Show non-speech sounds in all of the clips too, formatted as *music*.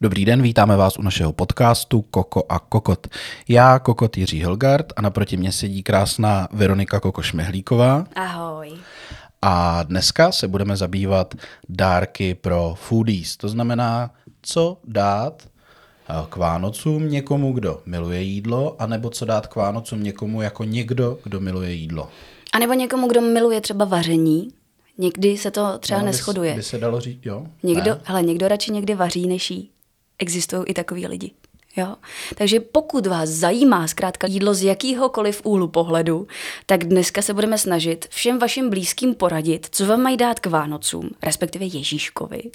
Dobrý den, vítáme vás u našeho podcastu Koko a Kokot. Já, Kokot Jiří Hilgard a naproti mě sedí krásná Veronika Koko Šmehlíková. Ahoj. A dneska se budeme zabývat dárky pro foodies. To znamená, co dát eh, k Vánocům někomu, kdo miluje jídlo, anebo co dát k Vánocům někomu jako někdo, kdo miluje jídlo. A nebo někomu, kdo miluje třeba vaření. Někdy se to třeba No, by- neschoduje. By se dalo říct, jo? Někdo, Ne? hele, někdo radši někdy vaří, než jí. Existují i takový lidi. Jo? Takže pokud vás zajímá zkrátka jídlo z jakýhokoliv úhlu pohledu, tak dneska se budeme snažit všem vašim blízkým poradit, co vám mají dát k Vánocům, respektive Ježíškovi. *laughs*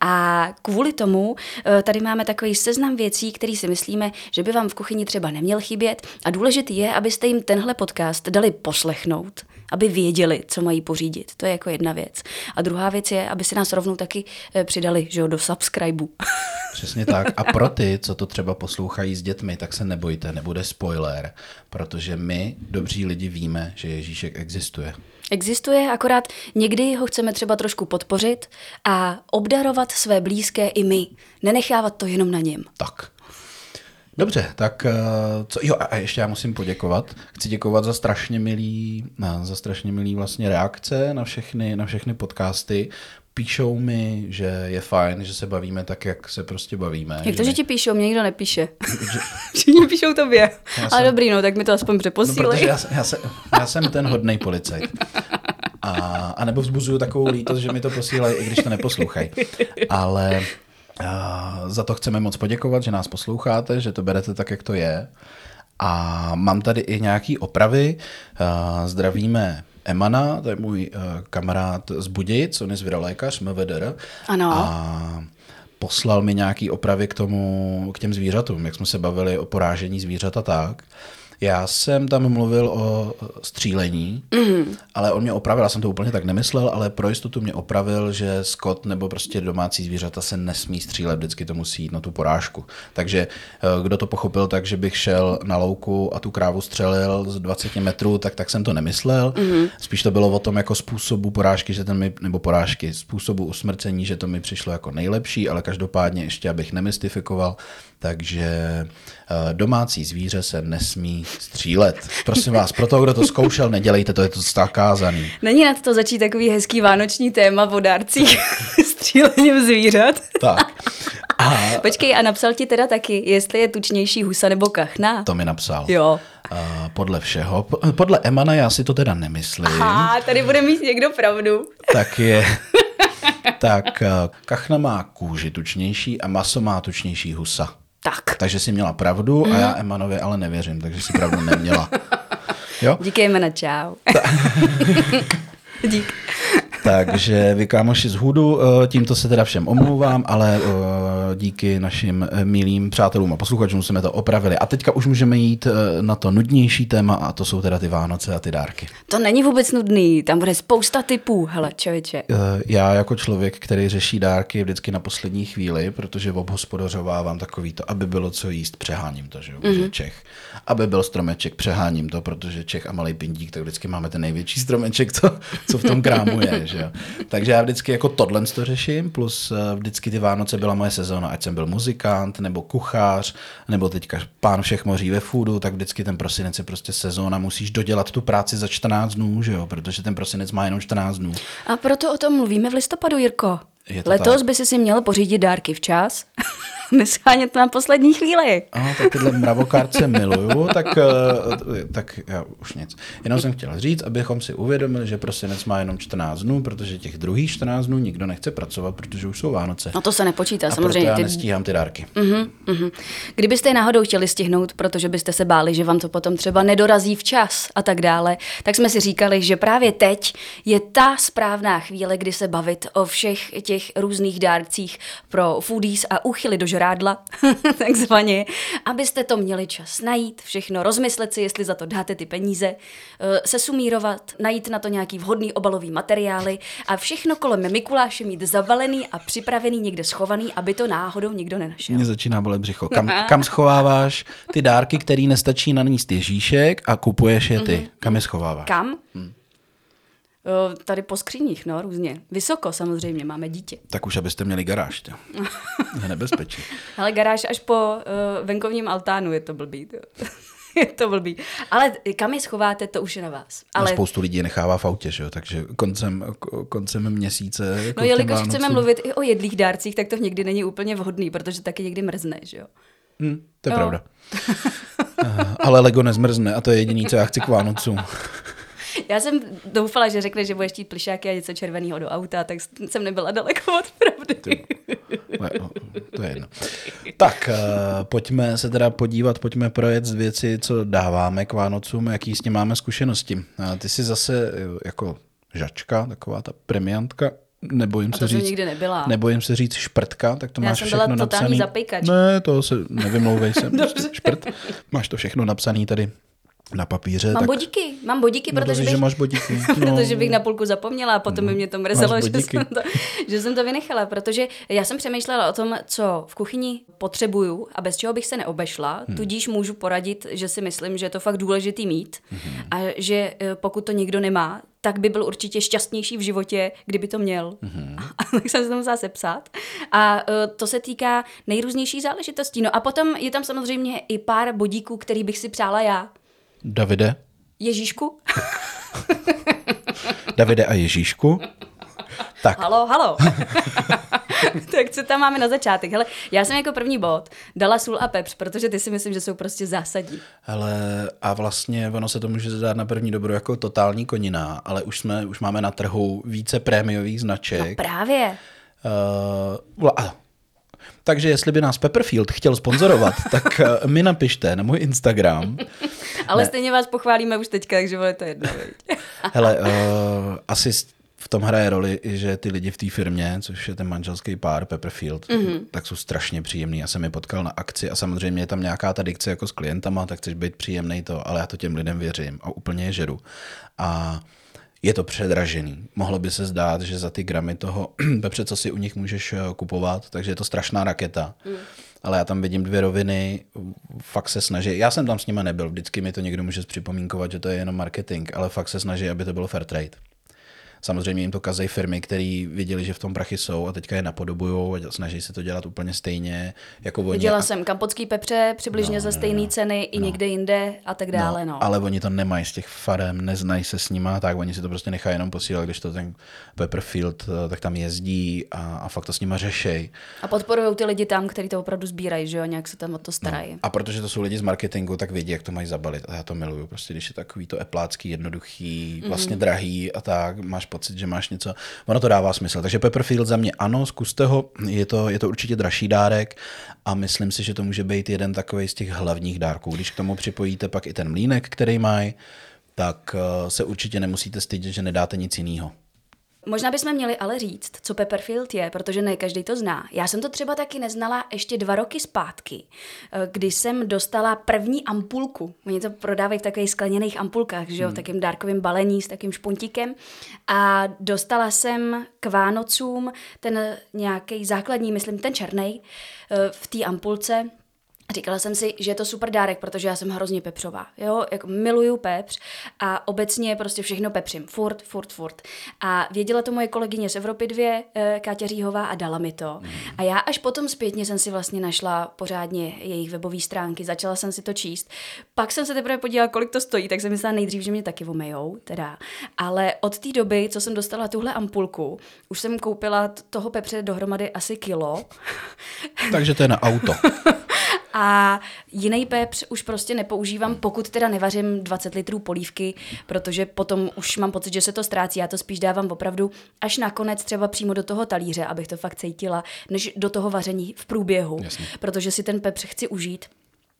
A kvůli tomu eh, tady máme takový seznam věcí, který si myslíme, že by vám v kuchyni třeba neměl chybět. A důležité je, abyste jim tenhle podcast dali poslechnout, aby věděli, co mají pořídit. To je jako jedna věc. A druhá věc je, aby si nás rovnou taky eh, přidali že jo, do subscribeu. *laughs* Přesně tak. A pro ty, co to třeba poslouchají s dětmi, tak se nebojte, nebude spoiler, protože my, dobří lidi, víme, že Ježíšek existuje. Existuje, akorát někdy ho chceme třeba trošku podpořit a obdarovat své blízké i my. Nenechávat to jenom na něm. Tak. Dobře, tak eh, co, jo, a ještě já musím poděkovat. Chci děkovat za strašně milý, na, za strašně milý vlastně reakce na všechny, na všechny podcasty. Píšou mi, že je fajn, že se bavíme tak, jak se prostě bavíme. Jak to, my- že ti píšou, mě nikdo nepíše. Všichni *laughs* píšou tobě. Ale dobrý, no, tak mi to aspoň No, přeposílej. protože já, jsem- já, jsem, já jsem ten hodný policajt. A, a nebo vzbuzuju takovou lítost, že mi to posílají, i když to neposlouchají. Ale za to chceme moc poděkovat, že nás posloucháte, že to berete tak, jak to je. A mám tady i nějaký opravy. Zdravíme Emana, to je můj uh, kamarád z Budic, on je zvěrolékař, MVDR. Ano. A poslal mi nějaký opravy k tomu, k těm zvířatům, jak jsme se bavili o porážení zvířat a tak. Já jsem tam mluvil o střílení, mm. ale on mě opravil, já jsem to úplně tak nemyslel, ale pro jistotu mě opravil, že skot nebo prostě domácí zvířata se nesmí střílet, vždycky to musí jít na tu porážku. Takže eh, kdo to pochopil tak, že bych šel na louku a tu krávu střelil z 20 metrů, tak tak jsem to nemyslel. Mm. Spíš to bylo o tom jako způsobu porážky, že ten mi, nebo porážky, způsobu usmrcení, že to mi přišlo jako nejlepší, ale každopádně ještě abych nemystifikoval, takže eh, domácí zvíře se nesmí střílet. Prosím vás, pro toho, kdo to zkoušel, nedělejte to, je to zakázaný. Není na to začít takový hezký vánoční téma v dárcích *laughs* střílením zvířat? Tak. A Počkej, a napsal ti teda taky, jestli je tučnější husa nebo kachna? to mi napsal. Jo. A podle všeho, po- podle Emana já si to teda nemyslím, A tady bude mít někdo pravdu. tak je... Tak eh, kachna má kůži tučnější a maso má tučnější husa. Tak. Takže si měla pravdu a já Emanovi ale nevěřím, takže si pravdu neměla. Jo? *laughs* Díky na čau. *laughs* Dík. Takže vy kámoši z Hudu, eh, tímto se teda všem omlouvám, ale eh, díky našim eh, milým přátelům a posluchačům jsme to opravili. A teďka už můžeme jít na to nudnější téma a to jsou teda ty Vánoce a ty dárky. To není vůbec nudný, tam bude spousta typů. Hele, čověče. Já jako člověk, který řeší dárky vždycky na poslední chvíli, protože obhospodařovávám takový to, aby bylo co jíst, přeháním to, že jo, mm-hmm. Čech. Aby byl stromeček, přeháním to, protože Čech a malý pindík, tak vždycky máme ten největší stromeček, co, co v tom krámu je, že jo. Takže já vždycky jako tohle to řeším, plus eh, vždycky ty Vánoce byla moje sezóna, ať jsem byl muzikant, nebo kuchař, nebo teďka pán všech moří ve foodu, tak vždycky ten prosinec je prostě sezóna, musíš dodělat tu práci za 14 dnů, že jo, protože ten prosinec má jenom 14 dnů. A proto o tom mluvíme v listopadu, Jirko. Je to Letos tak. by si si měl pořídit dárky včas. *laughs* Neschánět na poslední chvíli. Ano, tak tyhle mravokárce miluju, tak, eh, tak já už nic. Jenom jsem chtěl říct, abychom si uvědomili, že prosinec má jenom 14 dnů, protože těch druhých 14 dnů nikdo nechce pracovat, protože už jsou Vánoce. No to se nepočítá, a proto samozřejmě. já Ty... nestíhám ty dárky. Mhm, mhm. Kdybyste je náhodou chtěli stihnout, protože byste se báli, že vám to potom třeba nedorazí včas a tak dále, tak jsme si říkali, že právě teď je ta správná chvíle, kdy se bavit o všech těch různých dárcích pro foodies a uchyly do žrádla, *laughs* takzvaně, abyste to měli čas najít, všechno rozmyslet si, jestli za to dáte ty peníze, eh, sesumírovat, najít na to nějaký vhodný obalový materiály a všechno kolem Mikuláše mít zavalený a připravený někde schovaný, aby to náhodou nikdo nenašel. Mě začíná bolet břicho. Kam, *laughs* kam schováváš ty dárky, který nestačí naníst Ježíšek a kupuješ je ty? Kam je schováváš? Kam? O, tady po skříních, no, různě. Vysoko samozřejmě, máme dítě. Tak už abyste měli garáž, to *laughs* je nebezpečí. Ale garáž až po uh, venkovním altánu je to blbý. To. *laughs* je to blbý. Ale kam je schováte, to už je na vás. No, Ale... spoustu lidí nechává v autě, že jo? takže koncem, ko- koncem měsíce. No k těm jelikož Vánocům- chceme mluvit i o jedlých dárcích, tak to někdy není úplně vhodný, protože taky někdy mrzne, že jo. Hm, to je Jo. pravda. *laughs* Eh, Ale Lego nezmrzne a to je jediný, co já chci k Vánocům. Já jsem doufala, že řekne, že budeš chtít plišáky a něco červeného do auta, tak jsem nebyla daleko od pravdy. Ne, no, To je jedno. Tak, eh, pojďme se teda podívat, pojďme projet z věci, co dáváme k Vánocům, jaký s tím máme zkušenosti. A Ty jsi zase eh, jako žačka, taková ta premiantka, nebojím A se to jsem říct, nikdy nebyla. nebojím se říct šprtka, tak to Já máš jsem všechno byla totální napsaný. zapejkač. Ne, to se nevymlouvej se, *laughs* prostě šprt. Máš to všechno napsaný tady na papíře. Mám tak... bodíky, mám bodíky, No, to protože, bych, že máš bodíky. *laughs* No. protože bych na půlku zapomněla a potom by mě to mrzelo, že jsem, to, že jsem to vynechala, protože já jsem přemýšlela o tom, co v kuchyni potřebuju a bez čeho bych se neobešla, Hmm. tudíž můžu poradit, že si myslím, že je to fakt důležitý mít Hmm. a že eh, pokud to nikdo nemá, tak by byl určitě šťastnější v životě, kdyby to měl. Hmm. *laughs* A tak jsem se to musela sepsat. A eh, to se týká nejrůznějších záležitostí. No a potom je tam samozřejmě i pár bodíků, který bych si přála já. Davide, Ježíšku? *laughs* Davide a Ježíšku. Tak, Halo, halo. *laughs* tak co tam máme na začátek? Hele, já jsem jako první bod dala sůl a pepř, protože ty si myslím, že jsou prostě zásadní. hele, a vlastně ono se to může zdát na první dobro jako totální konina, ale už, jsme, už máme na trhu více prémiových značek. Právě. Uh, a, takže jestli by nás Pepperfield chtěl sponzorovat, *laughs* tak uh, mi napište na můj Instagram. Ale stejně vás pochválíme už teďka, takže vole, to je jedno. *laughs* Hele, uh, asi v tom hraje roli, že ty lidi v té firmě, což je ten manželský pár Pepperfield, mm-hmm. tak jsou strašně příjemný. Já jsem je potkal na akci a samozřejmě je tam nějaká ta dikce jako s klientama, tak chceš být příjemný to, ale já to těm lidem věřím a úplně je žeru. A je to předražený. Mohlo by se zdát, že za ty gramy toho *clears throat* pepře, co si u nich můžeš eh, kupovat, takže je to strašná raketa. Mm. Ale já tam vidím dvě roviny, fakt se snaží. Já jsem tam s nima nebyl, vždycky mi to někdo může připomínkovat, že to je jenom marketing, ale fakt se snaží, aby to bylo fair trade. Samozřejmě jim to kazej firmy, které viděli, že v tom prachy jsou a teďka je napodobujou a snaží se to dělat úplně stejně jako oni. Viděla jsem kampotský pepře, přibližně no, za stejné no, ceny i někde jinde a tak dále. No, Ale oni to nemají z těch farem, neznají se s nima, tak oni si to prostě nechají jenom posílat, když to ten Pepperfield, eh, tak tam jezdí a, a fakt to s nima řešej. A podporují ty lidi tam, kteří to opravdu sbírají, že jo, nějak se tam o to starají. No. A protože to jsou lidi z marketingu, tak vědí, jak to mají zabalit. A já to miluju. Prostě když je takový to eplácký, jednoduchý, vlastně Mhm. drahý a tak, máš pocit, že máš něco. Ono to dává smysl. Takže Pepperfield za mě ano, zkuste ho. Je to, je to určitě dražší dárek a myslím si, že to může být jeden takový z těch hlavních dárků. Když k tomu připojíte pak i ten mlínek, který mají, tak eh, se určitě nemusíte stydět, že nedáte nic jiného. Možná bychom měli ale říct, co Pepperfield je, protože ne každý to zná. Já jsem to třeba taky neznala ještě dva roky zpátky, eh, kdy jsem dostala první ampulku. Oni to prodávají v takových skleněných ampulkách, že jo, v takým dárkovým balení s takým špuntíkem. A dostala jsem k Vánocům ten nějaký základní, myslím, ten černý v té ampulce. Říkala jsem si, že je to super dárek, protože já jsem hrozně pepřová. Jo, jako miluju pepř a obecně prostě všechno pepřím. Furt, furt, furt. A věděla to moje kolegyně z Evropy 2, eh, Káťa Říhová, a dala mi to. A já až potom zpětně jsem si vlastně našla pořádně jejich webové stránky, začala jsem si to číst. Pak jsem se teprve podívala, kolik to stojí, tak jsem myslela nejdřív, že mě taky omejou, teda. Ale od té doby, co jsem dostala tuhle ampulku, už jsem koupila toho pepře dohromady asi kilo. Takže to je na auto. *laughs* A jiný pepř už prostě nepoužívám, pokud teda nevařím 20 litrů polívky, protože potom už mám pocit, že se to ztrácí. Já to spíš dávám opravdu až nakonec třeba přímo do toho talíře, abych to fakt cítila, než do toho vaření v průběhu, Jasně. protože si ten pepř chci užít.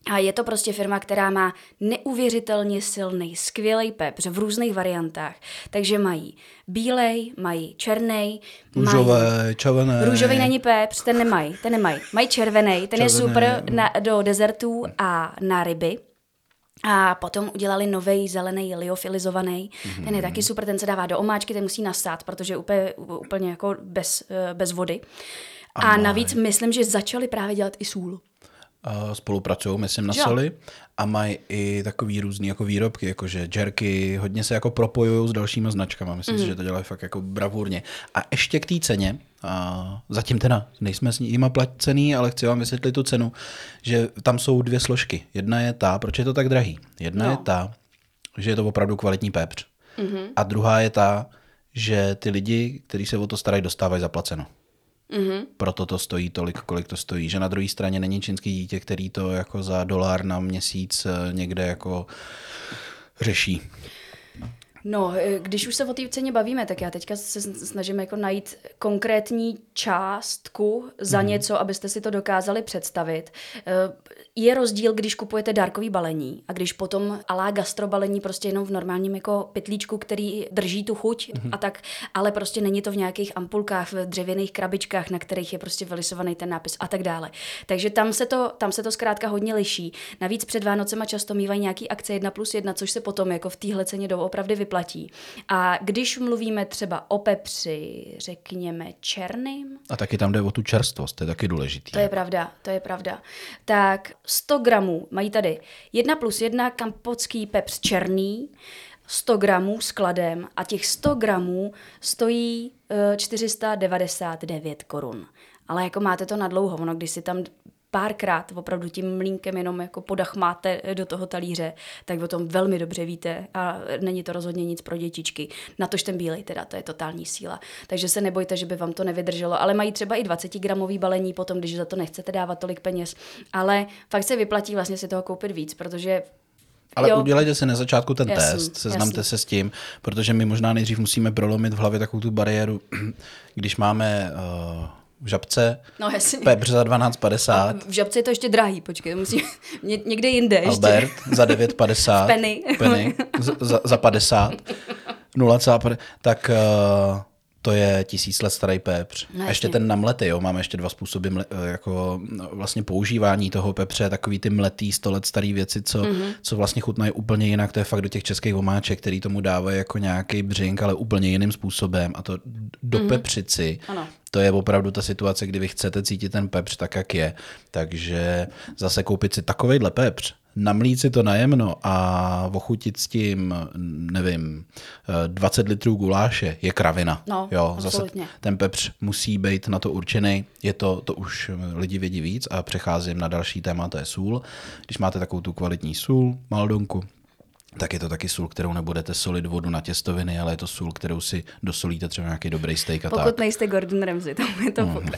A je to prostě firma, která má neuvěřitelně silný, skvělý pepř v různých variantách. Takže mají bílej, mají černý, Růžové, červené. Růžový není pepř, ten nemají, ten nemají. Mají červený, ten je Červený, super na, do dezertů a na ryby. A potom udělali nový zelený liofilizovaný. Mm-hmm. Ten je taky super, ten se dává do omáčky, ten musí nasát, protože je úplně, úplně jako bez, eh, bez vody. A Amaj. navíc myslím, že začali právě dělat i sůl. Spolupracují, myslím, na Jo. soli a mají i takový různý jako výrobky, jakože jerky, hodně se jako propojují s dalšíma značkama, myslím Mhm. si, že to dělají fakt jako bravurně. A ještě k té ceně, a zatím teda nejsme s nimi placený, ale chci vám vysvětlit tu cenu, že tam jsou dvě složky. Jedna je ta, proč je to tak drahý? Jedna No. je ta, že je to opravdu kvalitní pepř. Mm-hmm. A druhá je ta, že ty lidi, kteří se o to starají, dostávají zaplaceno. Mm-hmm. Proto to stojí tolik, kolik to stojí. Že na druhé straně není čínský dítě, který to jako za dolar na měsíc eh, někde jako řeší. No, eh, když už se o té ceně bavíme, tak já teďka se snažím jako najít konkrétní částku za Mhm. něco, abyste si to dokázali představit. Eh, Je rozdíl, když kupujete dárkový balení a když potom alá gastrobalení prostě jenom v normálním jako pytlíčku, který drží tu chuť Mhm. a tak, ale prostě není to v nějakých ampulkách, v dřevěných krabičkách, na kterých je prostě vylisovaný ten nápis a tak dále. Takže tam se to, tam se to zkrátka hodně liší. Navíc před Vánocema často mývají nějaký akce 1 plus 1, což se potom jako v téhle ceně doopravdy vyplatí. A když mluvíme třeba o pepři, řekněme černým, A taky tam jde o tu čerstvost, to je taky důležitý. to je pravda, to je pravda. Tak 100 gramů mají tady 1 plus 1 kampotský pepř černý, 100 gramů skladem a těch 100 gramů stojí eh, 499 korun. Ale jako máte to na dlouho, ono když si tam párkrát opravdu tím mlínkem jenom jako podach máte do toho talíře, tak o tom velmi dobře víte a není to rozhodně nic pro dětičky. Natož ten bílej teda, to je totální síla. Takže se nebojte, že by vám to nevydrželo, ale mají třeba i 20 gramový balení potom, když za to nechcete dávat tolik peněz. Ale fakt se vyplatí vlastně si toho koupit víc, protože Ale jo, udělejte si na začátku ten Jasný, test, seznamte jasný. se s tím, protože my možná nejdřív musíme prolomit v hlavě takovou tu bariéru, *clears throat* když máme uh, v žabce No, jasně. pepř za 12,50, v žabce je to ještě drahý, počkej, to musí ně, někde jinde ještě. Albert za 9,50, *laughs* Penny. penny za, za, za 50, 0,50, tak uh, to je tisíc let starý pepř. No, a ještě ten namletý, jo, máme ještě dva způsoby mle, eh, jako no, vlastně používání toho pepře, takový ty mletý 100 let starý věci, co, Mhm. mm-hmm. co vlastně chutnají úplně jinak, to je fakt do těch českých omáček, který tomu dávají jako nějaký břink, ale úplně jiným způsobem a to do mm-hmm. pepřici. Ano. To je opravdu ta situace, kdy vy chcete cítit ten pepř tak, jak je. Takže zase koupit si takovejhle pepř, namlít si to najemno a ochutit s tím, nevím, eh, 20 litrů guláše je kravina. No, jo, zase absolutně. ten pepř musí být na to určený. Je to, to už lidi vědí víc a přecházím na další téma, to je sůl. Když máte takovou tu kvalitní sůl, maldonku, tak je to taky sůl, kterou nebudete solit vodu na těstoviny, ale je to sůl, kterou si dosolíte třeba nějaký dobrý steak a Pokud tak. nejste Gordon Ramsay, to je to mm.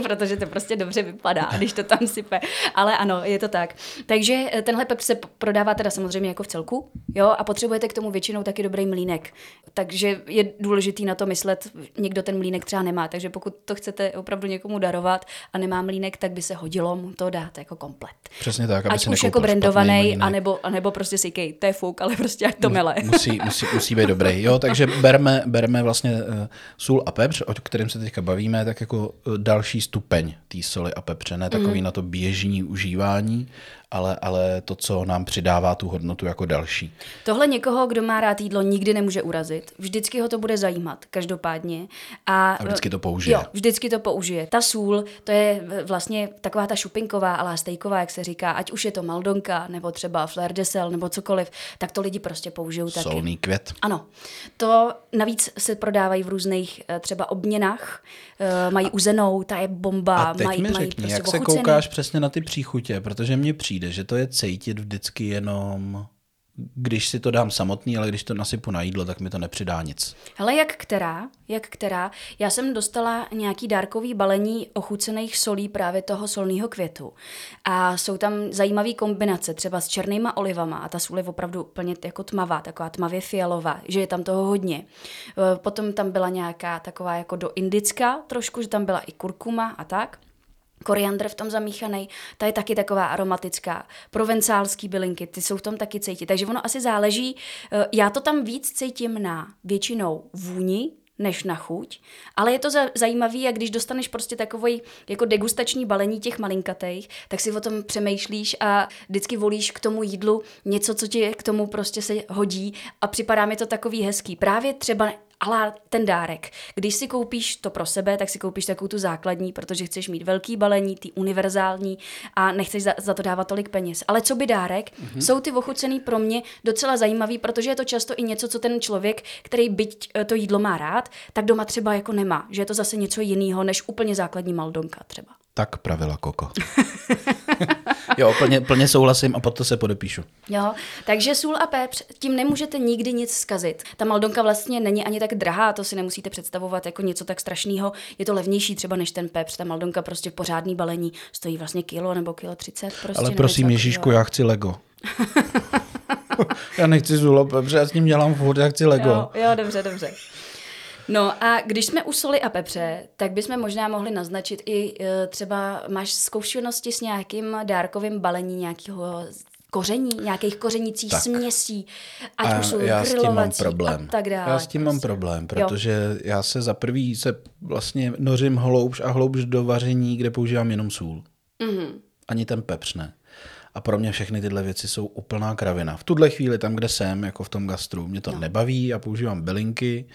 *laughs* protože to prostě dobře vypadá, *laughs* když to tam sype. Ale ano, je to tak. Takže eh, tenhle pepř se prodává teda samozřejmě jako v celku, jo, a potřebujete k tomu většinou taky dobrý mlínek. Takže je důležitý na to myslet, někdo ten mlínek třeba nemá, takže pokud to chcete opravdu někomu darovat a nemá mlínek, tak by se hodilo mu to dát jako komplet. Přesně tak, aby Ať už jako brandovaný, anebo, anebo prostě sikej, to je fuk, ale prostě ať to mele. Musí, musí, musí být dobrý. Jo, takže berme, berme vlastně uh, sůl a pepř, o kterém se teďka bavíme, tak jako uh, další stupeň té soli a pepře. Ne takový mm. na to běžní užívání, ale, ale to, co nám přidává tu hodnotu jako další. Tohle někoho, kdo má rád jídlo, nikdy nemůže urazit. Vždycky ho to bude zajímat, každopádně. A, A vždycky to použije. Jo, vždycky to použije. Ta sůl, to je vlastně taková ta šupinková, ale stejková, jak se říká, ať už je to maldonka, nebo třeba fleur de sel, nebo cokoliv, tak to lidi prostě použijou taky. Solný květ. Ano, to navíc se prodávají v různých eh, třeba obměnách, eh, mají uzenou, ta je bomba, A teď mají, mi mají řekni, prostě jak se ochucený. koukáš přesně na ty příchutě, protože mně přijde, že to je cítit vždycky jenom, když si to dám samotný, ale když to nasypu na jídlo, tak mi to nepřidá nic. Hele, jak která, jak která. Já jsem dostala nějaký dárkový balení ochucených solí právě toho solného květu. A jsou tam zajímavé kombinace, třeba s černýma olivama a ta sůl je opravdu úplně jako tmavá, taková tmavě fialová, že je tam toho hodně. E, Potom tam byla nějaká taková jako do indická trošku, že tam byla i kurkuma a tak. Koriandr v tom zamíchaný, ta je taky taková aromatická. Provencálský bylinky, ty jsou v tom taky cítit. Takže ono asi záleží, eh, já to tam víc cítím na většinou vůni, než na chuť, ale je to za, zajímavý, a když dostaneš prostě takový jako degustační balení těch malinkatých, tak si o tom přemýšlíš a vždycky volíš k tomu jídlu něco, co ti k tomu prostě se hodí a připadá mi to takový hezký. Právě třeba ale ten dárek. Když si koupíš to pro sebe, tak si koupíš takovou tu základní, protože chceš mít velký balení, ty univerzální a nechceš za, za to dávat tolik peněz. Ale co by dárek, mm-hmm. jsou ty ochucený pro mě docela zajímavý, protože je to často i něco, co ten člověk, který byť eh, to jídlo má rád, tak doma třeba jako nemá. Že je to zase něco jiného než úplně základní maldonka třeba. Tak pravila Koko. *laughs* jo, plně, plně souhlasím a pod to se podepíšu. Jo, takže sůl a pepř, tím nemůžete nikdy nic zkazit. Ta maldonka vlastně není ani tak drahá, to si nemusíte představovat jako něco tak strašného. Je to levnější třeba než ten pepř. Ta maldonka prostě v pořádný balení stojí vlastně kilo nebo kilo 30. Prostě, Ale prosím, Ježíšku, já chci Lego. *laughs* já nechci sůl a pepř, já s ním dělám furt, já chci Lego. Jo, jo, dobře, dobře. No a když jsme u soli a pepře, tak bychom možná mohli naznačit i e, třeba máš zkušenosti s nějakým dárkovým balení nějakého koření, nějakých kořenicích tak. směsí, ať a už jsou já s tím mám problém. a tak dále. Já s tím mám prostě. problém, protože jo. já se za prvý se vlastně nořím hloubš a hloubš do vaření, kde používám jenom sůl. Mm-hmm. Ani ten pepř ne. A pro mě všechny tyhle věci jsou úplná kravina. V tuhle chvíli, tam, kde jsem, jako v tom gastru, mě to no. nebaví, já používám bylinky,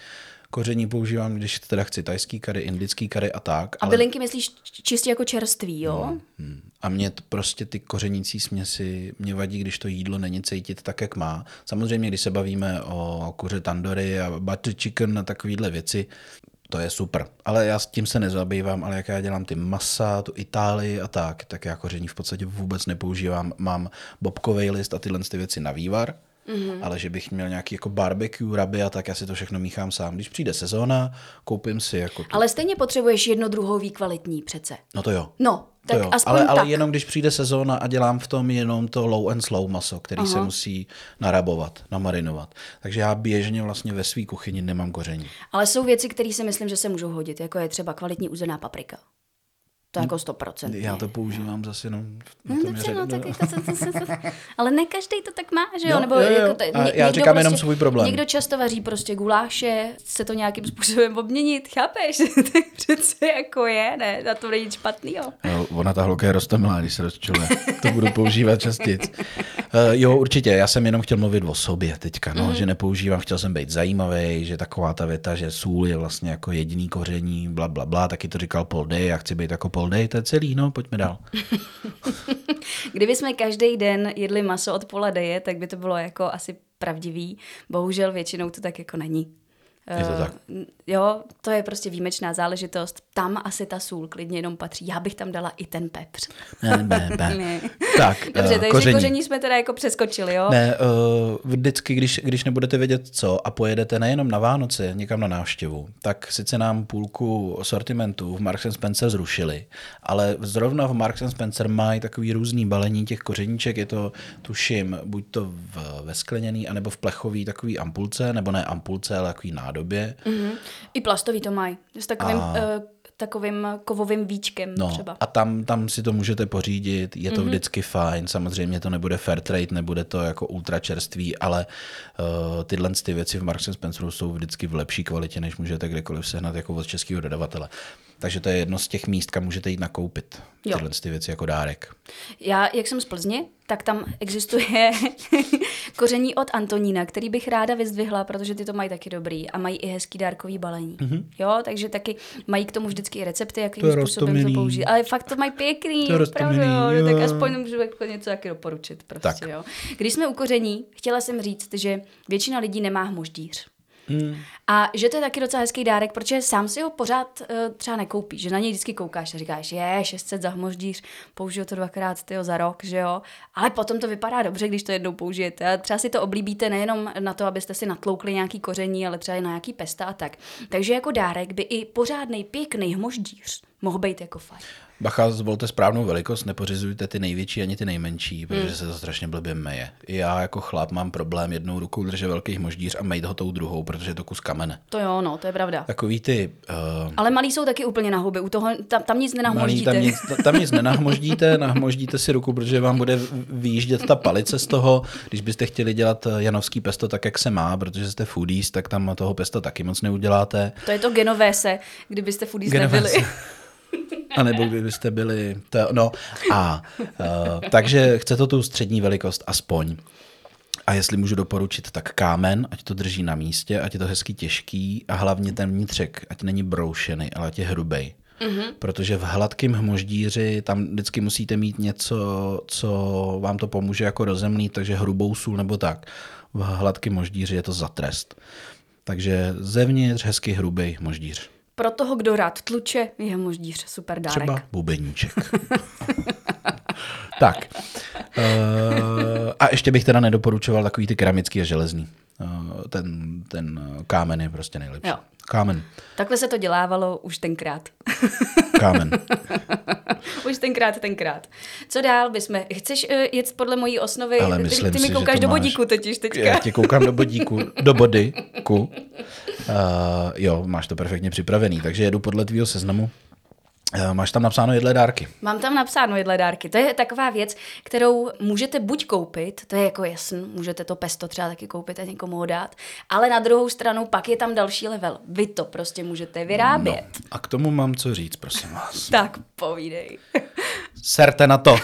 koření používám, když teda chci tajský kary, indický kary a tak. A ale... bylinky myslíš čistě jako čerství, jo? No, hm. A mě to prostě ty kořenící směsi, mě vadí, když to jídlo není cítit tak, jak má. Samozřejmě, když se bavíme o kuře tandory a butter chicken a takovéhle věci, to je super. Ale já s tím se nezabývám, ale jak já dělám ty masa, tu Itálii a tak, tak já koření v podstatě vůbec nepoužívám. Mám bobkový list a tyhle ty věci na vývar Mm-hmm. Ale že bych měl nějaký jako barbecue, raby a tak já si to všechno míchám sám. Když přijde sezóna, koupím si jako tu. Ale stejně potřebuješ jedno druhový kvalitní přece. No to jo. No, tak jo. aspoň ale, tak. ale jenom když přijde sezóna a dělám v tom jenom to low and slow maso, který Aha. se musí narabovat, namarinovat. Takže já běžně vlastně ve své kuchyni nemám koření. Ale jsou věci, které si myslím, že se můžou hodit, jako je třeba kvalitní uzená paprika. To jako 100%. Já to používám zase jenom no, dobře, no, tak jako, Ale ne každý to tak má, že jo? jo Nebo jo, jo. Jako t- ně, já říkám prostě, jenom svůj problém. Někdo často vaří prostě guláše, se to nějakým způsobem obměnit, chápeš? *laughs* tak přece jako je, ne? Na to není špatný, Jo, ona ta holka je rostomilá, když se rozčuje. to budu používat častěji. Uh, jo, určitě, já jsem jenom chtěl mluvit o sobě teďka, no, mm. že nepoužívám, chtěl jsem být zajímavý, že taková ta věta, že sůl je vlastně jako jediný koření, bla, bla, bla, taky to říkal Paul Day, já chci být jako Paul Day, to je celý, no, pojďme dál. *laughs* Kdyby jsme každý den jedli maso od Paula Deje, tak by to bylo jako asi pravdivý. Bohužel většinou to tak jako není. Je to tak. Uh, jo, to je prostě výjimečná záležitost. Tam asi ta sůl klidně jenom patří. Já bych tam dala i ten pepř. Ne, ne, ne. *laughs* ne. Tak, Dobře, uh, takže koření. koření jsme teda jako přeskočili, jo? Ne, uh, vždycky, když, když nebudete vědět co a pojedete nejenom na Vánoce, někam na návštěvu, tak sice nám půlku sortimentu v Marks Spencer zrušili, ale zrovna v Marks Spencer mají takový různý balení těch kořeníček, je to, tuším, buď to v, ve skleněný, anebo v plechový takový ampulce, nebo ne ampulce, ale takový nád nádobě. Mm-hmm. I plastový to mají, s takovým, a... uh, takovým kovovým víčkem no, třeba. A tam, tam si to můžete pořídit, je to mm-hmm. vždycky fajn, samozřejmě to nebude fair trade, nebude to jako ultra čerství, ale uh, tyhle ty věci v Marks Spenceru jsou vždycky v lepší kvalitě, než můžete kdekoliv sehnat jako od českého dodavatele. Takže to je jedno z těch míst, kam můžete jít nakoupit jo. tyhle ty věci jako dárek. Já, jak jsem z Plzně, tak tam existuje *laughs* koření od Antonína, který bych ráda vyzdvihla, protože ty to mají taky dobrý a mají i hezký dárkový balení. Mm-hmm. Jo, takže taky mají k tomu vždycky i recepty, jakým to způsobem to použít. Ale fakt to mají pěkný, to opravdu, jo. tak aspoň můžu jako něco taky doporučit. Prostě, tak. jo. Když jsme u koření, chtěla jsem říct, že většina lidí nemá hmoždíř. Hmm. A že to je taky docela hezký dárek, protože sám si ho pořád uh, třeba nekoupíš, že na něj vždycky koukáš a říkáš, je, 600 za hmoždíř, použiju to dvakrát tyjo, za rok, že jo. Ale potom to vypadá dobře, když to jednou použijete. A třeba si to oblíbíte nejenom na to, abyste si natloukli nějaký koření, ale třeba i na nějaký pesta a tak. Takže jako dárek by i pořádný, pěkný hmoždíř mohl být jako fajn. Bacha, zvolte správnou velikost, nepořizujte ty největší ani ty nejmenší, protože hmm. se to strašně blbě meje. Já jako chlap mám problém jednou rukou držet velký moždíř a mejt ho tou druhou, protože je to kus kamene. To jo, no, to je pravda. Takový ty... Uh... Ale malí jsou taky úplně na huby, u toho, tam, tam nic nenahmoždíte. Malý, tam, nic, tam nic nenahmoždíte, *laughs* nahmoždíte si ruku, protože vám bude výjíždět ta palice z toho. Když byste chtěli dělat eh, janovský pesto tak, jak se má, protože jste foodies, tak tam toho pesto taky moc neuděláte. To je to genovése, kdybyste foodies nebyli. *laughs* A nebo kdybyste byli... To, no a uh, takže chce to tu střední velikost aspoň. A jestli můžu doporučit, tak kámen, ať to drží na místě, ať je to hezky těžký a hlavně ten vnitřek, ať není broušený, ale ať je hrubej. Mm-hmm. Protože v hladkém hmoždíři tam vždycky musíte mít něco, co vám to pomůže jako rozemlít, takže hrubou sůl nebo tak. V hladkém moždíři je to za trest. Takže zevnitř hezky hrubý moždíř. Pro toho, kdo rád tluče, je moždíř super dárek. Třeba bubeníček. *laughs* tak. Uh, a ještě bych teda nedoporučoval takový ty keramický a železný. Uh, ten, ten kámen je prostě nejlepší. Jo. Kámen. Takhle se to dělávalo už tenkrát. *laughs* Kámen. už tenkrát, tenkrát. Co dál bychom? Chceš uh, jet podle mojí osnovy? Ale ty, myslím ty mi si, koukáš že to do máš. bodíku totiž teďka. Já tě koukám do bodíku, do bodyku. Uh, jo, máš to perfektně připravený, takže jedu podle tvýho seznamu. Uh, máš tam napsáno jedlé dárky. Mám tam napsáno jedle dárky. To je taková věc, kterou můžete buď koupit, to je jako jasný, můžete to pesto třeba taky koupit a někomu ho dát, ale na druhou stranu pak je tam další level. Vy to prostě můžete vyrábět. No. A k tomu mám co říct, prosím vás. *laughs* Tak povídej. Serte na to.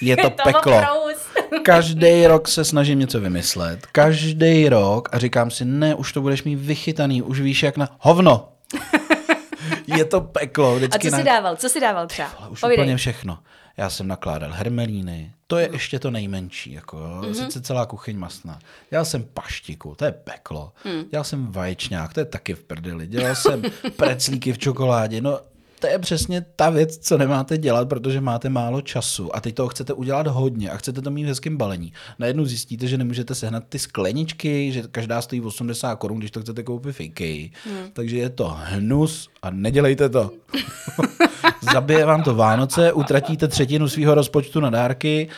Je to, *laughs* to peklo. *laughs* Každý rok se snažím něco vymyslet. Každý rok a říkám si, ne, už to budeš mít vychytaný, už víš jak na hovno. Je to peklo. A co na... dával? Co jsi dával třeba? Ale už Povídej. úplně všechno. Já jsem nakládal hermelíny, to je ještě to nejmenší, jako. Mhm. sice celá kuchyň masná. Dělal jsem paštiku, to je peklo. Hmm. Dělal jsem vaječňák, to je taky v prdeli. Dělal jsem *laughs* preclíky v čokoládě, no to je přesně ta věc, co nemáte dělat, protože máte málo času a teď toho chcete udělat hodně a chcete to mít v hezkém balení. Najednou zjistíte, že nemůžete sehnat ty skleničky, že každá stojí 80 korun, když to chcete koupit v IKEA. Hmm. Takže je to hnus a nedělejte to. *laughs* Zabije vám to Vánoce, utratíte třetinu svého rozpočtu na dárky.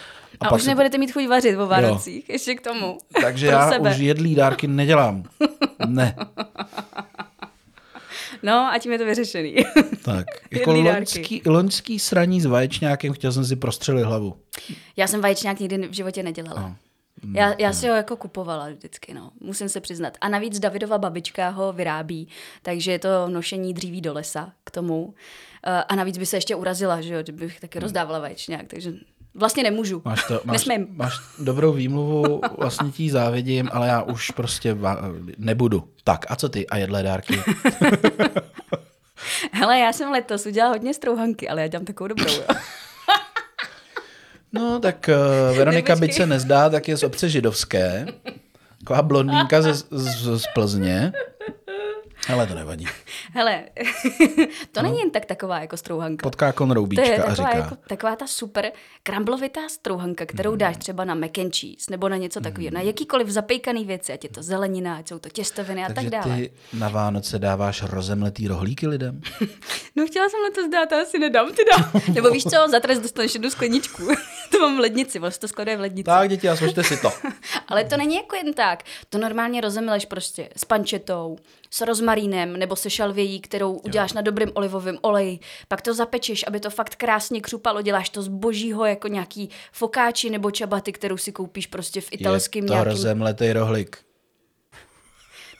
A, pak už se- nebudete mít chuť vařit o Vánocích, ještě k tomu. Takže já sebe. už jedlý dárky nedělám. Ne. *laughs* No a tím je to vyřešený. *laughs* Tak, jako loňský, loňský sraní s vaječňákem, chtěl jsem si prostřelit hlavu. Já jsem vaječňák nikdy v životě nedělala. No. Já, já si ho jako kupovala vždycky, no. Musím se přiznat. A navíc Davidova babička ho vyrábí, takže je to nošení dříví do lesa k tomu. Eh, A navíc by se ještě urazila, že jo, kdybych taky rozdávala vaječňák, takže vlastně nemůžu. Máš, to, máš, Nesmím. máš dobrou výmluvu, vlastně ti závidím, ale já už prostě nebudu. Tak, a co ty? A jedlé dárky? *laughs* Hele, já jsem letos udělala hodně strouhanky, ale já dělám takovou dobrou, jo. *laughs* No, tak uh, Veronika, byť se nezdá, tak je z obce židovské. Taková blondýnka ze, z, z Plzně. Ale to nevadí. *laughs* Hele, *laughs* to není jen tak taková jako strouhanka. Potká To konroubíčka je a taková, říká. jako, taková ta super kramblovitá strouhanka, kterou dáš třeba na mac and cheese nebo na něco takového, na jakýkoliv zapejkaný věci, ať je to zelenina, ať jsou to těstoviny a tak Takže dále. ty na Vánoce dáváš rozemletý rohlíky lidem? *laughs* No chtěla jsem letos dát, asi nedám teda. Nebo víš co, za trest dostaneš jednu skleničku. to mám v lednici, vlastně to skladuje v lednici. Tak, děti, a složte si to. Ale to není jako jen tak. To normálně rozemleš prostě s pančetou, s rozmarínem nebo se šalvějí, kterou uděláš na dobrém olivovém oleji. Pak to zapečeš, aby to fakt krásně křupalo. Děláš to z božího jako nějaký fokáči nebo čabaty, kterou si koupíš prostě v italském je to nějakým... rozemletý rohlík.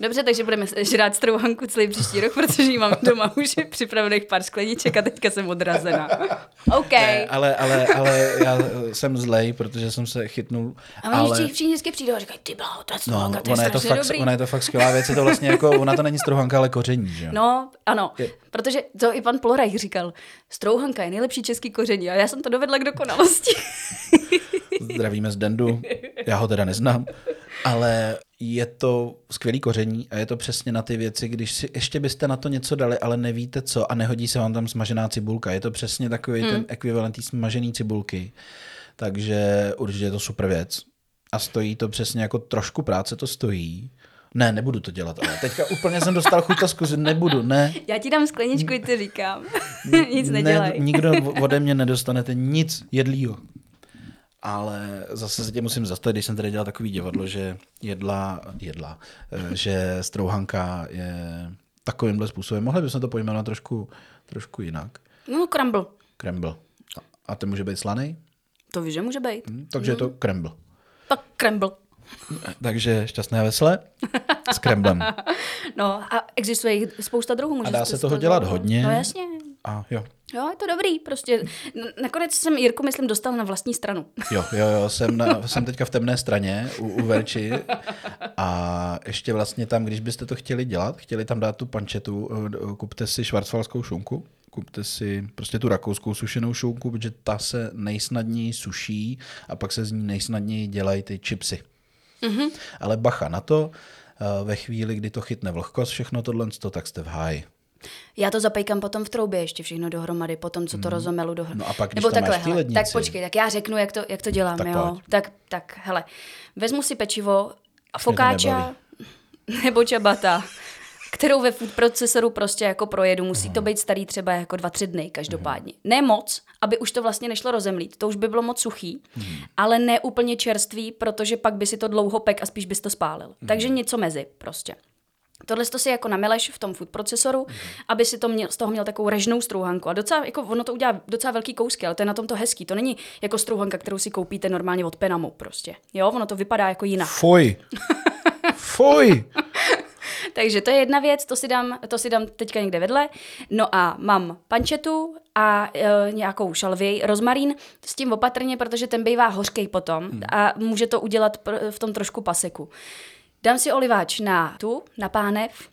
Dobře, takže budeme žrát strouhanku celý příští rok, protože ji mám doma už připravených pár skleniček a teďka jsem odrazená. *laughs* OK. Ne, ale, ale, ale já jsem zlej, protože jsem se chytnul. A oni ale... všichni, vždycky přijdou a říkají, ty bláho, ta No, to je ona je to, fakt, dobrý. ona je to fakt skvělá věc, je to vlastně jako, ona to není strouhanka, ale koření, že jo? No, ano, Je- protože to i pan Plorajch říkal, strouhanka je nejlepší český koření a já jsem to dovedla k dokonalosti. Zdravíme z Dendu, já ho teda neznám, ale je to skvělý koření a je to přesně na ty věci, když si ještě byste na to něco dali, ale nevíte co a nehodí se vám tam smažená cibulka. Je to přesně takový hmm. ten ekvivalent té smažené cibulky, takže určitě je to super věc. A stojí to přesně jako trošku práce to stojí. Ne, nebudu to dělat, ale teďka úplně jsem dostal chuť zkusit, nebudu, ne. Já ti dám skleničku, i ty říkám. *laughs* Nic ne, nedělej. nikdo ode mě nedostanete nic jedlýho. Ale zase se tě musím zastavit, když jsem tady dělal takový divadlo, že jedla, jedla, eh, že strouhanka je takovýmhle způsobem. Mohli bychom to pojmenovat trošku, trošku jinak. No, crumble. Krembl. A ten může být slaný, To víš, že může být. takže je to krembl. Tak crumble. Takže šťastné a veselé s kremblem. *laughs* No a existuje jich spousta druhů. A dá se toho to- dělat hodně. No jasně. A jo. Jo, je to dobrý, prostě. Nakonec jsem Jirku, myslím, dostal na vlastní stranu. *laughs* Jo, jo, jo, jsem, na, jsem teďka v temné straně u, u Verči a ještě vlastně tam, když byste to chtěli dělat, chtěli tam dát tu pančetu, eh, kupte si švarcvalskou šunku, kupte si prostě tu rakouskou sušenou šunku, protože ta se nejsnadněji suší a pak se z ní nejsnadněji dělají ty chipsy. Mm-hmm. Ale bacha na to, eh, ve chvíli, kdy to chytne vlhkost, všechno tohle, tak jste v háji. Já to zapejkám potom v troubě ještě všechno dohromady, potom co to hmm. rozomelu dohromady. No a pak, když Nebo takhle, máš hele, tak počkej, tak já řeknu, jak to, jak to dělám, tak jo. Tak, tak, hele, vezmu si pečivo, a fokáča *laughs* nebo čabata, kterou ve food procesoru prostě jako projedu. Musí to být starý třeba jako dva, tři dny každopádně. Ne moc, aby už to vlastně nešlo rozemlít, to už by bylo moc suchý, ale ne úplně čerstvý, protože pak by si to dlouho pek a spíš bys to spálil. Takže něco mezi prostě. Tohle to si jako nameleš v tom food procesoru, mm. aby si to měl, z toho měl takovou režnou strouhanku. A docela, jako ono to udělá docela velký kousky, ale to je na tom to hezký. To není jako strouhanka, kterou si koupíte normálně od Penamu prostě. Jo, ono to vypadá jako jinak. Fuj. *laughs* Fuj. Takže to je jedna věc, to si, dám, to si dám teďka někde vedle. No a mám pančetu a e, nějakou šalvěj, rozmarín, s tím opatrně, protože ten bývá hořkej potom hmm. a může to udělat v tom trošku paseku. Dám si oliváč na tu, na pánev,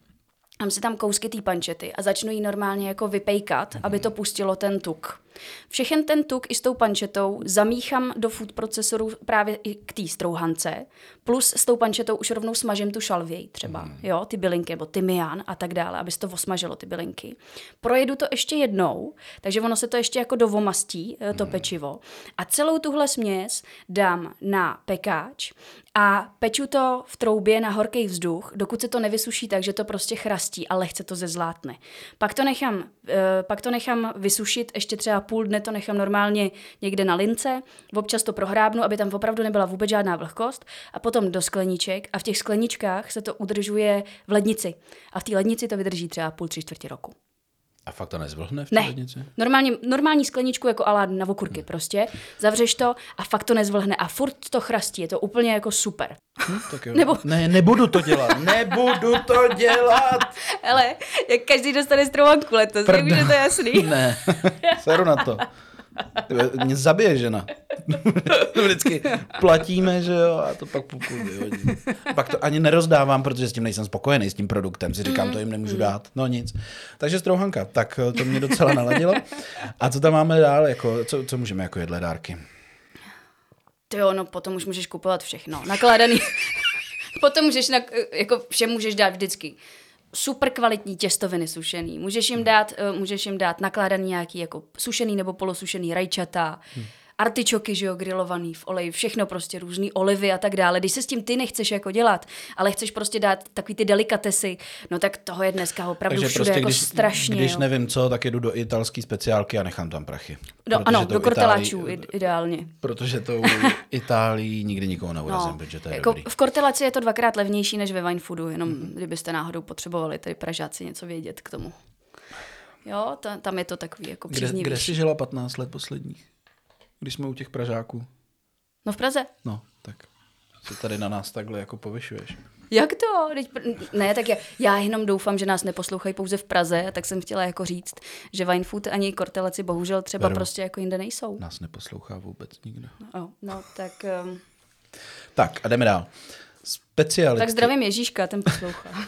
dám si tam kousky té pančety a začnu ji normálně jako vypejkat, mm-hmm. aby to pustilo ten tuk. Všechen ten tuk i s tou pančetou zamíchám do food procesoru právě i k té strouhance, plus s tou pančetou už rovnou smažím tu šalvěj třeba, mm. jo, ty bylinky, nebo tymián a tak dále, aby se to osmažilo ty bylinky. Projedu to ještě jednou, takže ono se to ještě jako dovomastí, eh, to mm. pečivo. A celou tuhle směs dám na pekáč a peču to v troubě na horký vzduch, dokud se to nevysuší tak, že to prostě chrastí a lehce to zezlátne. Pak to nechám, uh, pak to nechám vysušit ještě třeba půl dne to nechám normálně někde na lince, občas to prohrábnu, aby tam opravdu nebyla vůbec žádná vlhkost a potom do skleniček a v těch skleničkách se to udržuje v lednici. A v té lednici to vydrží třeba půl, tři čtvrtě roku. A fakt to nezvlhne v té ne. lednici? Normální, normální skleničku jako alá na okurky hmm. prostě. Zavřeš to a fakt to nezvlhne a furt to chrastí. Je to úplně jako super. Hm, tak jo. *laughs* Nebo... Ne, nebudu to dělat. nebudu to dělat. *laughs* Ale jak každý dostane strouhanku letos, Prda. už je to jasný. *laughs* ne, seru na to. Mě zabije žena. *laughs* Vždycky platíme, že jo, a to pak půlku vyhodím. Pak to ani nerozdávám, protože s tím nejsem spokojený, s tím produktem. Si říkám, to jim nemůžu dát. No nic. Takže strouhanka, tak to mě docela naladilo. A co tam máme dál, jako, co, co můžeme jako jedle dárky? Ty jo, no potom už můžeš kupovat všechno. Nakládaný. *laughs* potom můžeš, na, jako vše můžeš dát vždycky super kvalitní těstoviny sušený. Můžeš jim hmm. dát, uh, můžeš jim dát nakládaný nějaký jako sušený nebo polosušený rajčata, hmm artičoky, že jo, grilovaný v oleji, všechno prostě, různý olivy a tak dále. Když se s tím ty nechceš jako dělat, ale chceš prostě dát takový ty delikatesy, no tak toho je dneska opravdu Takže všude prostě, jako když, strašně. Když jo. nevím co, tak jdu do italské speciálky a nechám tam prachy. Do, ano, do korteláčů ideálně. Protože to *laughs* Itálii nikdy nikoho neurazím, no, protože to je jako dobrý. V korteláci je to dvakrát levnější než ve Wine Foodu, jenom hmm. kdybyste náhodou potřebovali tady Pražáci něco vědět k tomu. Jo, ta, tam je to takový jako příznivější. Kde, kde jsi žila 15 let posledních? Když jsme u těch Pražáků? No v Praze. No, tak se tady na nás takhle jako povyšuješ. Jak to? Ne, tak já, já jenom doufám, že nás neposlouchají pouze v Praze, tak jsem chtěla jako říct, že Wine Food ani kortelaci bohužel třeba Veru. prostě jako jinde nejsou. Nás neposlouchá vůbec nikdo. No, no tak... Um... Tak a jdeme dál. Specialitky. Tak zdravím Ježíška, ten poslouchá. *laughs*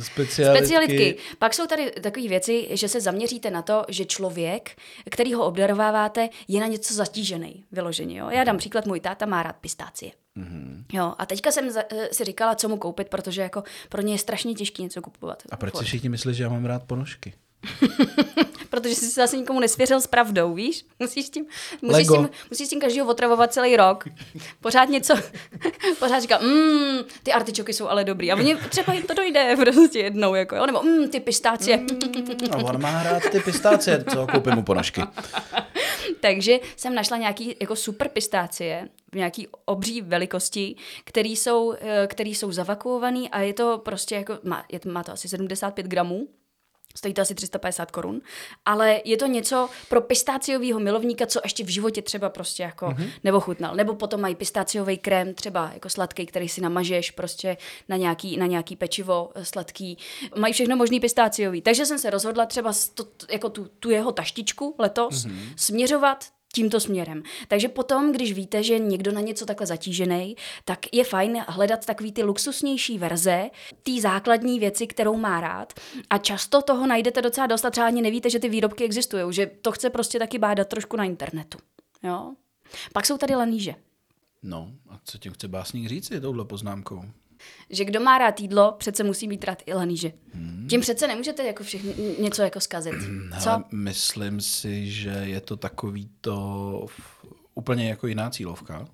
Specialitky. Specialitky. Pak jsou tady takové věci, že se zaměříte na to, že člověk, který ho obdarováváte, je na něco zatížený, vyloženě. Jo? Já dám příklad, můj táta má rád pistácie. Mm-hmm. Jo, a teďka jsem eh, si říkala, co mu koupit, protože jako pro ně je strašně těžké něco kupovat. A proč si všichni myslí, že já mám rád ponožky? *laughs* protože jsi se zase nikomu nesvěřil s pravdou, víš? Musíš tím, musíš tím, musíš tím každého otravovat celý rok. Pořád něco, *laughs* pořád říká, mmm, ty artičoky jsou ale dobrý. A oni třeba jim to dojde *laughs* prostě jednou, jako, jo? nebo mmm, ty pistácie. Mm, no, on má rád ty pistácie, co koupím mu ponožky. Takže jsem našla nějaký jako super pistácie v nějaký obří velikosti, který jsou, eh, který jsou zavakuovaný a je to prostě jako, má, je, má to asi 75 gramů Stojí to asi 350 korun, ale je to něco pro pistáciového milovníka, co ještě v životě třeba prostě jako mm-hmm. neochutnal. Nebo potom mají pistáciový krém, třeba jako sladký, který si namažeš prostě na nějaký, na nějaký pečivo eh, sladký. Mají všechno možný pistáciový. Takže jsem se rozhodla třeba to, jako tu, tu jeho taštičku letos mm-hmm. směřovat tímto směrem. Takže potom, když víte, že někdo na něco takhle zatížený, tak je fajn hledat takový ty luxusnější verze, té základní věci, kterou má rád. A často toho najdete docela dost a třeba ani nevíte, že ty výrobky existují, že to chce prostě taky bádat trošku na internetu. Jo? Pak jsou tady laníže. No, a co tím chce básník říct touhle poznámkou? Že kdo má rád jídlo, přece musí být rád i laníže. Hmm. Tím přece nemůžete jako všechny, něco jako zkazit. Co? Hele, myslím si, že je to takový to úplně jako jiná cílovka.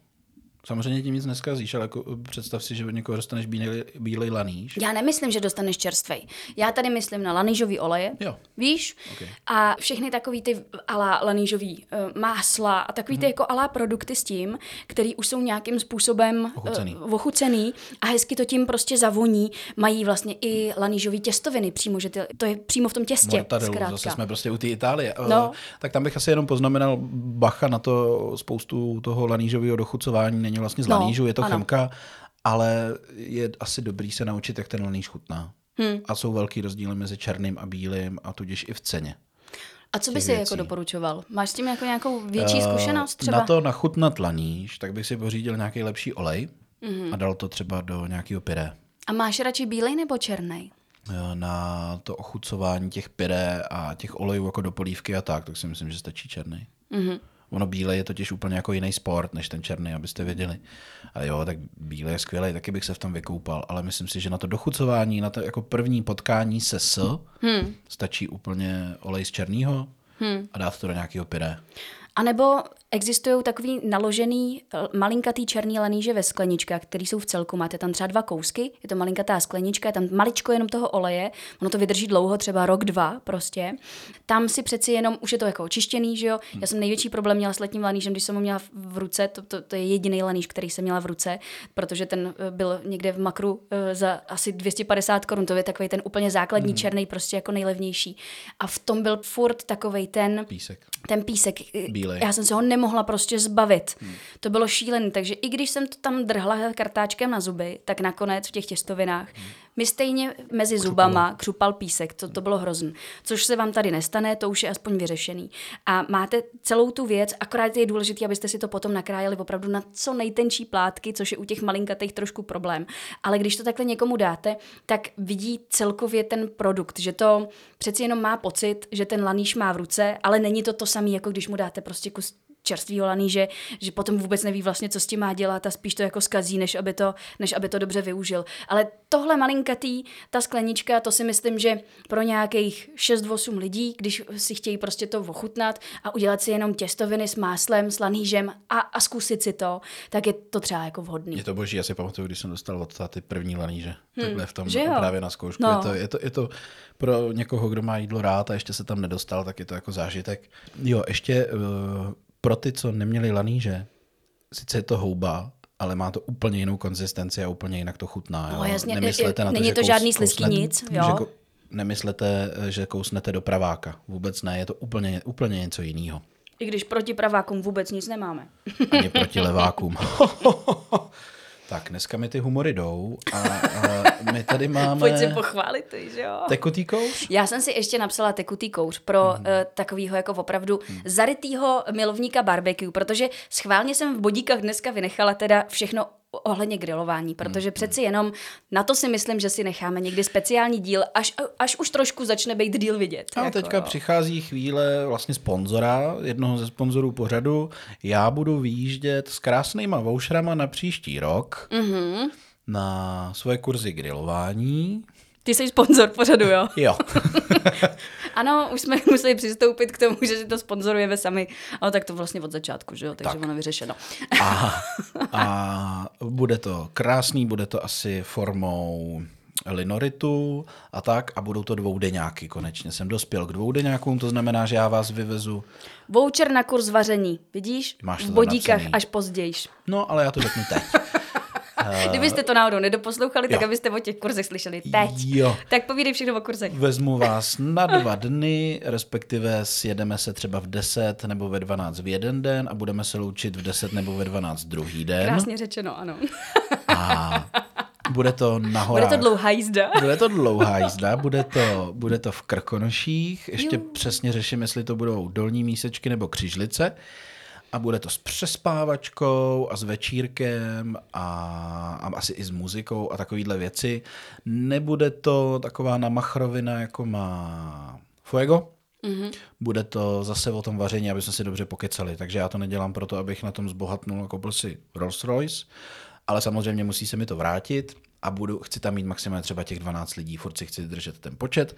Samozřejmě tím nic neskazíš, ale jako představ si, že od někoho dostaneš bílej, bílej laníž. Já nemyslím, že dostaneš čerstvej. Já tady myslím na lanížový oleje, jo. víš? Okay. A všechny takový ty alá lanížový uh, másla a takový mm-hmm. ty mhm. jako alá produkty s tím, který už jsou nějakým způsobem ochucený. Uh, ochucený a hezky to tím prostě zavoní. Mají vlastně i lanížový těstoviny přímo, že ty, to je přímo v tom těstě. Mortadelu, zase jsme prostě u té Itálie. No. Uh, tak tam bych asi jenom poznamenal bacha na to spoustu toho lanížového dochucování není vlastně z no, lanížu, je to ano. chemka, ale je asi dobrý se naučit, jak ten laníž chutná. Hmm. A jsou velký rozdíly mezi černým a bílým a tudíž i v ceně. A co by si jako doporučoval? Máš s tím jako nějakou větší uh, zkušenost třeba? Na to nachutnat laníž, tak bych si pořídil nějaký lepší olej mm-hmm. a dal to třeba do nějakého pyré. A máš radši bílej nebo černý? Na to ochucování těch pyré a těch olejů jako do polívky a tak, tak si myslím, že stačí černý. Mm-hmm. Ono bílé je totiž úplně jako jiný sport než ten černý, abyste věděli. A jo, tak bílé je skvělý, taky bych se v tom vykoupal, ale myslím si, že na to dochucování, na to jako první potkání se s, hmm. stačí úplně olej z černého hmm. a dát to do nějakého pyré. A nebo existují takový naložený eh, malinkatý černý laníže ve skleničkách, který jsou v celku. Máte tam třeba dva kousky, je to malinkatá sklenička, je tam maličko jenom toho oleje, ono to vydrží dlouho, třeba rok, dva prostě. Tam si přeci jenom, už je to jako očištěný, že jo. Já jsem největší problém měla s letním lanížem, když jsem ho měla v ruce, to, to, to je jediný laníž, který jsem měla v ruce, protože ten eh, byl někde v makru eh, za asi 250 korun, to je takový ten úplně základní mm. černý, prostě jako nejlevnější. A v tom byl furt takový ten písek. Ten písek. Bílej. Já jsem se ho nemohla prostě zbavit. Hmm. To bylo šílené, takže i když jsem to tam drhla kartáčkem na zuby, tak nakonec v těch těstovinách hmm mi stejně mezi Křupalo. zubama křupal písek, to, to bylo hrozné. Což se vám tady nestane, to už je aspoň vyřešený. A máte celou tu věc, akorát je důležité, abyste si to potom nakrájeli opravdu na co nejtenčí plátky, což je u těch malinkatých trošku problém. Ale když to takhle někomu dáte, tak vidí celkově ten produkt, že to přeci jenom má pocit, že ten laníš má v ruce, ale není to to samé, jako když mu dáte prostě kus čerstvý laný, že, že potom vůbec neví vlastně, co s tím má dělat a spíš to jako skazí, než aby to, než aby to dobře využil. Ale tohle malinkatý, ta sklenička, to si myslím, že pro nějakých 6-8 lidí, když si chtějí prostě to ochutnat a udělat si jenom těstoviny s máslem, s lanýžem a, a zkusit si to, tak je to třeba jako vhodný. Je to boží, já si pamatuju, když jsem dostal od ty první laníže, hmm, takhle v tom právě na zkoušku. No. Je, to, je, to, je to pro někoho, kdo má jídlo rád a ještě se tam nedostal, tak je to jako zážitek. Jo, ještě uh, pro ty, co neměli laníže, sice je to houba, ale má to úplně jinou konzistenci a úplně jinak to chutná. No, jasně, Nemyslete na to, není to kous, žádný slisky nic, jo? Že nemyslete, že kousnete do praváka. Vůbec ne, je to úplně, úplně něco jiného. I když proti pravákům vůbec nic nemáme. Ani proti levákům. *laughs* Tak, dneska mi ty humory jdou a, a my tady máme... Pojď si pochválit ty, že jo? Tekutý kouř? Já jsem si ještě napsala tekutý kouř pro mm. uh, takovýho jako opravdu mm. zarytýho milovníka barbecue, protože schválně jsem v bodíkách dneska vynechala teda všechno ohledně grilování, protože hmm. přeci jenom na to si myslím, že si necháme někdy speciální díl, až, až už trošku začne být díl vidět. A jako, teďka jo. přichází chvíle vlastně sponzora, jednoho ze sponzorů pořadu. Já budu výjíždět s krásnýma voucherama na příští rok mm-hmm. na svoje kurzy grilování. Ty jsi sponzor pořadu, jo? *laughs* jo. *laughs* ano, už jsme museli přistoupit k tomu, že si to sponzorujeme sami, ale tak to vlastně od začátku, že jo? Takže tak. ono vyřešeno. a, *laughs* a bude to krásný, bude to asi formou linoritu a tak a budou to dvoudeňáky konečně. Jsem dospěl k dvoudeňákům, to znamená, že já vás vyvezu. Voucher na kurz vaření, vidíš? Máš to v bodíkách až později. No, ale já to řeknu teď. Kdybyste to náhodou nedoposlouchali, tak Jo. abyste o těch kurzech slyšeli teď. Jo. Tak povídej všechno o kurzech. Vezmu *laughs* vás na dva dny, respektive sjedeme se třeba v 10 nebo ve 12 v jeden den a budeme se loučit v 10 nebo ve 12 druhý den. Krásně řečeno, ano. A bude to na Bude horách. to dlouhá jízda. Bude to dlouhá jízda, bude to, bude to v Krkonoších, ještě Jo. přesně řeším, jestli to budou dolní mísečky nebo křižlice. A bude to s přespávačkou a s večírkem a, a asi i s muzikou a takovýhle věci. Nebude to taková namachrovina, jako má Fuego. Mm-hmm. Bude to zase o tom vaření, aby jsme si dobře pokecali. Takže já to nedělám proto, abych na tom zbohatnul a koupil si Rolls Royce, ale samozřejmě musí se mi to vrátit a budu, chci tam mít maximálně třeba těch 12 lidí, furt si chci držet ten počet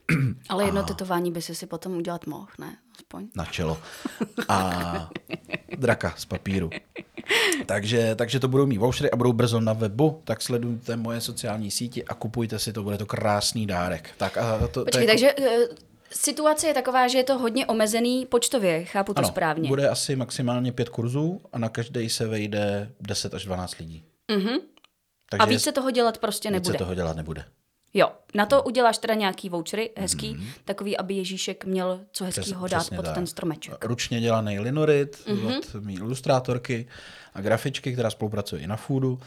*clears throat* Ale jedno tetování by si si potom udělat mohl, ne? Aspoň. na čelo a draka z papíru. Takže, takže to budou mít vouchery a budou brzo na webu, tak sledujte moje sociální síti a kupujte si to, bude to krásný dárek. Tak a to, to Počkej, je takže eh, situace je taková, že je to hodně omezený počtově, chápu to ano, správně. bude asi maximálně pět kurzů a na každý se vejde 10 až 12 lidí. Mm-hmm. Takže A víc se toho dělat prostě nebude. se toho dělat nebude. Jo, na to uděláš teda nějaký vouchery, hezký, mm-hmm. takový, aby Ježíšek měl co hezkýho dát pod tak. ten stromeček. Ručně dělaný linorit mm-hmm. od mý ilustrátorky a grafičky, která spolupracuje i na foodu.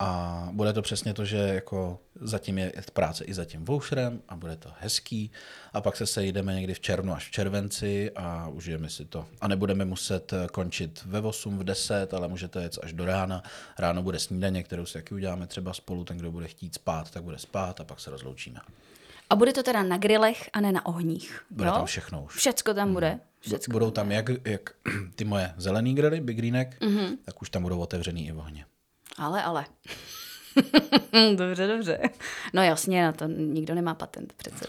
A bude to přesně to, že jako zatím je práce i za tím voucherem a bude to hezký. A pak se sejdeme někdy v červnu až v červenci a užijeme si to. A nebudeme muset eh, končit ve 8, v 10, ale můžete jet až do rána. Ráno bude snídaně, kterou si taky uděláme třeba spolu. Ten, kdo bude chtít spát, tak bude spát a pak se rozloučíme. A bude to teda na grilech a ne na ohních. Bude jo? tam všechno už. Všecko tam bude. Bu- Všecko. Budou tam jak, jak *clears throat* ty moje zelený grily, Big Greenek, mm-hmm. tak už tam budou otevřený i ohně. Ale, ale. *laughs* dobře, dobře. No jasně, na to nikdo nemá patent přece.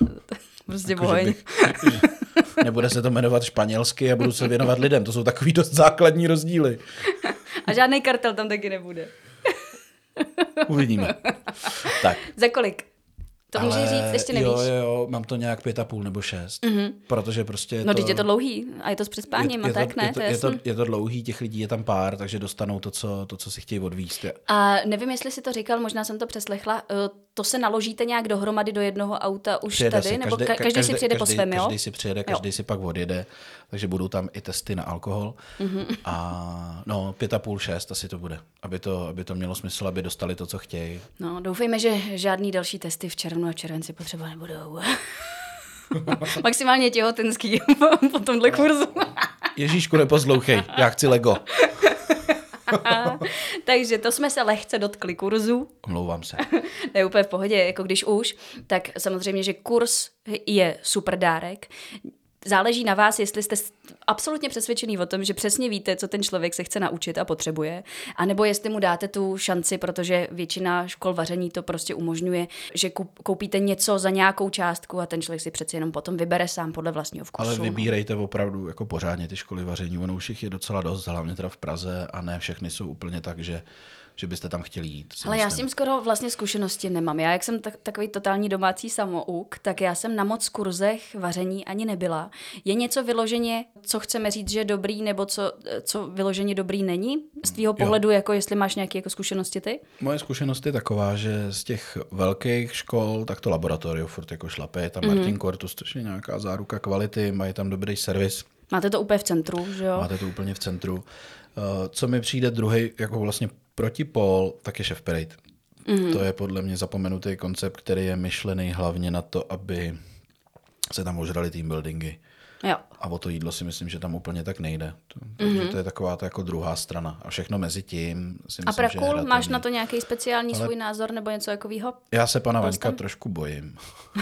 Prostě Jakože boheň. Nebude se to jmenovat španělsky a budu se věnovat lidem. To jsou takový dost základní rozdíly. A žádný kartel tam taky nebude. Uvidíme. Tak. Za kolik? To můžeš říct, ještě nevíš. Jo, jo, jo, mám to nějak pět a půl nebo šest. Mm-hmm. Protože prostě No, teď je to dlouhý a je to s přespáním a tak, to, ne? je, to, to je, to, je to dlouhý, těch lidí je tam pár, takže dostanou to, co, to, co si chtějí odvíst. A nevím, jestli si to říkal, možná jsem to přeslechla, eh, to se naložíte nějak dohromady do jednoho auta už Přijede tady, si, nebo každý, každý si přijede po každý, svém, jo? Každý si přijede, každý si pak odjede, takže budou tam i testy na alkohol. Mhm. Mm-hmm. A no, pět a půl, šest asi to bude, aby to, aby to mělo smysl, aby dostali to, co chtějí. No, doufejme, že žádný další testy v červnu a červenci potřeba nebudou. *laughs* Maximálně těhotenský *laughs* po tomhle kurzu. Ježíšku, neposlouchej, já chci Lego. *laughs* *laughs* Takže to jsme se lehce dotkli kurzu. Omlouvám se. *laughs* Ne, úplně v pohodě, jako když už, tak samozřejmě, že kurz je super dárek. Záleží na vás, jestli jste absolutně přesvědčený o tom, že přesně víte, co ten člověk se chce naučit a potřebuje, anebo jestli mu dáte tu šanci, protože většina škol vaření to prostě umožňuje, že koupíte něco za nějakou částku a ten člověk si přeci jenom potom vybere sám podle vlastního vkusu. Ale vybírejte opravdu jako pořádně ty školy vaření, ono už jich je docela dost, hlavně teda v Praze a ne všechny jsou úplně tak, že, že byste tam chtěli jít. Ale já s tím skoro vlastně zkušenosti nemám. Já, jak jsem tak, takový totální domácí samouk, tak já jsem na moc kurzech vaření ani nebyla. Je něco vyloženě, co chceme říct, že je dobrý, nebo co, co vyloženě dobrý není? Z tvýho pohledu, jako jestli máš nějaké jako zkušenosti ty? Moje zkušenost je taková, že z těch velkých škol, tak to laboratorium furt jako šlape. Je tam Mhm. mm-hmm. Martin Kortus, což je nějaká záruka kvality, mají tam dobrý servis, Máte to úplně v centru, že jo? máte to úplně v centru. Eh, Co mi přijde druhý, jako vlastně protipol, tak je Chef Parade. Mm-hmm. To je podle mě zapomenutý koncept, který je myšlený hlavně na to, aby se tam ožrali team buildingy. Jo. A o to jídlo si myslím, že tam úplně tak nejde. To, Mhm. takže to je taková ta jako druhá strana. A všechno mezi tím si myslím, A že Pravkul, hratelný. máš na to nějaký speciální svůj názor nebo něco takového? Já se pana Vaňka trošku bojím.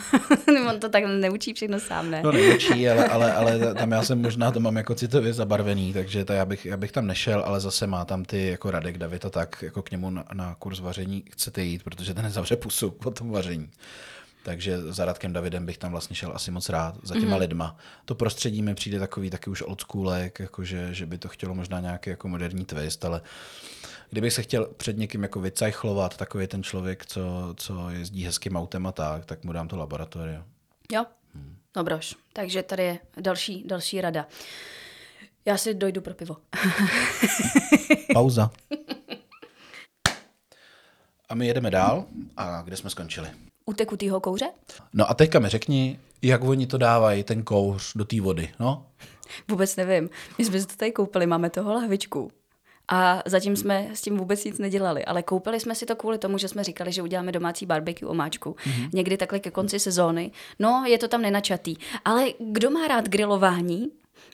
*laughs* On to tak neučí všechno sám, ne? No neučí, ale, ale, ale tam já jsem možná to mám jako citově zabarvený, takže to já, bych, já bych tam nešel, ale zase má tam ty jako Radek David a tak, jako k němu na, na kurz vaření chcete jít, protože ten nezavře pusu po tom vaření. Takže za Radkem Davidem bych tam vlastně šel asi moc rád, za těma mm-hmm. lidma. To prostředí mi přijde takový taky už oldschoolek, jakože, že by to chtělo možná nějaký jako moderní twist, ale kdybych se chtěl před někým jako vycajchlovat, takový ten člověk, co, co jezdí hezkým autem a tak, tak mu dám to laboratorium. Jo, dobroš. Takže tady je další, další rada. Já si dojdu pro pivo. *laughs* Pauza. A my jedeme dál. A kde jsme skončili? U tekutýho kouře? No a teďka mi řekni, jak oni to dávají, ten kouř, do té vody, no? Vůbec nevím. My jsme se to tady koupili, máme toho lahvičku. A zatím jsme s tím vůbec nic nedělali, ale koupili jsme si to kvůli tomu, že jsme říkali, že uděláme domácí barbecue omáčku. Mm-hmm. Někdy takhle ke konci sezóny. No, je to tam nenačatý. Ale kdo má rád grilování,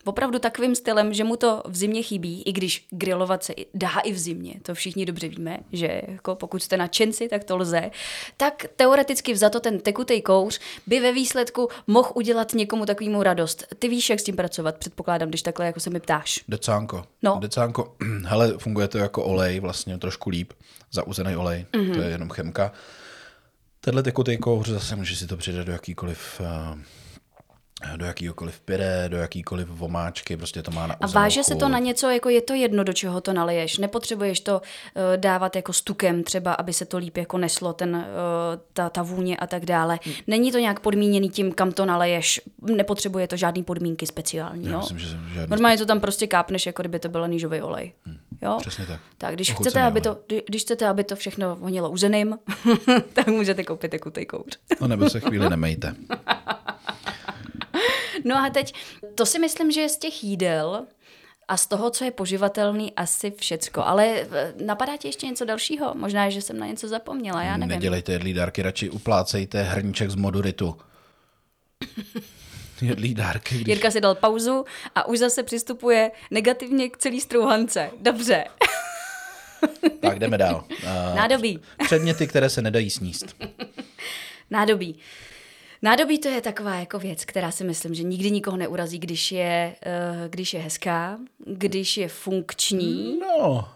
opravdu takovým stylem, že mu to v zimě chybí, i když grilovat se dá i v zimě, to všichni dobře víme, že jako pokud jste na čenci, tak to lze, tak teoreticky vzato ten tekutý kouř by ve výsledku mohl udělat někomu takovýmu radost. Ty víš, jak s tím pracovat, předpokládám, když takhle jako se mi ptáš. Decánko. No. Decánko, *clears throat* hele, funguje to jako olej, vlastně trošku líp, zauzený olej, Mhm. mm-hmm. to je jenom chemka. Tenhle tekutý kouř zase může si to přidat do jakýkoliv uh, do jakýkoliv pyré, do jakýkoliv vomáčky, prostě to má na A váže se to na něco, jako je to jedno, do čeho to naliješ. Nepotřebuješ to uh, dávat jako stukem třeba, aby se to líp jako neslo, ten, uh, ta, ta vůně a tak dále. Není to nějak podmíněný tím, kam to naleješ. Nepotřebuje to žádný podmínky speciální. Já jo? myslím, že žádný Normálně to tam prostě kápneš, jako kdyby to byl nížový olej. Jo? přesně tak. Tak když Ochucený chcete, aby olej. to, kdy- když chcete, aby to všechno vonilo uzeným, *laughs* tak můžete koupit tekutý kouř. No nebo se chvíli nemejte. *laughs* No a teď, to si myslím, že je z těch jídel a z toho, co je poživatelný, asi všecko. Ale eh, napadá ti ještě něco dalšího? Možná, že jsem na něco zapomněla, já nevím. Nedělejte jedlý dárky, radši uplácejte hrníček z moduritu. *laughs* jedlý dárky, když... Jirka si dal pauzu a už zase přistupuje negativně k celý strouhance. Dobře. *laughs* Tak jdeme dál. Uh, Nádobí. předměty, které se nedají sníst. Nádobí. Nádobí to je taková jako věc, která si myslím, že nikdy nikoho neurazí, když je, eh, když je hezká, když je funkční. No,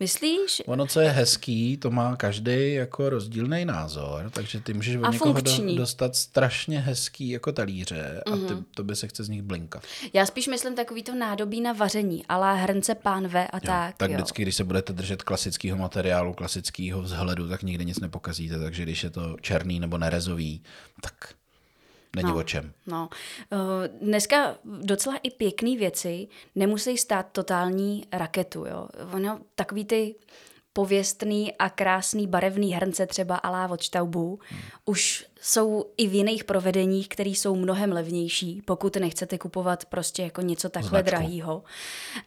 Myslíš? ono, co je hezký, to má každý jako rozdílný názor, takže ty můžeš od někoho do, dostat strašně hezký jako talíře a ty, to by se chce z nich blinkat. Já spíš myslím takový to nádobí na vaření, ale hrnce pánve a tak. tak jo. vždycky, když se budete držet klasického materiálu, klasického vzhledu, tak nikdy nic nepokazíte, takže když je to černý nebo nerezový, tak není No. o čem. No, uh, dneska docela i pěkné věci nemusí stát totální raketu, jo. Ono, takový ty pověstný a krásný barevný hrnce třeba alá od štaubu hmm. už jsou i v jiných provedeních, které jsou mnohem levnější, pokud nechcete kupovat prostě jako něco takhle Značku. drahýho.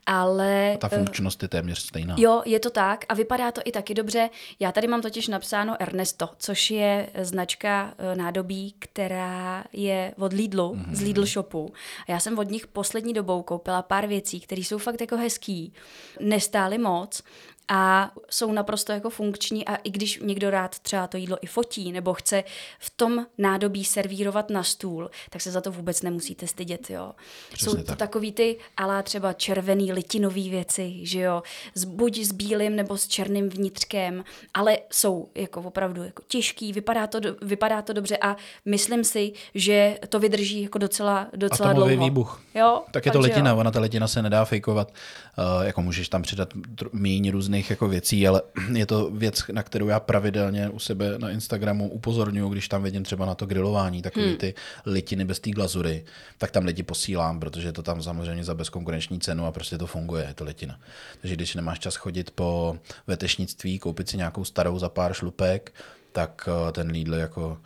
Ale A ta funkčnost je téměř stejná. Jo, je to tak a vypadá to i taky dobře. Já tady mám totiž napsáno Ernesto, což je značka eh, nádobí, která je od Lidlu, mm-hmm. z Lidl shopu. A já jsem od nich poslední dobou koupila pár věcí, které jsou fakt jako hezký, nestály moc a jsou naprosto jako funkční a i když někdo rád třeba to jídlo i fotí nebo chce v tom nádobí servírovat na stůl, tak se za to vůbec nemusíte stydět, jo. Přesně jsou to tak. takový ty alá třeba červený litinový věci, že jo, s, buď s bílým nebo s černým vnitřkem, ale jsou jako opravdu jako těžký, vypadá to, do- vypadá to dobře a myslím si, že to vydrží jako docela, docela Atomový dlouho. výbuch. Jo, Tak je to letina, jo. ona ta letina se nedá fejkovat, uh, jako můžeš tam přidat míň různých jako věcí, ale *clears throat* je to věc, na kterou já pravidelně u sebe na Instagramu upozorňuji, když tam vidím třeba na to grilování, takový hmm. ty litiny bez té glazury, tak tam lidi posílám, protože je to tam samozřejmě za bezkonkurenční cenu a prostě to funguje, je to litina. Takže když nemáš čas chodit po vetešnictví, koupit si nějakou starou za pár šlupek, tak uh, ten Lidl jako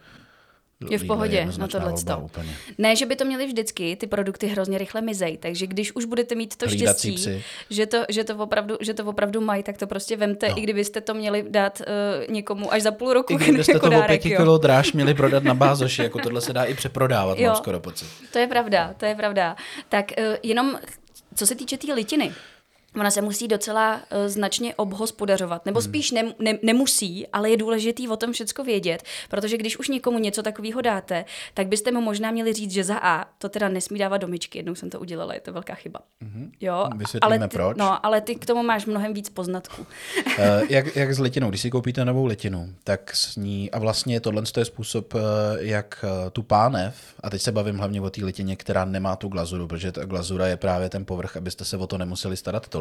Je v pohodě na jednoznačná tohle. Ne, že by to měli vždycky, ty produkty hrozně rychle mizej, takže když už budete mít to Hlídací štěstí, psy. že to, že, to opravdu, že to opravdu mají, tak to prostě vemte, no. i kdybyste to měli dát uh, někomu až za půl roku I *laughs* kdybyste jako to o dárek, pěti jo. kilo dráž *laughs* měli prodat na bázoši, jako tohle se dá i přeprodávat, Jo. mám skoro pocit. To je pravda, to je pravda. Tak uh, jenom co se týče té tý litiny, Ona se musí docela uh, značně obhospodařovat, nebo spíš ne, ne, nemusí, ale je důležitý o tom všecko vědět, protože když už někomu něco takového dáte, tak byste mu možná měli říct, že za A to teda nesmí dávat do myčky, jednou jsem to udělala, je to velká chyba. Jo, Vysvětlíme ale ty, proč. No, ale ty k tomu máš mnohem víc poznatků. Eh, jak, jak s letinou, když si koupíte novou letinu, tak s ní, a vlastně tohle je způsob, eh, jak tu pánev, a teď se bavím hlavně o té letině, která nemá tu glazuru, protože ta glazura je právě ten povrch, abyste se o to nemuseli starat tolik.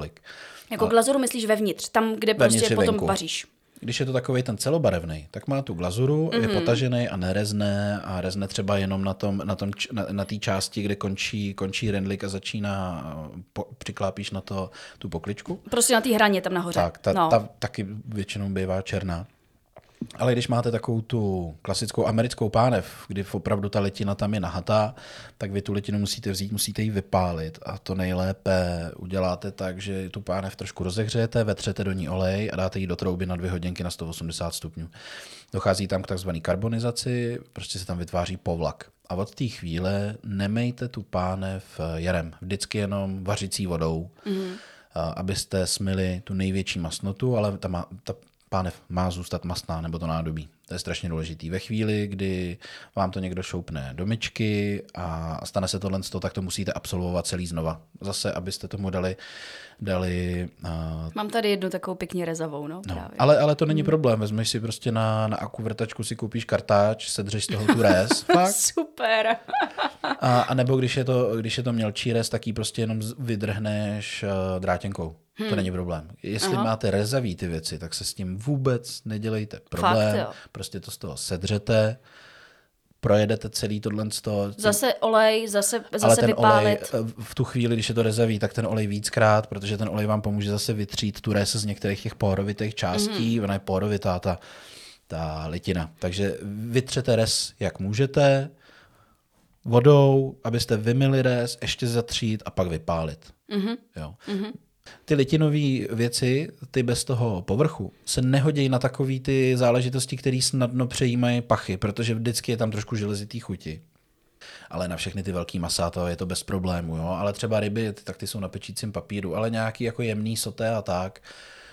Jako glazuru myslíš vevnitř, tam, kde Vevnitř prostě potom venku. vaříš. Když je to takový ten celobarevný, tak má tu glazuru, mm-hmm. je potažený a nerezne a rezne třeba jenom na tom, na, tom, na, na té části, kde končí, končí rendlik a začíná, po, přiklápíš na to tu pokličku. Prostě na té hraně tam nahoře. Tak, ta, no. ta taky většinou bývá černá. Ale když máte takovou tu klasickou americkou pánev, kdy opravdu ta litina tam je nahatá, tak vy tu litinu musíte vzít, musíte ji vypálit a to nejlépe uděláte tak, že tu pánev trošku rozehřejete, vetřete do ní olej a dáte ji do trouby na dvě hodinky na 180 stupňů. Dochází tam k takzvané karbonizaci, prostě se tam vytváří povlak. A od té chvíle nemejte tu pánev jarem, vždycky jenom vařicí vodou, mm. abyste smili tu největší masnotu, ale ta, ma, ta pánev má zůstat masná nebo to nádobí. To je strašně důležitý. Ve chvíli, kdy vám to někdo šoupne do myčky a stane se tohle, tak to musíte absolvovat celý znova. Zase, abyste tomu dali... dali uh... Mám tady jednu takovou pěkně rezavou, no, no právě. Ale, ale to není problém. Vezmeš si prostě na, na aku vrtačku si koupíš kartáč, sedřeš z toho tu rez. *laughs* Fakt. Super. a, a, nebo když je, to, když je to mělčí rez, tak ji prostě jenom vydrhneš uh, drátěnkou. Hmm. To není problém. Jestli Aha. máte rezavý ty věci, tak se s tím vůbec nedělejte problém. Fakt, prostě to z toho sedřete, projedete celý tohle z toho. Zase olej, zase, zase Ale ten vypálit. olej eh, v tu chvíli, když je to rezavý, tak ten olej víckrát, protože ten olej vám pomůže zase vytřít tu rez z některých těch porovitých částí. Mm. Ona je porovitá, ta, ta litina. Takže vytřete res, jak můžete, vodou, abyste vymili res, ještě zatřít a pak vypálit. Mm-hmm. Jo. Mm-hmm. Ty litinové věci, ty bez toho povrchu, se nehodí na takové ty záležitosti, které snadno přejímají pachy, protože vždycky je tam trošku železitý chuti. Ale na všechny ty velký masa to je to bez problému, jo? ale třeba ryby, tak ty jsou na pečícím papíru, ale nějaký jako jemný soté a tak,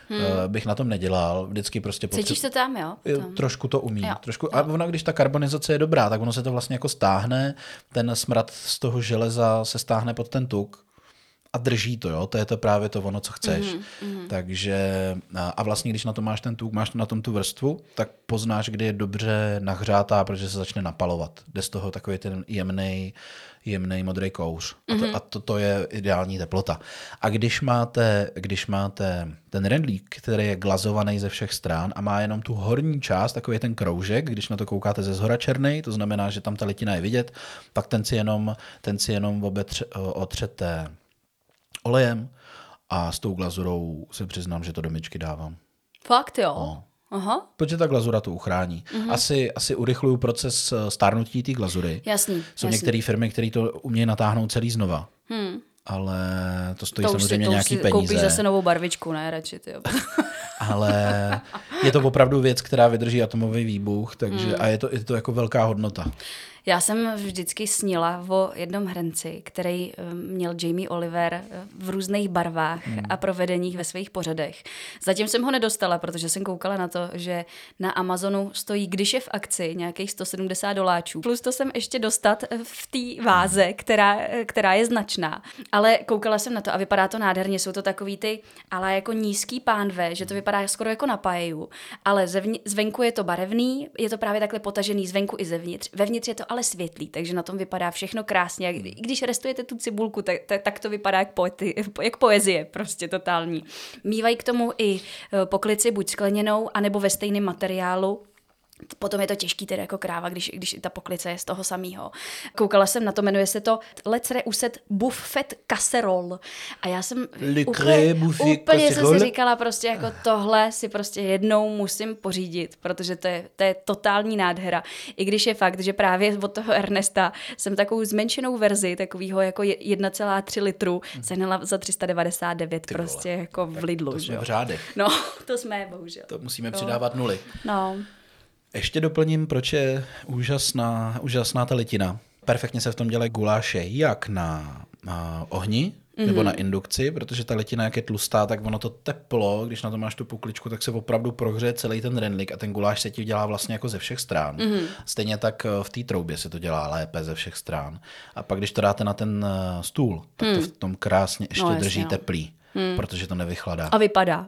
hmm. bych na tom nedělal. Vždycky prostě potřebuji. Cítíš se tam, jo? Tam. Trošku to umí. Jo. Trošku, a ono, když ta karbonizace je dobrá, tak ono se to vlastně jako stáhne, ten smrad z toho železa se stáhne pod ten tuk a drží to, jo, to je to právě to ono, co chceš. Mm-hmm. Takže a vlastně, když na to máš ten tuk, máš na tom tu vrstvu, tak poznáš, kdy je dobře nahřátá, protože se začne napalovat. Jde z toho takový ten jemný, jemný modrý kouř. Mm-hmm. A, to, mhm. a to, to je ideální teplota. A když máte, když máte ten rendlík, který je glazovaný ze všech stran a má jenom tu horní část, takový ten kroužek, když na to koukáte ze zhora černý, to znamená, že tam ta litina je vidět, tak ten si jenom, ten si jenom obetře, otřete olejem a s tou glazurou se přiznám, že to do myčky dávám. Fakt jo? No. Aha. Protože ta glazura to uchrání. Uh-huh. Asi, asi urychluju proces eh, stárnutí té glazury. Jasný. Jsou některé firmy, které to umějí natáhnout celý znova. Hmm. Ale to stojí to samozřejmě si, to nějaký si peníze. Koupíš zase novou barvičku, ne radši, ty. *laughs* Ale je to opravdu věc, která vydrží atomový výbuch, takže hmm. a je to, je to jako velká hodnota. Já jsem vždycky snila o jednom hrnci, který eh, měl Jamie Oliver eh, v různých barvách hmm. a provedeních ve svých pořadech. Zatím jsem ho nedostala, protože jsem koukala na to, že na Amazonu stojí, když je v akci, nějakých 170 doláčů. Plus to jsem ještě dostat eh, v té váze, která, která je značná. Ale koukala jsem na to a vypadá to nádherně. Jsou to takový ty, ale jako nízký pánve, že to vypadá skoro jako na pajeju. Ale zevni, zvenku je to barevný, je to právě takhle potažený zvenku i zevnitř. Vevnitř je to ale světlý, takže na tom vypadá všechno krásně. I když restujete tu cibulku, tak, tak, tak to vypadá jak, poety, jak poezie, prostě totální. Mývají k tomu i eh, poklici buď skleněnou, anebo ve stejném materiálu, Potom je to těžký tedy jako kráva, když, když ta poklice je z toho samého. Koukala jsem na to, jmenuje se to Let's Reuset Buffet Casserole. A já jsem Le úplně, úplně jsem si říkala prostě jako tohle si prostě jednou musím pořídit, protože to je, to je totální nádhera. I když je fakt, že právě od toho Ernesta jsem takovou zmenšenou verzi, takového jako 1,3 litru, hmm. sehnala za 399 Ty prostě vole. jako v Lidlu. To jsme v řádech. No, *laughs* to jsme, bohužel. To musíme no. přidávat nuly. No. Ještě doplním, proč je úžasná, úžasná ta litina. Perfektně se v tom dělají guláše jak na, na ohni, mm-hmm. nebo na indukci, protože ta litina, jak je tlustá, tak ono to teplo, když na to máš tu pukličku, tak se opravdu prohřeje celý ten renlik a ten guláš se ti dělá vlastně jako ze všech stran. Mm-hmm. Stejně tak eh, v té troubě se to dělá lépe ze všech stran. A pak, když to dáte na ten eh, stůl, tak mm. to v tom krásně ještě no, drží jasně, teplý hmm. protože to nevychladá. A vypadá.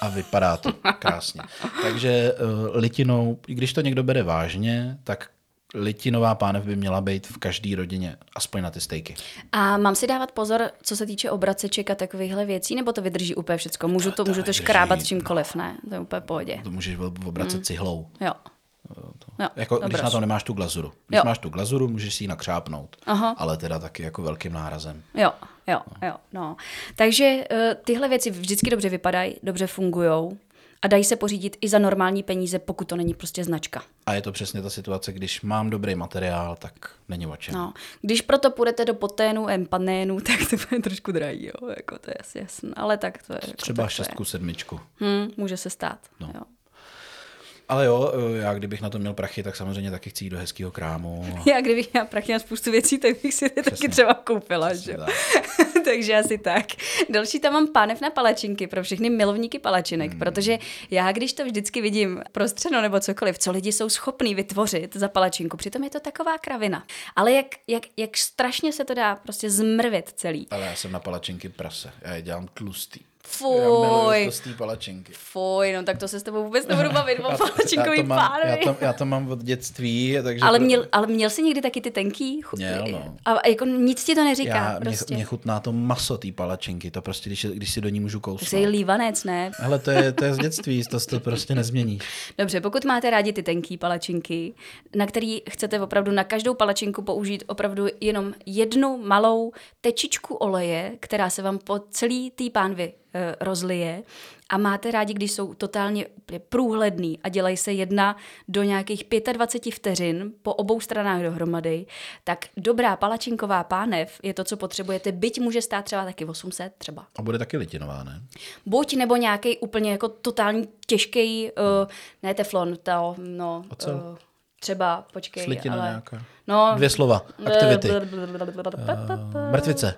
A vypadá to krásně. Takže uh, litinou, i když to někdo bere vážně, tak litinová pánev by měla být v každé rodině, aspoň na ty stejky. A mám si dávat pozor, co se týče obraceček a takovýchhle věcí, nebo to vydrží úplně všechno? Můžu to, to, můžu to škrábat čímkoliv, no. ne? To je úplně pohodě. To můžeš obracet hmm. cihlou. Jo. To. Jo, jako, když na to nemáš tu glazuru. Když jo. máš tu glazuru, můžeš si ji nakřápnout, Aha. ale teda taky jako velkým nárazem. Jo, jo, no. jo. No. Takže uh, tyhle věci vždycky dobře vypadají, dobře fungují a dají se pořídit i za normální peníze, pokud to není prostě značka. A je to přesně ta situace, když mám dobrý materiál, tak není o čem. No. Když proto půjdete do poténu, empanénu, *laughs* tak to bude trošku drahý, jo. Jako to je asi jasné. Ale tak to je. Jako Třeba tak to je. šestku, sedmičku. Hm, může se stát. No. Jo. Ale jo, já kdybych na to měl prachy, tak samozřejmě taky chci jít do hezkého krámu. *laughs* Já kdybych měla prachy na spoustu věcí, tak bych si je taky třeba koupila, že jo. tak. *laughs* Takže asi tak. Další tam mám pánev na palačinky pro všechny milovníky palačinek, hmm. protože já, když to vždycky vidím prostřeno nebo cokoliv, co lidi jsou schopní vytvořit za palačinku, přitom je to taková kravina. Ale jak, jak, jak strašně se to dá prostě zmrvit celý. Ale já jsem na palačinky prase. Já je dělám tlustý. Já Fuj, tlustý palačinky. fuj, no tak to se s tebou vůbec nebudu bavit *laughs* o já, palačinkový to mám, já, to, já to mám od dětství, takže... Ale měl, ale měl jsi někdy taky ty tenký? Chu- Měl, no. A jako nic ti to neříká já, prostě. mě, mě, chutná to maso té palačinky, to prostě, když, když si do ní můžu Ty jsi kousnout. lívanec, ne? Hele, to je, to je z dětství, to, to prostě nezměníš. *laughs* Dobře, pokud máte rádi ty tenký palačinky, na který chcete opravdu na každou palačinku použít opravdu jenom jednu malou tečičku oleje, která se vám po celý tý pánvi rozlije a máte rádi, když jsou totálně průhledný a dělají se jedna do nějakých 25 vteřin po obou stranách dohromady, tak dobrá palačinková pánev je to, co potřebujete, byť může stát třeba taky 800 třeba. A bude taky litinová, ne? Buď nebo nějaký úplně jako totální těžký, uh, ne teflon, to, no, Ocel? uh, třeba, počkej, Slitina ale... nějaká. No, Dvě slova, aktivity. Uh, Mrtvice.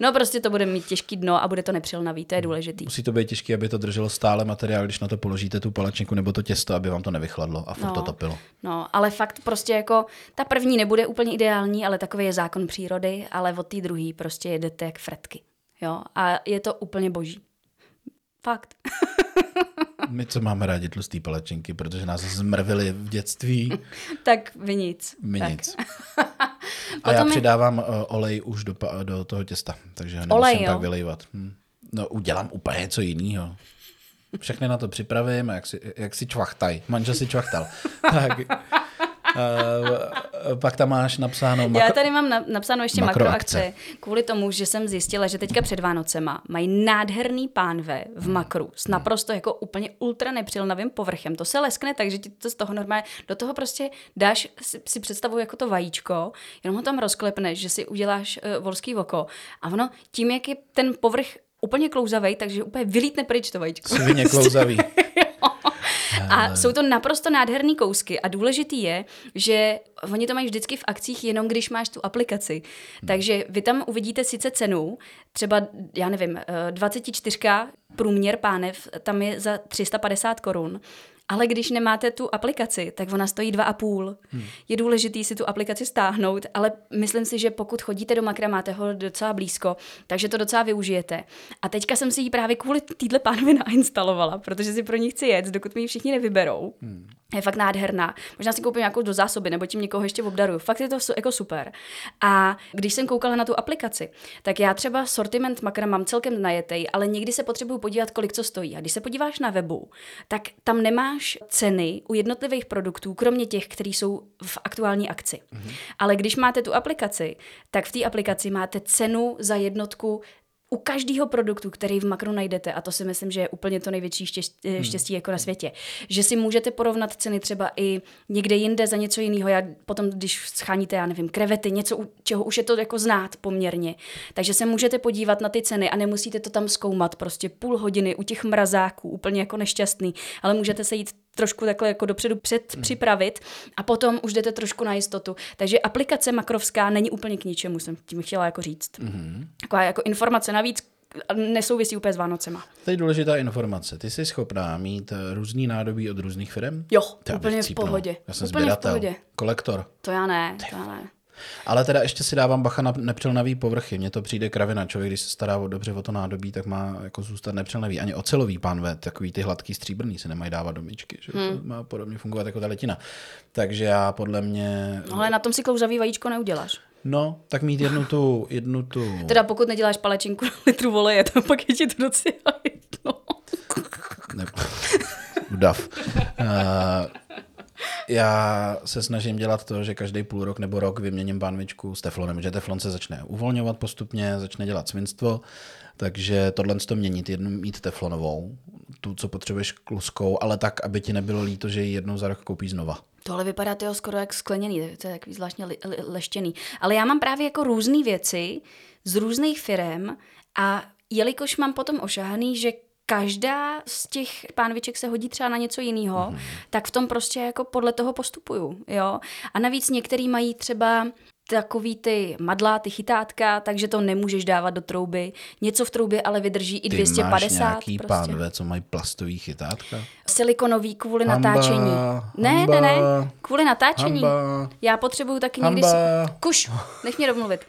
No prostě to bude mít těžký dno a bude to nepřilnavý, to je důležitý. Musí to být těžké, aby to drželo stále materiál, když na to položíte tu palačinku nebo to těsto, aby vám to nevychladlo a furt to topilo. No, ale fakt prostě jako, ta první nebude úplně ideální, ale takový je zákon přírody, ale od té druhé prostě jedete jak fretky. Jo, a je to úplně boží. Fakt. *laughs* My, co máme rádi tlustý palačinky, protože nás zmrvili v dětství, tak vy nic. my tak. nic. *laughs* A já Potom je- přidávám uh, olej už do, do toho těsta, takže ho nemusím Olej, jo? tak vylejvat. Hm. No, udělám úplně něco jiného. Všechny na to připravím, jak si, jak si čvachtaj. Manžel si čvachtal. *laughs* tak, uh, pak tam máš napsáno Já tady mám na, napsáno ještě Makroakce. makroakce. Kvůli tomu, že jsem zjistila, že teďka před Vánocema mají nádherný pánve v makru s naprosto jako úplně ultra nepřilnavým povrchem. To se leskne tak, že ti to z toho normálně, do toho prostě dáš, si, si představuji jako to vajíčko, jenom ho tam rozklepneš, že si uděláš uh, volský oko a ono tím, jak je ten povrch úplně klouzavý, takže úplně vylítne pryč to vajíčko. Svině klouzavý. *laughs* A jsou to naprosto nádherný kousky a důležitý je, že oni to mají vždycky v akcích jenom když máš tu aplikaci. Takže vy tam uvidíte sice cenu, třeba, já nevím, eh, 24 průměr pánev, tam je za 350 korun, ale když nemáte tu aplikaci, tak ona stojí dva a půl. Hmm. Je důležitý si tu aplikaci stáhnout, ale myslím si, že pokud chodíte do Makra, máte ho docela blízko, takže to docela využijete. A teďka jsem si ji právě kvůli týdle pánvi *laughs* nainstalovala, protože si pro ní chci jet, dokud mi ji všichni nevyberou. Hmm. Je fakt nádherná. Možná si koupím nějakou do zásoby, nebo tím někoho ještě obdaruju. Fakt je to jako super. A když jsem koukala na tu aplikaci, tak já třeba sortiment makra mám celkem najetej, ale někdy se potřebuju podívat, kolik co stojí. A když se podíváš na webu, tak tam nemáš ceny u jednotlivých produktů, kromě těch, které jsou v aktuální akci. Mm-hmm. Ale když máte tu aplikaci, tak v té aplikaci máte cenu za jednotku u každého produktu, který v makru najdete, a to si myslím, že je úplně to největší štěstí, hmm. štěstí jako na světě, že si můžete porovnat ceny třeba i někde jinde za něco jiného. Já potom, když scháníte, já nevím, krevety, něco, u čeho už je to jako znát poměrně. Takže se můžete podívat na ty ceny a nemusíte to tam zkoumat prostě půl hodiny u těch mrazáků, úplně jako nešťastný, ale můžete se jít trošku takhle jako dopředu předpřipravit a potom už jdete trošku na jistotu. Takže aplikace makrovská není úplně k ničemu, jsem tím chtěla jako říct. Mm-hmm. Taková jako informace navíc nesouvisí úplně s Vánocema. To je důležitá informace. Ty jsi schopná mít eh, různý nádobí od různých firm? Jo, To já úplně v pohodě. Já jsem Úplně v sběratel, pohodě. kolektor. To já ne, to já ne. Ale teda ještě si dávám bacha na nepřelnavý povrchy. Mně to přijde kravina. Člověk, když se stará o dobře o to nádobí, tak má jako zůstat nepřelnavý. Ani ocelový pánve, takový ty hladký stříbrný, se nemají dávat do myčky. Že? Hmm. To má podobně fungovat jako ta letina. Takže já podle mě... No, ale na tom si klouzavý vajíčko neuděláš. No, tak mít jednu tu, jednu tu... Teda pokud neděláš palečinku na litru voleje, to pak je ti to docela jedno. Ne, udav. Uh, Já se snažím dělat to, že každý půl rok nebo rok vyměním pánvičku s teflonem, že teflon se začne uvolňovat postupně, začne dělat svinstvo, takže tohle to měnit, jednu mít teflonovou, tu, co potřebuješ kluskou, ale tak, aby ti nebylo líto, že ji jednou za rok koupíš znova. Tohle vypadá tyho skoro jak skleněný, to je takový zvláštně li, li, leštěný. Ale já mám právě jako různé věci z různých firm a jelikož mám potom ošahaný, že každá z těch pánviček se hodí třeba na něco jiného, mm-hmm. tak v tom prostě jako podle toho postupuju, jo. A navíc některý mají třeba takový ty madla, ty chytátka, takže to nemůžeš dávat do trouby. Něco v troubě ale vydrží i 250. Ty máš nějaký prostě. pánve, co mají plastový chytátka? Silikonový kvůli hamba, natáčení. Ne, hamba, ne, ne, kvůli natáčení. Hamba, Já potřebuju taky hamba. někdy... Si... Kuš, nech mě domluvit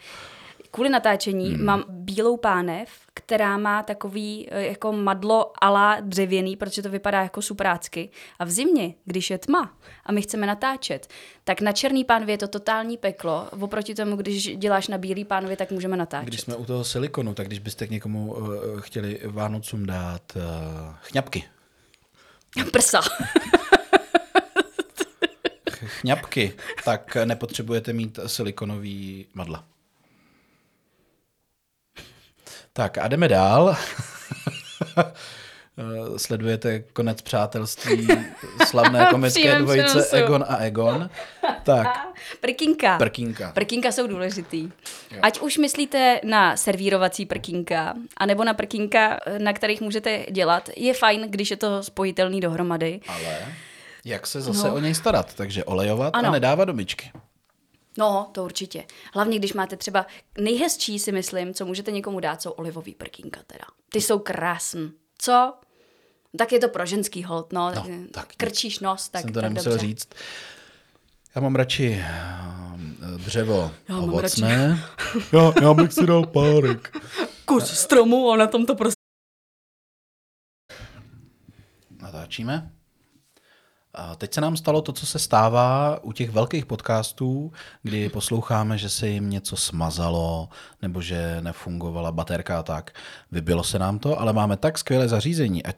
kvůli natáčení hmm. mám bílou pánev, která má takový eh, jako madlo ala dřevěný, protože to vypadá jako suprácky. A v zimě, když je tma a my chceme natáčet, tak na černý pánvě je to totální peklo. Oproti tomu, když děláš na bílý pánvě, tak můžeme natáčet. Když jsme u toho silikonu, tak když byste k někomu uh, chtěli Vánocům dát uh, chňapky. Prsa. chňapky, tak nepotřebujete mít silikonový madla. Tak a jdeme dál. *laughs* Sledujete konec přátelství slavné *laughs* komické dvojice přenosu. Egon a Egon. Tak. Prkinka. Prkinka. Prkinka jsou důležitý. Jo. Ať už myslíte na servírovací prkínka, anebo na prkínka, na kterých můžete dělat, je fajn, když je to spojitelný dohromady. Ale jak se zase no. o něj starat? Takže olejovat ano. a nedávat do myčky. No, to určitě. Hlavně, když máte třeba nejhezčí, si myslím, co můžete někomu dát, jsou olivový prkínka teda. Ty jsou krásný. Co? Tak je to pro ženský hold, no. no tak krčíš nos, tak Jsem to tak nemusel dobře. říct. Já mám radši eh, dřevo já ovocné. *laughs* já, já bych si dal párek. Kus stromu a na tom to prostě... Natáčíme? A teď se nám stalo to, co se stává u těch velkých podcastů, kdy posloucháme, že se jim něco smazalo, nebo že nefungovala baterka a tak. Vybilo se nám to, ale máme tak skvělé zařízení a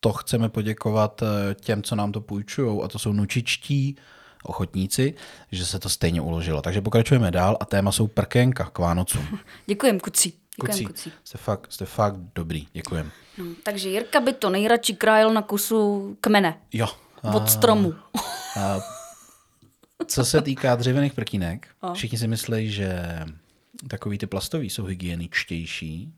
to chceme poděkovat eh, těm, co nám to půjčují, a to jsou nučičtí ochotníci, že se to stejně uložilo. Takže pokračujeme dál a téma jsou prkénka k Vánocům. *laughs* Děkujem, kucí. Děkujem, kucí. kucí. Jste, fakt, jste fakt dobrý, děkujem. No, takže Jirka by to nejradši krájel na kusu kmene. Jo, od stromu. A co se týká dřevěných prkínek, a. všichni si myslí, že takový ty plastový jsou hygieničtější.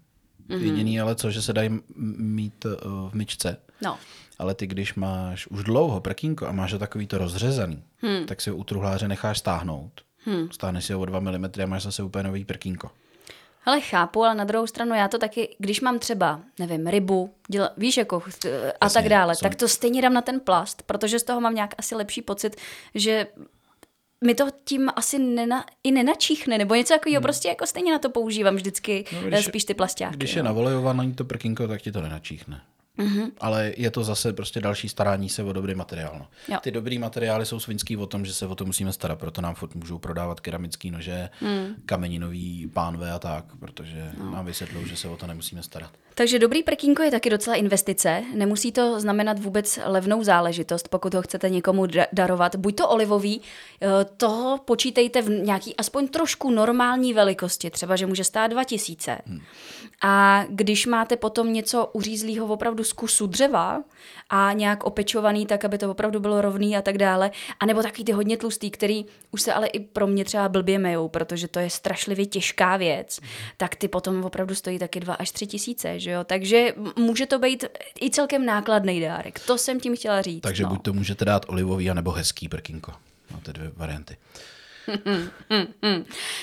Mm-hmm. Jediný ale co, že se dají mít uh, v myčce. No. Ale ty, když máš už dlouho prkínko a máš ho takový to rozřezaný, hmm. tak si ho u truhláře necháš stáhnout. Hmm. Stáhneš si ho o 2 mm a máš zase úplně nový prkínko. Ale chápu, ale na druhou stranu já to taky, když mám třeba, nevím, rybu, děla, víš, jako a Jasně, tak dále, jsou... tak to stejně dám na ten plast, protože z toho mám nějak asi lepší pocit, že mi to tím asi nena, i nenačíchne, nebo něco takového, hmm. prostě jako stejně na to používám vždycky no, když, spíš ty plastáky. Když je navolejovaný to prkínko, tak ti to nenačíchne. Mm-hmm. Ale je to zase prostě další starání se o dobrý materiál. No. Jo. Ty dobrý materiály jsou svinský o tom, že se o to musíme starat, proto nám furt můžou prodávat keramický nože, mm. kameninový pánve a tak, protože no. nám vysvětlou, že se o to nemusíme starat. Takže dobrý prkínko je taky docela investice. Nemusí to znamenat vůbec levnou záležitost, pokud ho chcete někomu darovat. Buď to olivový, eh, toho počítejte v nějaký aspoň trošku normální velikosti, třeba že může stát 2000. Hmm. A když máte potom něco uřízlého opravdu z kusu dřeva a nějak opečovaný, tak aby to opravdu bylo rovný a tak dále, anebo takový ty hodně tlustý, který už se ale i pro mě třeba blbě mejou, protože to je strašlivě těžká věc, tak ty potom opravdu stojí taky 2 až 3 tisíce, že jo? Takže může to být i celkem nákladný dárek. To jsem tím chtěla říct. Takže no. buď to můžete dát olivový, anebo hezký prkinko. Máte dvě varianty.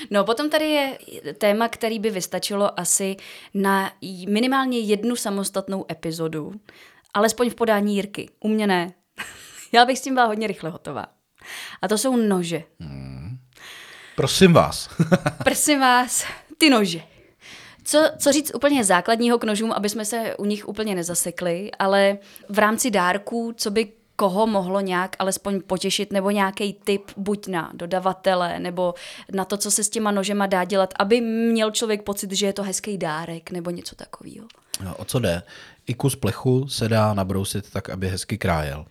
No potom tady je téma, který by vystačilo asi na minimálně jednu samostatnou epizodu. Alespoň v podání Jirky. U mě ne. *laughs* Já bych s tím byla hodně rychle hotová. A to jsou nože. Hmm. Prosím vás. *laughs* Prosím vás, ty nože. Co, co říct úplně základního k nožům, aby jsme se u nich úplně nezasekli, ale v rámci dárků, co by koho mohlo nějak alespoň potěšit, nebo nějaký tip buď na dodavatele, nebo na to, co se s těma nožema dá dělat, aby měl člověk pocit, že je to hezký dárek, nebo něco takového. No, o co jde? I kus plechu se dá nabrousit tak, aby hezky krájel.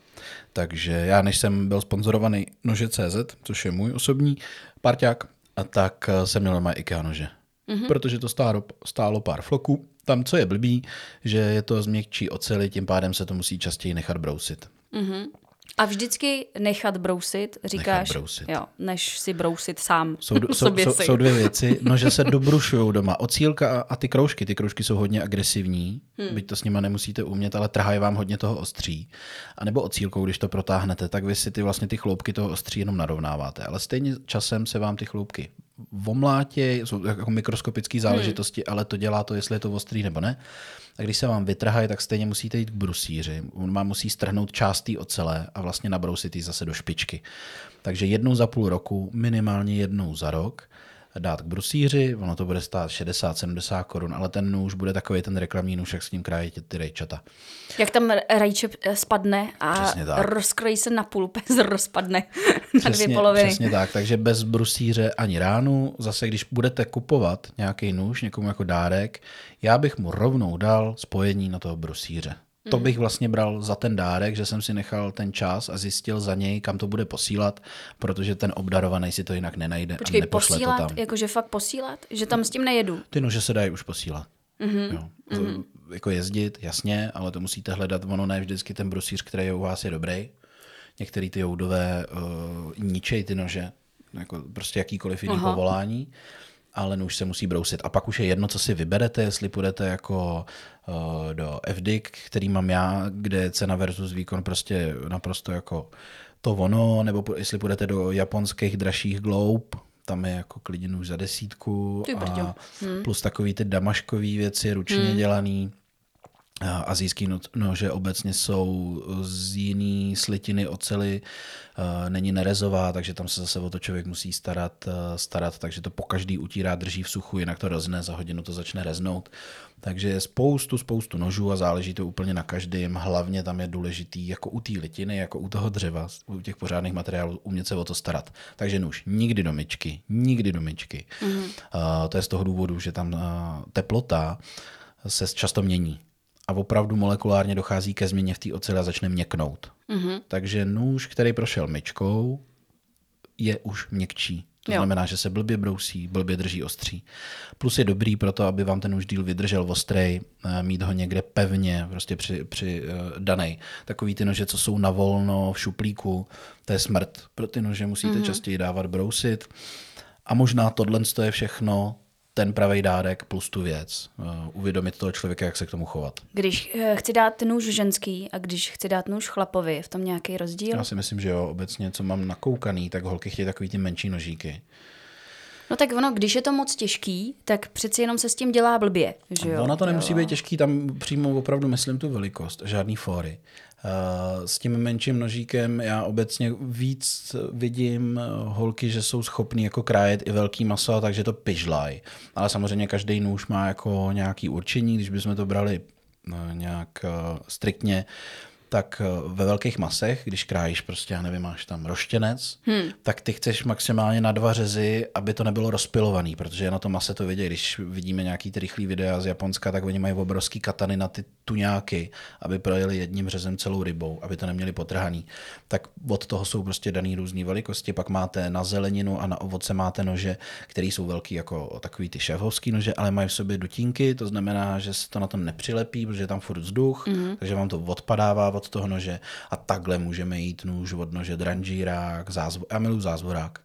Takže já, než jsem byl sponzorovaný nože CZ, což je můj osobní parťák, a tak eh, jsem měl doma IKEA nože. Mm-hmm. Protože to stálo, stálo pár floků. Tam, co je blbý, že je to z měkčí oceli, tím pádem se to musí častěji nechat brousit. Mm-hmm. A vždycky nechat brousit, říkáš, Nechat brousit. Jo, než si brousit sám Jsou, *laughs* jsou, sobě jsou, si. jsou dvě věci. No, že se *laughs* dobrušují doma. Ocílka a, a ty kroužky. Ty kroužky jsou hodně agresivní, hmm. byť to s nima nemusíte umět, ale trhají vám hodně toho ostří. A nebo ocílkou, když to protáhnete, tak vy si ty vlastně ty chloupky toho ostří jenom narovnáváte. Ale stejně časem se vám ty chloupky omlátě, jsou jako mikroskopické záležitosti, hmm. ale to dělá to, jestli je to ostrý nebo ne. A když se vám vytrhají, tak stejně musíte jít k brusíři. On vám musí strhnout část ocele a vlastně nabrousit ji zase do špičky. Takže jednou za půl roku, minimálně jednou za rok, dát k brusíři, ono to bude stát 60-70 korun, ale ten nůž bude takový ten reklamní nůž, jak s ním krájíte ty rejčata. Jak tam rajče eh, spadne a rozkrojí se na půl, *laughs* pes rozpadne na dvě Přesně, poloviny. přesně tak, takže bez brusíře ani ránu. Zase, když budete kupovat nějaký nůž někomu jako dárek, já bych mu rovnou dal spojení na toho brusíře. Mhm. To bych vlastně bral za ten dárek, že jsem si nechal ten čas a zjistil za něj, kam to bude posílat, protože ten obdarovaný si to jinak nenajde a Počkej, nepošle posílat, to tam. jakože fakt posílat? Že tam s tím nejedu? Ty nože se dají už posílat. Mhm. Mm-hmm. Jo. Mm-hmm. Jako jezdit, jasně, ale to musíte hledat. Ono ne vždycky ten brusíř, který je u vás, je dobrý. Některý ty joudové uh, ničej ty nože, jako prostě jakýkoliv jiný Aha. povolání, ale nůž se musí brousit. A pak už je jedno, co si vyberete, jestli půjdete jako uh, do FDIC, který mám já, kde je cena versus výkon prostě naprosto jako to ono, nebo jestli půjdete do japonských dražších Globe, tam je jako klidně nůž za desítku a plus takový ty damaškový věci, ručně hmm. dělaný. Azijský no- nože obecně jsou z jiný slitiny ocely, není nerezová, takže tam se zase o to člověk musí starat, starat takže to po každý utírá, drží v suchu, jinak to rozne, za hodinu to začne reznout. Takže je spoustu, spoustu nožů a záleží to úplně na každém. Hlavně tam je důležitý, jako u té litiny, jako u toho dřeva, u těch pořádných materiálů, umět se o to starat. Takže nůž nikdy do myčky, nikdy do myčky. Mm. Uh, to je z toho důvodu, že tam uh, teplota se často mění a opravdu molekulárně dochází ke změně v té oceli a začne měknout. Mm-hmm. Takže nůž, který prošel myčkou, je už měkčí. To Jo. znamená, že se blbě brousí, blbě drží ostří. Plus je dobrý pro to, aby vám ten nůž díl vydržel ostrej, eh, mít ho někde pevně, prostě při, při uh, danej. Takový ty nože, co jsou na volno v šuplíku, to je smrt. Pro ty nože musíte mm-hmm. častěji dávat brousit. A možná tohle je všechno, ten pravý dárek plus tu věc. Uh, uvědomit toho člověka, jak se k tomu chovat. Když eh, chci dát nůž ženský a když chci dát nůž chlapovi, je v tom nějaký rozdíl? Já si myslím, že jo, obecně, co mám nakoukaný, tak holky chtějí takový ty menší nožíky. No tak ono, když je to moc těžký, tak přeci jenom se s tím dělá blbě, že jo? Ono to nemusí jo. být těžký, tam přímo opravdu myslím tu velikost, žádný fóry. Uh, S tím menším nožíkem já obecně víc vidím eh, holky, že jsou schopný jako krájet i velký maso, takže to pyžlaj. Ale samozřejmě každý nůž má jako nějaký určení, když bychom to brali no, nějak striktně, tak eh, ve velkých masech, když krájíš prostě, já nevím, máš tam roštěnec, hmm. tak ty chceš maximálně na dva řezy, aby to nebylo rozpilovaný, protože na to mase to vidějí. Když vidíme nějaký ty rychlý videa z Japonska, tak oni mají obrovský katany na ty tuňáky, aby projeli jedním řezem celou rybou, aby to neměli potrhaný. Tak od toho jsou prostě daný různé velikosti. Pak máte na zeleninu a na ovoce máte nože, které jsou velký jako takový ty šéfovský nože, ale mají v sobě dutínky, to znamená, že se to na tom nepřilepí, protože je tam furt vzduch, mm-hmm. takže vám to odpadává od toho nože a takhle můžeme jít nůž od nože dranžírák, zázvo- já miluji zázvorák.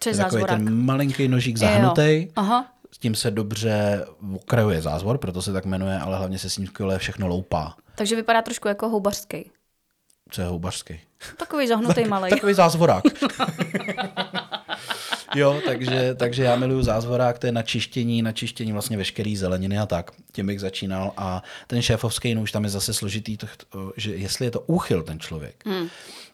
Co je takový zázvorák? ten malinký nožík zahnutý, Aha. s tím se dobře okrajuje zázvor, proto se tak jmenuje, ale hlavně se s ním skvěle všechno loupá. Takže vypadá trošku jako houbařský. Co je houbařský? Takový zahnutý *laughs* malý. Takový zázvorák. *laughs* jo, takže, takže já miluju zázvorák, to je na čištění, na čištění vlastně veškerý zeleniny a tak. Tím bych začínal. A ten šéfovský nůž, tam je zase složitý, to, že jestli je to úchyl ten člověk, hmm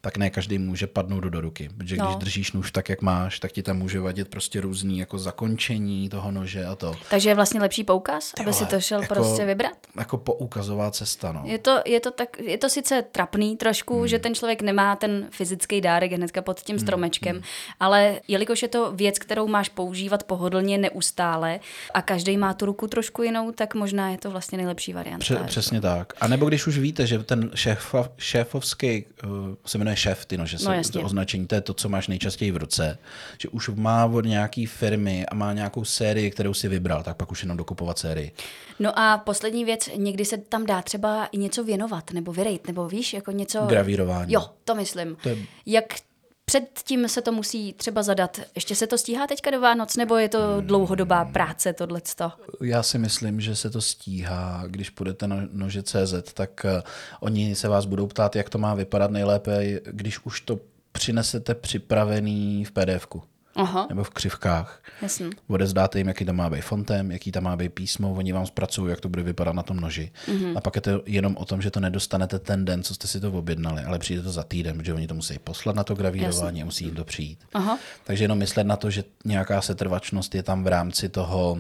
tak ne každý může padnout do ruky. Protože no. když držíš nůž tak, jak máš, tak ti tam může vadit prostě různý jako zakončení toho nože a to. Takže je vlastně lepší poukaz, Tyhle, aby si to šel jako, prostě vybrat? Jako poukazová cesta, no. Je to, je to, tak, je to sice trapný trošku, hmm. že ten člověk nemá ten fyzický dárek hnedka pod tím hmm, stromečkem, hmm. ale jelikož je to věc, kterou máš používat pohodlně neustále a každý má tu ruku trošku jinou, tak možná je to vlastně nejlepší varianta. Pře- přesně tak. A nebo když už víte, že ten šéf, šéfovský uh, se jmenuje šéf, ty nože, no, to označení, to je to, co máš nejčastěji v ruce, že už má od nějaký firmy a má nějakou sérii, kterou si vybral, tak pak už jenom dokupovat sérii. No a poslední věc, někdy se tam dá třeba i něco věnovat, nebo vyrejt, nebo víš, jako něco... Gravírování. Jo, to myslím. To je... Jak Předtím se to musí třeba zadat. Ještě se to stíhá teďka do Vánoc, nebo je to dlouhodobá práce tohleto? Já si myslím, že se to stíhá. Když půjdete na nože CZ, tak uh, oni se vás budou ptát, jak to má vypadat nejlépe, když už to přinesete připravený v pdf Aha. nebo v křivkách. Jasně. Odezdáte jim, jaký tam má být fontem, jaký tam má být písmo, oni vám zpracují, jak to bude vypadat na tom noži. Mm-hmm. A pak je to jenom o tom, že to nedostanete ten den, co jste si to objednali, ale přijde to za týden, protože oni to musí poslat na to gravírování a musí jim to přijít. Aha. Takže jenom myslet na to, že nějaká setrvačnost je tam v rámci toho,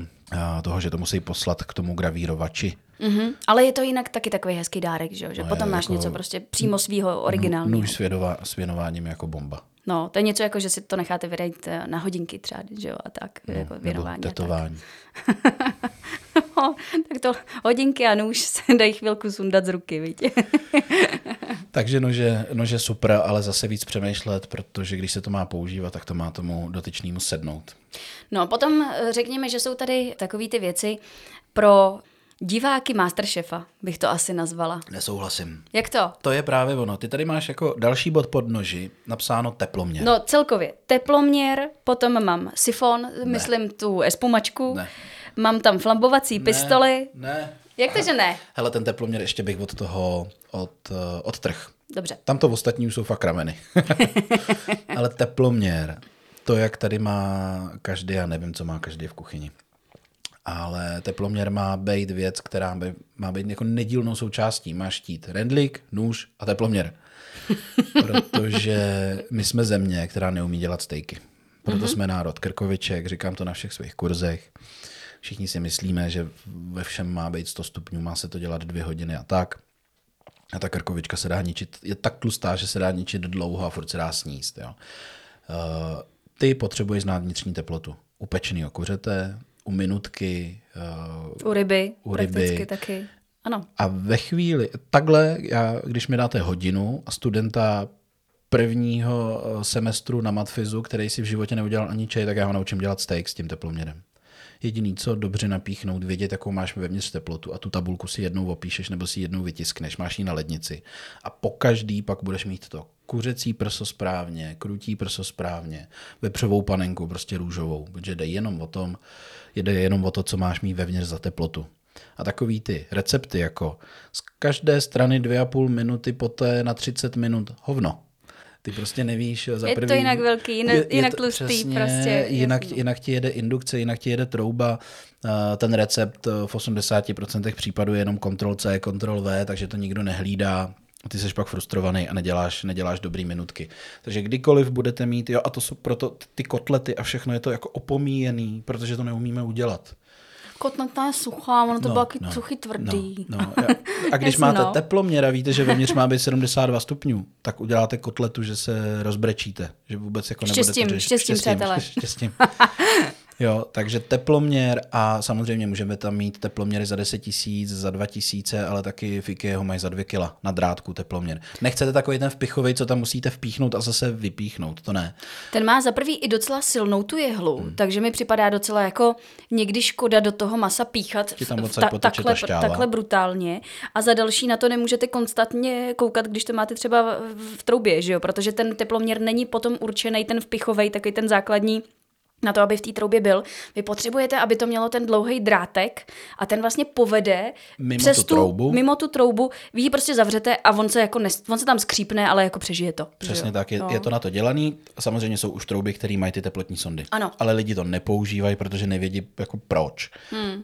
toho že to musí poslat k tomu gravírovači. Mm-hmm. Ale je to jinak taky takový hezký dárek, že, že no potom máš jako něco prostě přímo svýho originálního. Nůž s věnováním jako bomba. No, to je něco jako, že si to necháte vyrejt eh, na hodinky třeba, že jo, a tak, no, jako věnování. Nebo tetování. *laughs* no, tak to hodinky a nůž se *laughs* dají chvilku sundat z ruky, vidíte. *laughs* Takže nože, nože super, ale zase víc přemýšlet, protože když se to má používat, tak to má tomu dotyčnému sednout. No a potom eh, řekněme, že jsou tady takové ty věci pro Diváky Masterchefa bych to asi nazvala. Nesouhlasím. Jak to? To je právě ono. Ty tady máš jako další bod pod noži napsáno teploměr. No celkově teploměr, potom mám sifon, ne. myslím tu espumačku, ne. mám tam flambovací ne. pistoli. Ne. Jak to, že ne? *laughs* Hele, ten teploměr ještě bych od toho od, uh, odtrh. Dobře. Tam to ostatní už jsou fakt rameny. *laughs* Ale teploměr, to, jak tady má každý, já nevím, co má každý v kuchyni ale teploměr má být věc, která by, má být jako nedílnou součástí. Má štít rendlík, nůž a teploměr. *laughs* Protože my jsme země, která neumí dělat stejky. Proto mm-hmm. jsme národ krkoviček, říkám to na všech svých kurzech. Všichni si myslíme, že ve všem má být 100 stupňů, má se to dělat dvě hodiny a tak. A ta krkovička se dá ničit, je tak tlustá, že se dá ničit dlouho a furt se dá sníst. Jo. Uh, ty potřebuješ znát vnitřní teplotu. Upečený kuřete, u minutky. Uh, u ryby, u ryby. taky. Ano. A ve chvíli, takhle, já, když mi dáte hodinu a studenta prvního eh, semestru na matfizu, který si v životě neudělal ani čaj, tak já ho naučím dělat steak s tím teploměrem. Jediný, co dobře napíchnout, vědět, jakou máš vevnitř teplotu a tu tabulku si jednou opíšeš nebo si jednou vytiskneš, máš ji na lednici a po každý pak budeš mít to kuřecí prso správně, krutí prso správně, vepřovou panenku prostě růžovou, protože jde jenom o tom, jde jenom o to, co máš mít vevnitř za teplotu. A takový ty recepty jako z každé strany dvě a půl minuty, poté na 30 minut hovno. Ty prostě nevíš za Je prvý, to jinak velký, jinak, je, jinak tlustý přesně, prostě. Jinak, jinak ti jede indukce, jinak ti jede trouba. Ten recept v 80% případů je jenom Ctrl-C, Ctrl-V, takže to nikdo nehlídá ty jsi pak frustrovaný a neděláš, neděláš dobrý minutky. Takže kdykoliv budete mít, jo, a to jsou proto ty kotlety a všechno je to jako opomíjený, protože to neumíme udělat. Kotleta je suchá, ono to no, bylo no, suchý tvrdý. No, no. A když *laughs* máte no. teploměr a víte, že vevnitř má být 72 stupňů, tak uděláte kotletu, že se rozbrečíte. Že vůbec jako štěstím, nebudete... Štěstím, štěstím, přátelé. Štěstím. *laughs* Jo, takže teploměr a samozřejmě můžeme tam mít teploměry za 10 tisíc, za 2 tisíce, ale taky fiky ho mají za 2 kila na drátku teploměr. Nechcete takový ten vpichový, co tam musíte vpíchnout a zase vypíchnout, to ne. Ten má za prvý i docela silnou tu jehlu, hmm. takže mi připadá docela jako někdy škoda do toho masa píchat tam ta, takhle, takhle brutálně a za další na to nemůžete konstantně koukat, když to máte třeba v troubě, že jo? protože ten teploměr není potom určený ten vpichový, takový ten základní na to, aby v té troubě byl, vy potřebujete, aby to mělo ten dlouhý drátek a ten vlastně povede Mimo přes tu troubu. mimo tu troubu, vy ji prostě zavřete a on se, jako nes, on se tam skřípne, ale jako přežije to. Přesně jo? tak, je, No. je to na to dělaný. Samozřejmě jsou už trouby, které mají ty teplotní sondy. Ano. Ale lidi to nepoužívají, protože nevědí jako proč. Hmm.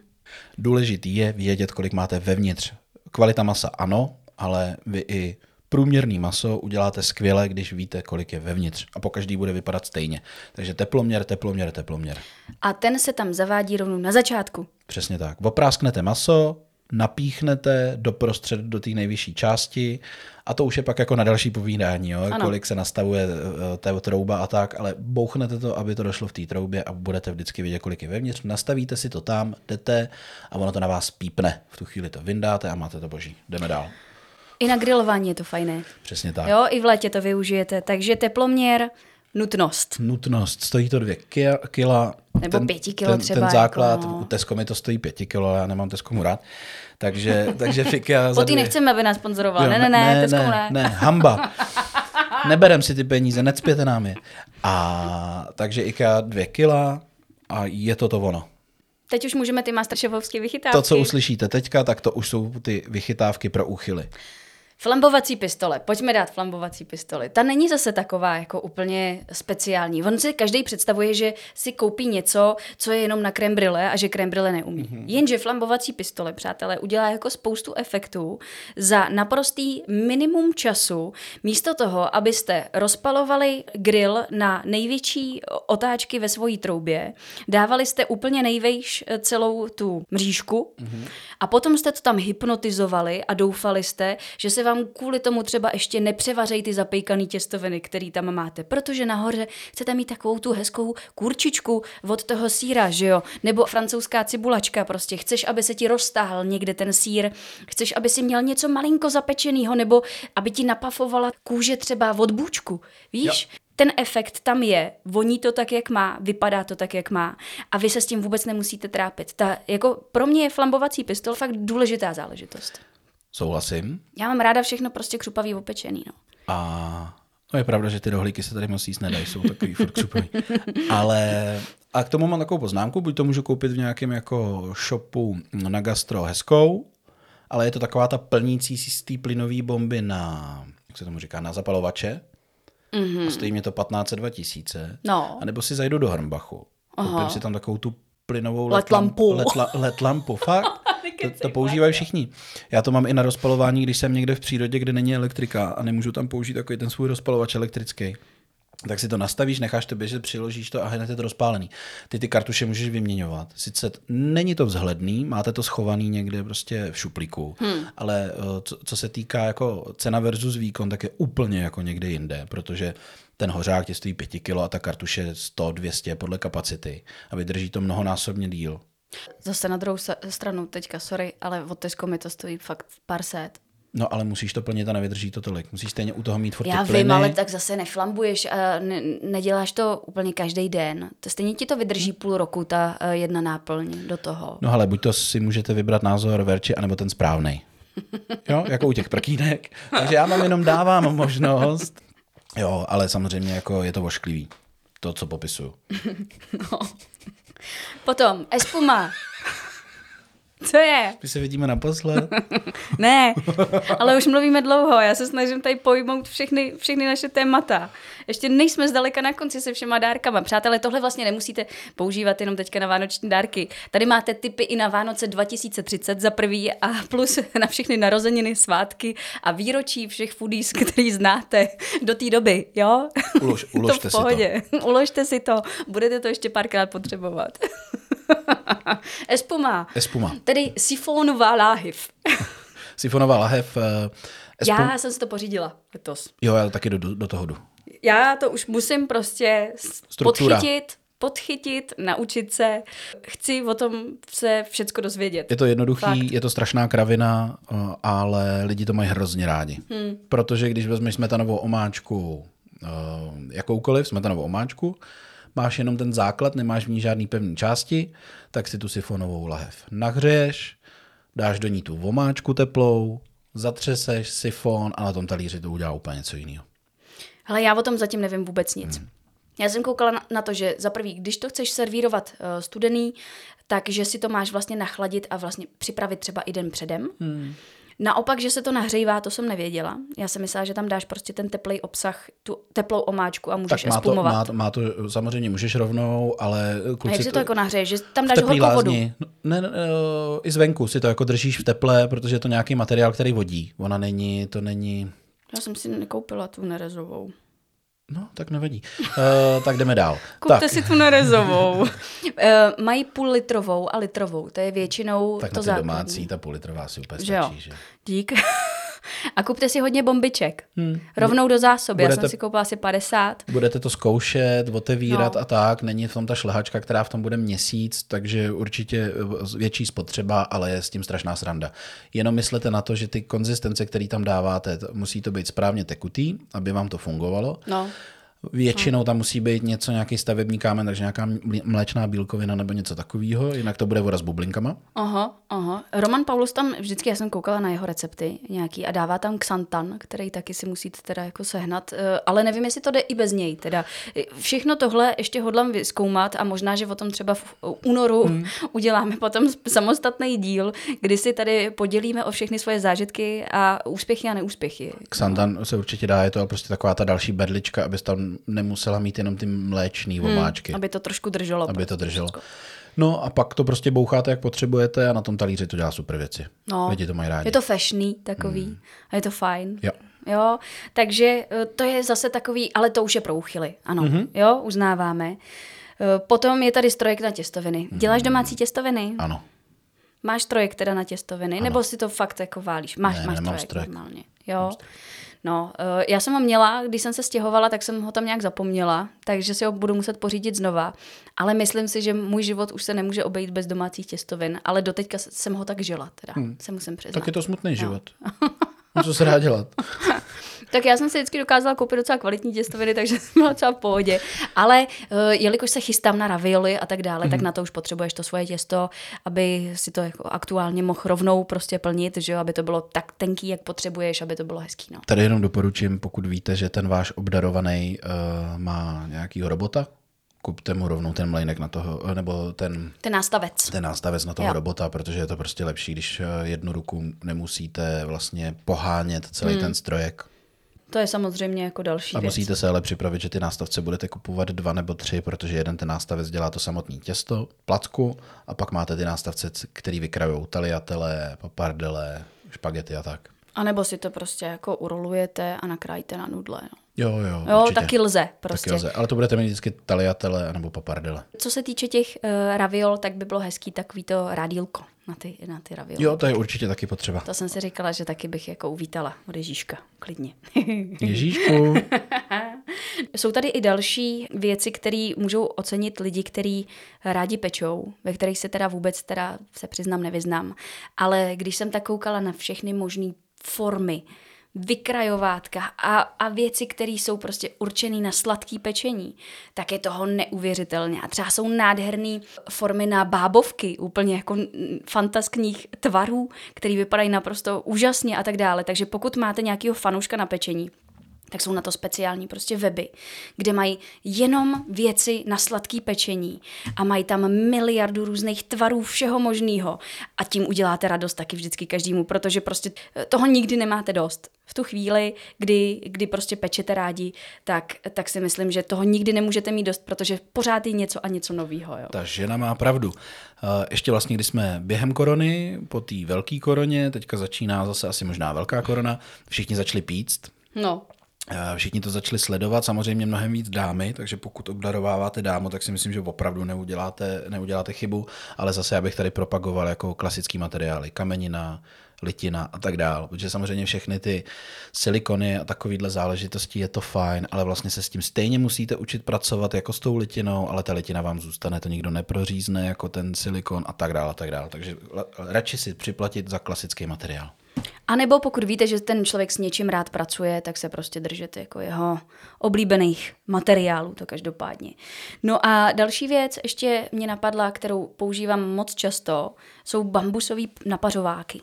Důležitý je vědět, kolik máte vevnitř. Kvalita masa ano, ale vy i průměrný maso uděláte skvěle, když víte, kolik je vevnitř. A po každý bude vypadat stejně. Takže teploměr, teploměr, teploměr. A ten se tam zavádí rovnou na začátku. Přesně tak. Oprásknete maso, napíchnete doprostřed do té nejvyšší části a to už je pak jako na další povídání, jo? Ano. kolik se nastavuje eh, té trouba a tak, ale bouchnete to, aby to došlo v té troubě a budete vždycky vědět, kolik je vevnitř, nastavíte si to tam, jdete a ono to na vás pípne. V tu chvíli to vyndáte a máte to boží. Jdeme dál. I na grilování je to fajné. Přesně tak. Jo, i v létě to využijete. Takže teploměr, nutnost. Nutnost, stojí to dvě ki- kila. Nebo pěti kilo ten, třeba, Ten základ, jako no. u Tesco mi to stojí pěti kilo, já nemám Tesco mu rád. Takže, *laughs* takže Fika za Po ty dvě- nechceme, aby nás sponzoroval. Jo, Ne, ne, ne, Tesco ne, ne. ne, hamba. *laughs* Neberem si ty peníze, necpěte nám je. A takže IKEA dvě kila a je to to ono. Teď už můžeme ty masterchefovské vychytávky. To, co uslyšíte teďka, tak to už jsou ty vychytávky pro úchyly. Flambovací pistole. Pojďme dát flambovací pistoli. Ta není zase taková jako úplně speciální. On si každý představuje, že si koupí něco, co je jenom na crème brûlée a že crème brûlée neumí. Mm-hmm. Jenže flambovací pistole, přátelé, udělá jako spoustu efektů za naprostý minimum času. Místo toho, abyste rozpalovali grill na největší otáčky ve svojí troubě, dávali jste úplně nejvejš eh, celou tu mřížku mm-hmm. a potom jste to tam hypnotizovali a doufali jste, že se vám kvůli tomu třeba ještě nepřevařejí ty zapejkaný těstoviny, který tam máte, protože nahoře chcete mít takovou tu hezkou kurčičku od toho síra, že jo? Nebo francouzská cibulačka prostě. Chceš, aby se ti roztáhl někde ten sír, chceš, aby si měl něco malinko zapečeného, nebo aby ti napafovala kůže třeba od bůčku, víš? Jo. Ten efekt tam je, voní to tak, jak má, vypadá to tak, jak má a vy se s tím vůbec nemusíte trápit. Ta, jako pro mě je flambovací pistol fakt důležitá záležitost. Souhlasím. Já mám ráda všechno prostě křupavý opečený, no. A no je pravda, že ty rohlíky se tady moc jíst nedají, jsou takový furt křupový. *laughs* Ale a k tomu mám takovou poznámku, buď to můžu koupit v nějakém jako shopu na gastro hezkou, ale je to taková ta plnící si z té plynové bomby na, jak se tomu říká, na zapalovače. Mm-hmm. A stojí mě to 15 2000. No. A nebo si zajdu do Hrnbachu. Koupím si tam takovou tu plynovou LED lampu. LED, la- LED lampu, fakt. *laughs* To, to používají všichni. Já to mám i na rozpalování, když jsem někde v přírodě, kde není elektrika a nemůžu tam použít takový ten svůj rozpalovač elektrický. Tak si to nastavíš, necháš to běžet, přiložíš to a hned je to rozpálený. Ty ty kartuše můžeš vyměňovat. Sice není to vzhledný, máte to schovaný někde prostě v šuplíku, hmm. ale eh, co, co se týká jako cena versus výkon, tak je úplně jako někde jinde, protože ten hořák ti stojí 5 kg a ta kartuše 100, 200 podle kapacity a vydrží to mnohonásobně díl. Zase na druhou stranu, teďka sorry, ale od Tesco mi to stojí fakt pár set. No ale musíš to plnit a nevydrží to tolik. Musíš stejně u toho mít furt Já ty vím, ale tak zase neflambuješ a ne, neděláš to úplně každý den. To stejně ti to vydrží půl roku, ta eh, jedna náplň do toho. No ale buď to si můžete vybrat názor Verči, anebo ten správný. Jo, jako u těch prkínek. Takže já vám jenom dávám možnost. Jo, ale samozřejmě jako je to ošklivý. To, co popisuju. *laughs* Potom, espuma. *laughs* Co je? My se vidíme naposled. *laughs* Ne, ale už mluvíme dlouho. Já se snažím tady pojmout všechny, všechny naše témata. Ještě nejsme zdaleka na konci se všema dárkama. Přátelé, tohle vlastně nemusíte používat jenom teďka na vánoční dárky. Tady máte tipy i na Vánoce 2030 za prvý a plus na všechny narozeniny, svátky a výročí všech foodies, který znáte do té doby, jo? Ulož, *laughs* to uložte v si to. pohodě. Uložte si to. Budete to ještě párkrát potřebovat. *laughs* Espuma. Espuma. Tedy sifonová láhev. *laughs* Sifonová lahev. eh, Espum... Já jsem si to pořídila letos. Jo, já taky do, do, do toho jdu. Já to už musím prostě Struktura. podchytit, podchytit, naučit se. Chci o tom se všecko dozvědět. Je to jednoduchý, Fakt. je to strašná kravina, eh, ale lidi to mají hrozně rádi. Hmm. Protože když vezmeš smetanovou omáčku, eh, jakoukoliv smetanovou omáčku, máš jenom ten základ, nemáš v ní žádný pevný části, tak si tu sifonovou lahev nahřeješ, dáš do ní tu omáčku teplou, zatřeseš sifon a na tom talíři to udělá úplně něco jiného. Ale já o tom zatím nevím vůbec nic. Hmm. Já jsem koukala na, na to, že za prvý, když to chceš servírovat uh, studený, takže si to máš vlastně nachladit a vlastně připravit třeba i den předem. Hmm. Naopak, že se to nahřejvá, to jsem nevěděla. Já jsem myslela, že tam dáš prostě ten teplý obsah, tu teplou omáčku a můžeš tak má to, má, má to, samozřejmě můžeš rovnou, ale a jak si to jako nahřeješ? Že tam dáš horkou vodu? Ne, ne, ne, i zvenku si to jako držíš v teple, protože je to nějaký materiál, který vodí. Ona není, to není... Já jsem si nekoupila tu nerezovou. No, tak nevadí. Uh, tak jdeme dál. Kupte tak, si tu nerezovou. uh, *laughs* mají půl litrovou a litrovou, to je většinou tak to základní. domácí, ta půl litrová si úplně stačí, že? Dík. A kupte si hodně bombiček. Hmm. Rovnou do zásoby. Já Budete- jsem si koupila asi 50. Budete to zkoušet, otevírat No. a tak, není v tom ta šlehačka, která v tom bude měsíc, takže určitě eh, větší spotřeba, ale je s tím strašná sranda. Jenom myslete na to, že ty konzistence, které tam dáváte, musí to být správně tekutý, aby vám to fungovalo. No. Většinou tam musí být něco, nějaký stavební kámen, takže nějaká mléčná bílkovina nebo něco takového, jinak to bude voda s bublinkama. Aha, aha. Roman Paulus tam vždycky, já jsem koukala na jeho recepty nějaký a dává tam xantan, který taky si musíte teda jako sehnat, eh, ale nevím, jestli to jde i bez něj. Teda Eh, všechno tohle ještě hodlám vyzkoumat a možná, že o tom třeba v únoru hmm. *laughs* uděláme potom samostatný díl, kdy si tady podělíme o všechny svoje zážitky a úspěchy a neúspěchy. Xantan se určitě dá, je to prostě taková ta další bedlička, abys tam nemusela mít jenom ty mléčný omáčky. Aby to trošku drželo. aby to prostě drželo. všecko. No a pak to prostě boucháte, jak potřebujete a na tom talíři to dělá super věci. No, Lidi to mají rádi. Je to fashionný takový hmm. a je to fajn. Jo. Jo, takže eh, to je zase takový, ale to už je pro uchyly, ano, mm-hmm. jo, uznáváme. Eh, Potom je tady strojek na těstoviny. Děláš domácí těstoviny? Ano. Máš strojek teda na těstoviny? Ano. Nebo si to fakt jako válíš? Máš, Ne, máš strojek, strojek. normálně. Jo. No, eh, já jsem ho měla, když jsem se stěhovala, tak jsem ho tam nějak zapomněla, takže si ho budu muset pořídit znova. Ale myslím si, že můj život už se nemůže obejít bez domácích těstovin, ale doteďka jsem ho tak žila, teda, hmm. se musím přiznat. Tak je to smutný život. No, *laughs* co se dá dělat? *laughs* Tak já jsem si vždycky dokázala koupit docela kvalitní těstoviny, takže *laughs* jsem byla třeba v pohodě. Ale uh, jelikož se chystám na ravioli a tak dále, mm-hmm. tak na to už potřebuješ to svoje těsto, aby si to jako aktuálně mohl rovnou prostě plnit, že jo, aby to bylo tak tenký, jak potřebuješ, aby to bylo hezký. No. Tady jenom doporučím, pokud víte, že ten váš obdarovaný uh, má nějakýho robota, kupte mu rovnou ten mlejnek na toho, eh, nebo ten, Ten nástavec. ten nástavec na toho Jo. robota, protože je to prostě lepší, když jednu ruku nemusíte vlastně pohánět celý Hmm. ten strojek. To je samozřejmě jako další A věc. musíte se ale připravit, že ty nástavce budete kupovat dva nebo tři, protože jeden ten nástavec dělá to samotné těsto, placku, a pak máte ty nástavce, který vykrajou taliatele, papardele, špagety a tak. A nebo si to prostě jako urolujete a nakrájíte na nudle. No. Jo, jo, Jo, určitě. taky lze prostě. Taky lze, ale to budete mít vždycky taliatele nebo papardele. Co se týče těch uh, raviol, tak by bylo hezký takový to radílko na ty, na ty raviol. Jo, to je určitě taky potřeba. To jsem si říkala, že taky bych jako uvítala od Ježíška, klidně. *laughs* Ježíšku, *laughs* Jsou tady i další věci, které můžou ocenit lidi, kteří rádi pečou, ve kterých se teda vůbec teda se přiznám nevyznám. Ale když jsem tak koukala na všechny možné formy, vykrajovátka a, a věci, které jsou prostě určené na sladký pečení, tak je toho neuvěřitelně. A třeba jsou nádherné formy na bábovky, úplně jako fantaskních tvarů, které vypadají naprosto úžasně a tak dále. Takže pokud máte nějakého fanouška na pečení, tak jsou na to speciální prostě weby, kde mají jenom věci na sladký pečení a mají tam miliardu různých tvarů všeho možného a tím uděláte radost taky vždycky každému, protože prostě toho nikdy nemáte dost. V tu chvíli, kdy, kdy prostě pečete rádi, tak, tak si myslím, že toho nikdy nemůžete mít dost, protože pořád je něco a něco nového. Jo. ta žena má pravdu. Eh, Ještě vlastně, když jsme během korony, po té velké koroně, teďka začíná zase asi možná velká korona, všichni začali píct, No, Eh, Všichni to začali sledovat, samozřejmě mnohem víc dámy, takže pokud obdarováváte dámu, tak si myslím, že opravdu neuděláte, neuděláte chybu, ale zase já bych tady propagoval jako klasický materiály, kamenina, litina a tak dál, protože samozřejmě všechny ty silikony a takovýhle záležitosti je to fajn, ale vlastně se s tím stejně musíte učit pracovat jako s tou litinou, ale ta litina vám zůstane, to nikdo neprořízne jako ten silikon a tak dál a tak dál, takže radši si připlatit za klasický materiál. A nebo pokud víte, že ten člověk s něčím rád pracuje, tak se prostě držete jako jeho oblíbených materiálů, to každopádně. No a další věc ještě mě napadla, kterou používám moc často, jsou bambusové napařováky.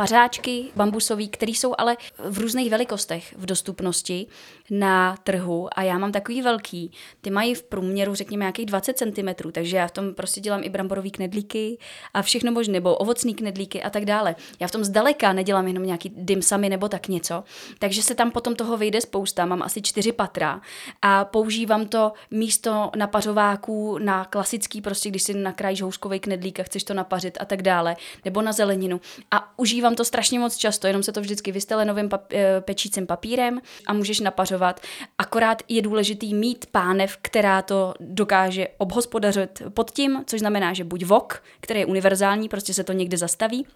Pařáčky bambusový, které jsou ale v různých velikostech v dostupnosti na trhu a já mám takový velký. Ty mají v průměru, řekněme, nějakých 20 cm, takže já v tom prostě dělám i bramborový knedlíky a všechno možné, nebo ovocný knedlíky a tak dále. Já v tom zdaleka nedělám jenom nějaký dimsamy nebo tak něco, takže se tam potom toho vyjde spousta, mám asi čtyři patra a používám to místo napařováků na klasický, prostě když si nakrájíš houskový knedlík a chceš to napařit a tak dále, nebo na zeleninu. A užívám to strašně moc často, jenom se to vždycky vystele novým pap- eh, pečícím papírem a můžeš napařovat. Akorát je důležitý mít pánev, která to dokáže obhospodařit pod tím, což znamená, že buď vok, který je univerzální, prostě se to někde zastaví,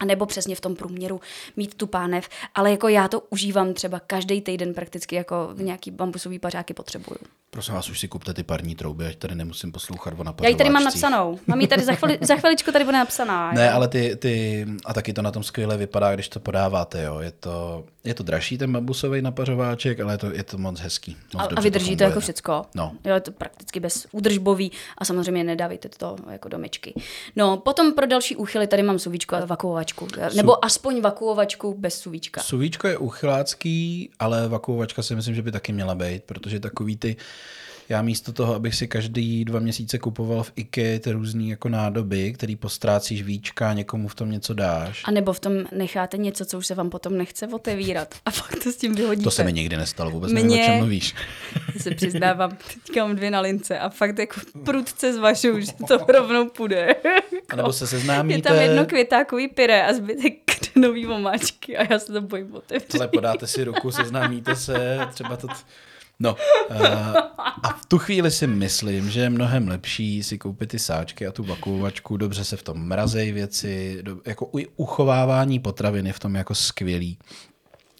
a nebo přesně v tom průměru mít tu pánev, ale jako já to užívám třeba každý týden prakticky jako v nějaký bambusový pařáky potřebuju. Prosím vás, už si kupte ty parní trouby, ať tady nemusím poslouchat o Já ji tady mám napsanou. Mám ji tady za, chvili, za chviličku tady bude napsaná. *laughs* Ne, jo. ale ty, ty, a taky to na tom skvěle vypadá, když to podáváte, jo. Je to, je to dražší ten bambusový napařováček, ale je to, je to moc hezký. Moc A, a vydrží to, funguje. jako všecko. No. Jo, je to prakticky bez údržbový a samozřejmě nedávejte to jako do myčky. No, potom pro další úchyly tady mám suvíčku a vakuovačku. Nebo aspoň vakuovačku bez suvíčka. Suvíčko je uchylácký, ale vakuovačka si myslím, že by taky měla být, protože takový ty, já místo toho, abych si každý dva měsíce kupoval v IKEA ty různý jako nádoby, který postrácíš víčka, někomu v tom něco dáš. A nebo v tom necháte něco, co už se vám potom nechce otevírat. A pak to s tím vyhodíte. To se mi nikdy nestalo, vůbec nevím, o Mně- čem mluvíš. Já se přiznávám, *laughs* teďka mám dvě na lince a fakt jako prudce zvažuju, že to *laughs* rovnou půjde. A nebo se Je seznámíte, tam jedno květákový pyré a zbytek nový omáčky a já se to bojím otevřít. ale podáte si ruku, seznámíte se, třeba to... No, uh, a v tu chvíli si myslím, že je mnohem lepší si koupit ty sáčky a tu vakuovačku, dobře se v tom mrazej věci, jako uchovávání potravin je v tom jako skvělý.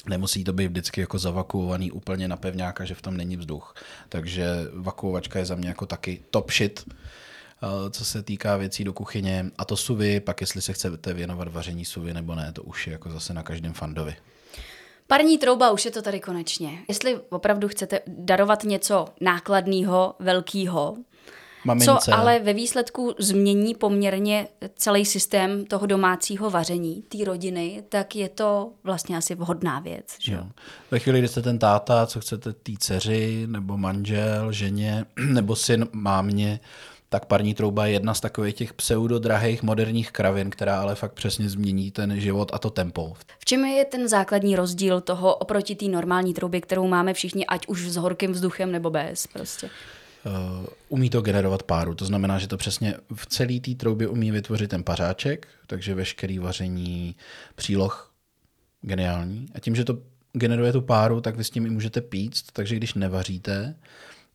Nemusí to být vždycky jako zavakuovaný úplně na pevňáka, že v tom není vzduch. Takže vakuovačka je za mě jako taky top shit, eh, co se týká věcí do kuchyně. A to suvy, pak jestli se chcete věnovat vaření suvy nebo ne, to už je jako zase na každém fandovi. Parní trouba, už je to tady konečně. Jestli opravdu chcete darovat něco nákladného, velkého, Mamince, co ale ve výsledku změní poměrně celý systém toho domácího vaření, té rodiny, tak je to vlastně asi vhodná věc. Že? jo? Jo. Ve chvíli, kdy jste ten táta, co chcete té dceři, nebo manžel, ženě, *clears throat* nebo syn, mámě, tak parní trouba je jedna z takových těch pseudodrahých moderních kravin, která ale fakt přesně změní ten život a to tempo. V čem je ten základní rozdíl toho oproti té normální troubě, kterou máme všichni, ať už s horkým vzduchem nebo bez? Prostě. Uh, umí to generovat páru, to znamená, že to přesně v celé té troubě umí vytvořit ten pařáček, takže veškerý vaření příloh geniální. A tím, že to generuje tu páru, tak vy s tím i můžete pít, takže když nevaříte,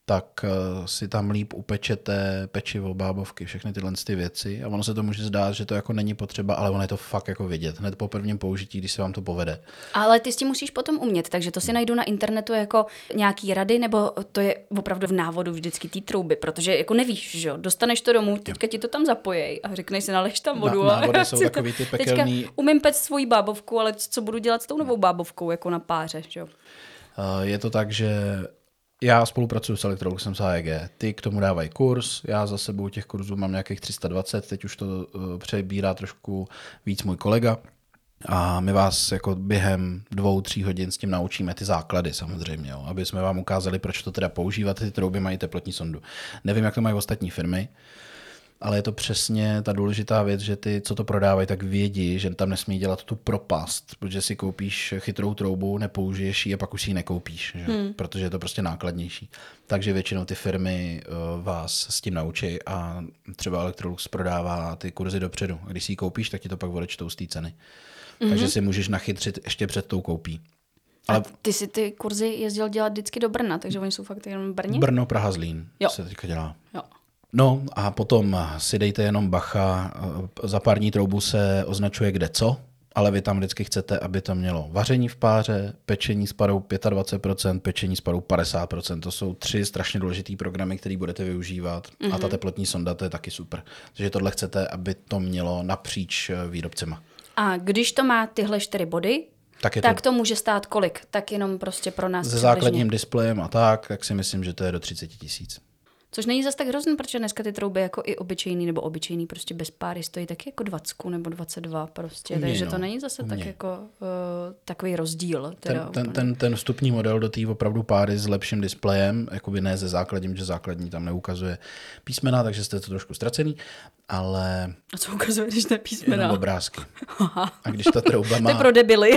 tak uh, si tam líp upečete pečivo, bábovky, všechny tyhle ty věci a ono se to může zdát, že to jako není potřeba, ale ono je to fakt jako vidět. Hned po prvním použití, když se vám to povede. Ale ty s tím musíš potom umět, takže to si najdu na internetu jako nějaký rady, nebo to je opravdu v návodu vždycky té trouby, protože jako nevíš, že jo, dostaneš to domů, teďka ti to tam zapojej a řekneš si, nalež tam vodu. Na- a návody jsou takový ty pekelný- Teďka umím pec svoji bábovku, ale co budu dělat s tou novou bábovkou, jako na páře, že jo? Uh, Je to tak, že já spolupracuji s Electroluxem z AEG. Ty k tomu dávají kurz, já za sebou těch kurzů mám nějakých 320, teď už to uh, přebírá trošku víc můj kolega. A my vás jako během dvou, tří hodin s tím naučíme ty základy samozřejmě, jo, aby jsme vám ukázali, proč to teda používat. Ty trouby mají teplotní sondu. Nevím, jak to mají ostatní firmy, ale je to přesně ta důležitá věc, že ty, co to prodávají, tak vědí, že tam nesmí dělat tu propast, protože si koupíš chytrou troubu, nepoužiješ ji a pak už si ji nekoupíš, že? Hmm. protože je to prostě nákladnější. Takže většinou ty firmy uh, vás s tím naučí a třeba Electrolux prodává ty kurzy dopředu. A když si ji koupíš, tak ti to pak odečtou z té ceny. Mm-hmm. Takže si můžeš nachytřit ještě před tou koupí. Ale Ale ty si ty kurzy jezdil dělat vždycky do Brna, takže oni jsou fakt jenom v Brně? Brno, Praha, Zlín Jo. se teďka dělá. Jo. No a potom si dejte jenom bacha, eh, za pární troubu se označuje kde co, ale vy tam vždycky chcete, aby to mělo vaření v páře, pečení s parou 25%, pečení s parou 50%. To jsou tři strašně důležité programy, které budete využívat. Mm-hmm. A ta teplotní sonda, to je taky super. Takže tohle chcete, aby to mělo napříč eh, výrobcema. A když to má tyhle čtyři body, Tak je tak to to může stát kolik? Tak jenom prostě pro nás se základním displejem a tak, tak si myslím, že to je do 30 tisíc. Což není zas tak hrozný, protože dneska ty trouby jako i obyčejný nebo obyčejný prostě bez páry stojí taky jako 20 nebo 22 prostě, Uměj, takže no. to není zase tak Uměj. jako uh, takový rozdíl. Teda Ten, ten, ten, ten vstupní model do té opravdu páry s lepším displejem, jakoby ne ze základním, že základní tam neukazuje písmena, takže jste to trošku ztracený, ale A co ukazuje, když to je jenom písmena? obrázky. *laughs* A když ta trouba To je má... pro debily.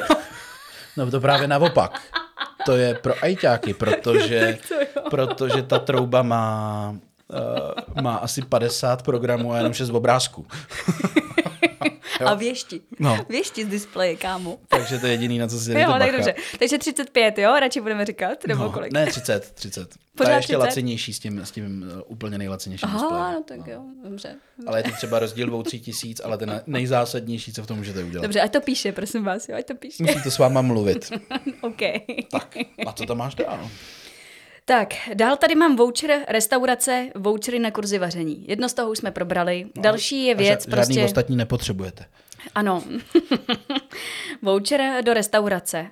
No to právě naopak. To je pro ajťáky, protože, *laughs* protože ta trouba má, uh, má asi 50 programů a jenom 6 obrázků. *laughs* A věšti. No. Věšti z displeje, kámo. Takže to je jediný, na co si Jo, dejte tak dobře. Takže 35, jo? Radši budeme říkat? Nebo No, kolik? ne, 30, 30. To Pořád je ještě 30? lacenější s tím, s tím uh, úplně nejlacenějším Aha, displejem. no tak jo, dobře. Ale je to třeba rozdíl dvou, tří tisíc, ale ten nejzásadnější, co v tom můžete udělat. Dobře, ať to píše, prosím vás, jo, ať to píše. Musí to s váma mluvit. *laughs* OK. Tak, a co tam máš dál? Tak, dál tady mám voucher restaurace, vouchery na kurzy vaření. Jedno z toho už jsme probrali. Další je věc ža- prostě... Žádný ostatní nepotřebujete. Ano. *laughs* voucher do restaurace.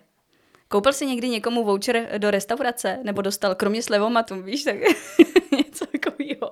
Koupil jsi někdy někomu voucher do restaurace? Nebo dostal, kromě slevomatu, víš, tak *laughs* něco takového.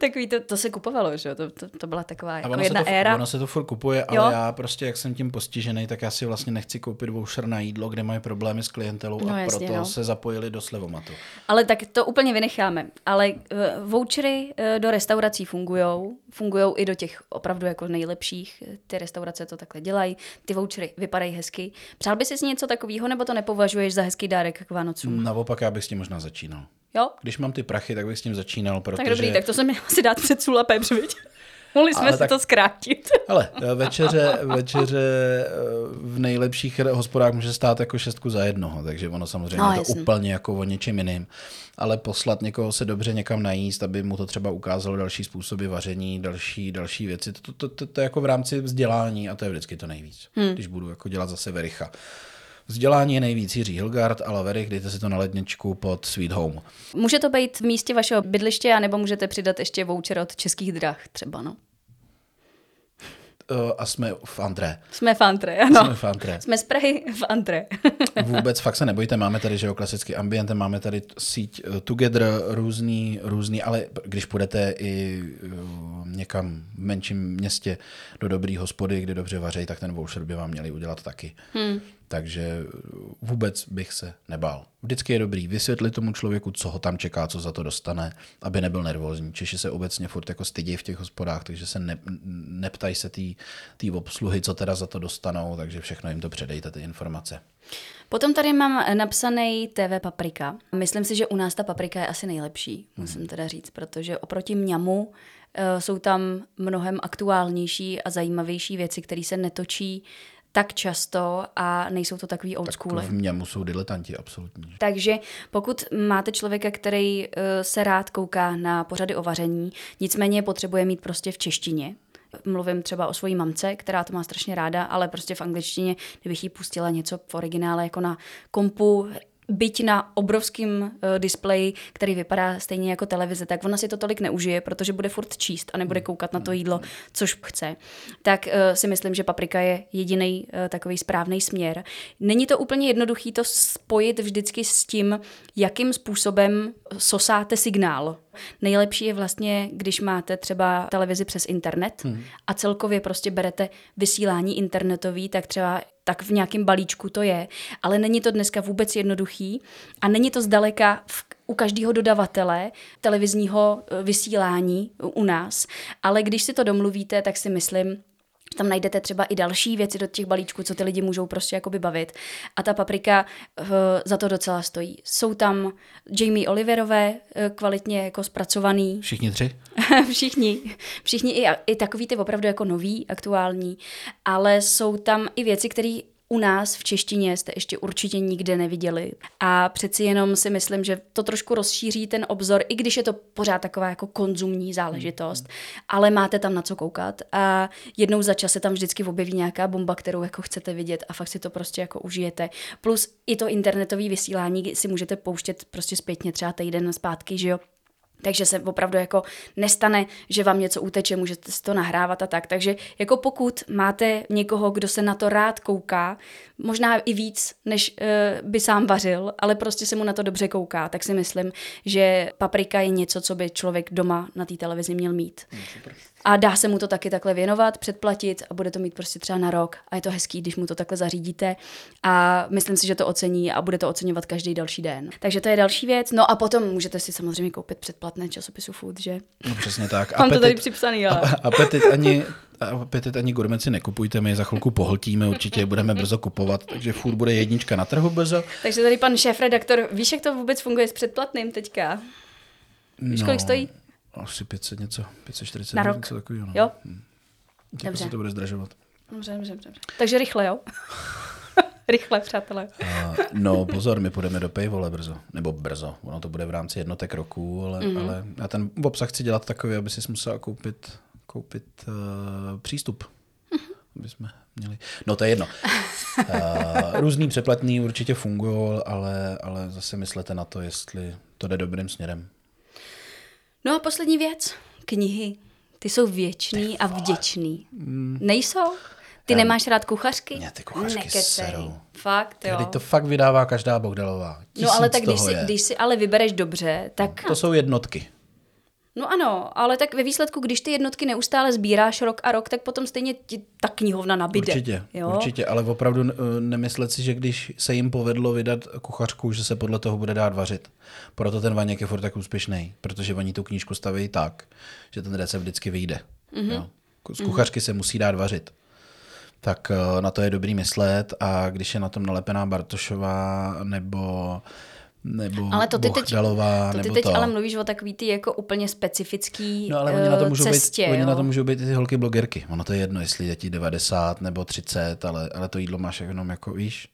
Takový to, to se kupovalo, že jo? To, to, to byla taková jako jedna to, éra. ono se to furt kupuje, ale Jo. já prostě, jak jsem tím postižený, tak já si vlastně nechci koupit voucher na jídlo, kde mají problémy s klientelou No a jasně, proto no. se zapojili do slevomatu. Ale tak to úplně vynecháme. Ale uh, vouchery uh, do restaurací fungujou. Fungujou i do těch opravdu jako nejlepších. Ty restaurace to takhle dělají. Ty vouchery vypadají hezky. Přál by si něco takového, nebo to nepovažuješ za hezký dárek k Vánocům? Naopak já bych s tím možná začínal. Jo? Když mám ty prachy, tak bych s tím začínal, protože... Tak dobrý, tak to se mi asi dát před sůl pepř, viď? Mohli jsme Ale si tak- to zkrátit. Ale eh, večeře, večeře eh, v nejlepších hospodách může stát jako šestku za jednoho, takže ono samozřejmě No, je to jasně. úplně jako o něčem jiným. Ale poslat někoho se dobře někam najíst, aby mu to třeba ukázalo další způsoby vaření, další, další věci, to, to, to, to, to je jako v rámci vzdělání a to je vždycky to nejvíc, hmm. když budu jako dělat zase Vericha. Vzdělání je nejvíc Jiří Hilgard, ale Verich, dejte si to na ledničku pod Sweet Home. Může to být v místě vašeho bydliště, anebo můžete přidat ještě voucher od českých drah třeba, no. Uh, a jsme v André. Jsme v Antre, ano. Jsme v Antré. Jsme z Prahy v Antre. *laughs* *laughs* Vůbec fakt se nebojte, máme tady že jo, klasický ambient, máme tady síť eh, Together, různý, různý, ale když půjdete i eh, někam v menším městě do dobrý hospody, kde dobře vařejí, tak ten voucher by vám měli udělat taky. Hmm. Takže vůbec bych se nebál. Vždycky je dobrý vysvětlit tomu člověku, co ho tam čeká, co za to dostane, aby nebyl nervózní. Češi se obecně furt jako stydí v těch hospodách, takže se ne, neptají se té obsluhy, co teda za to dostanou, takže všechno jim to předejte, ty informace. Potom tady mám napsaný TV Paprika. Myslím si, že u nás ta paprika je asi nejlepší, musím teda říct, protože oproti mňamu eh, jsou tam mnohem aktuálnější a zajímavější věci, které se netočí tak často a nejsou to takový old Tak schooly. v němu jsou diletanti absolutní. Takže pokud máte člověka, který eh, se rád kouká na pořady o vaření, nicméně potřebuje mít prostě v češtině, mluvím třeba o svojí mamce, která to má strašně ráda, ale prostě v angličtině, kdybych jí pustila něco v originále jako na kompu, byť na obrovském uh, displeji, který vypadá stejně jako televize, tak ona si to tolik neužije, protože bude furt číst a nebude koukat na to jídlo, což chce. Tak uh, si myslím, že paprika je jediný uh, takový správný směr. Není to úplně jednoduchý to spojit vždycky s tím, jakým způsobem sosáte signál. Nejlepší je vlastně, když máte třeba televizi přes internet hmm. a celkově prostě berete vysílání internetový, tak třeba tak v nějakém balíčku to je, ale není to dneska vůbec jednoduchý a není to zdaleka v, u každého dodavatele televizního eh, vysílání u nás, ale když si to domluvíte, tak si myslím, tam najdete třeba i další věci do těch balíčků, co ty lidi můžou prostě jakoby bavit. A ta paprika uh, za to docela stojí. Jsou tam Jamie Oliverové, uh, kvalitně jako zpracovaný, Všichni tři? *laughs* všichni, všichni i, i takový ty opravdu jako nový, aktuální, ale jsou tam i věci, které u nás v češtině jste ještě určitě nikde neviděli. A přeci jenom si myslím, že to trošku rozšíří ten obzor, i když je to pořád taková jako konzumní záležitost, ale máte tam na co koukat a jednou za čas se tam vždycky objeví nějaká bomba, kterou jako chcete vidět a fakt si to prostě jako užijete. Plus i to internetové vysílání si můžete pouštět prostě zpětně třeba týden zpátky, že jo, Takže se opravdu jako nestane, že vám něco uteče, můžete si to nahrávat a tak. Takže jako pokud máte někoho, kdo se na to rád kouká, možná i víc, než uh, by sám vařil, ale prostě se mu na to dobře kouká, tak si myslím, že paprika je něco, co by člověk doma na té televizi měl mít. No, A dá se mu to taky takhle věnovat, předplatit a bude to mít prostě třeba na rok. A je to hezký, když mu to takhle zařídíte. A myslím si, že to ocení a bude to oceňovat každý další den. Takže to je další věc. No a potom můžete si samozřejmě koupit předplatné časopisu Food, že? No přesně tak. Mám to tady připsaný, ale... A, apetit ani, apetit ani gourmet si nekupujte, my je za chvilku pohltíme, určitě budeme brzo kupovat, takže furt bude jednička na trhu brzo. Takže tady pan šéf-redaktor, víš, jak to vůbec funguje s předplatným teďka? Víš, kolik stojí? Asi 500 něco, 540 Na rok? něco takového. No. Jo? Jako Dobře. se to bude zdražovat. Dobře, dobře, dobře. Takže rychle, jo? *laughs* rychle, přátelé. Uh, no pozor, my půjdeme do paywall brzo, nebo brzo, ono to bude v rámci jednotek roku, ale, mm-hmm. ale já ten obsah chci dělat takový, aby si musela koupit, koupit uh, přístup. Mhm. Aby jsme měli. No to je jedno. Uh, různý přeplatný určitě fungují, ale, ale zase myslete na to, jestli to jde dobrým směrem. No a poslední věc. Knihy. Ty jsou věčný a vděčný. Nejsou? Ty nemáš rád kuchařky? Mě ty kuchařky Nekecej. serou. Fakt, jo. Teď to fakt vydává každá Bogdalová. No ale Tisíc tak když si, je. když si ale vybereš dobře, tak... To jsou jednotky. No ano, ale tak ve výsledku, když ty jednotky neustále sbíráš rok a rok, tak potom stejně ti ta knihovna nabíde. Určitě, jo? určitě, ale opravdu eh, nemyslet si, že když se jim povedlo vydat kuchařku, že se podle toho bude dát vařit. Proto ten Vaněk je furt tak úspěšný, protože oni tu knížku staví tak, že ten recept vždycky vyjde. Mhm. Mm-hmm. Z kuchařky se musí dát vařit. Tak eh, na to je dobrý myslet a když je na tom nalepená Bartošová nebo nebo Ale to ty teď, to ty nebo teď to. ale mluvíš o takový ty jako úplně specifický No ale oni na to eh, můžou cestě, být, oni jo? na to můžou být i ty holky blogerky. Ono to je jedno, jestli je ti 90 nebo 30, ale, ale to jídlo máš jenom jako, víš,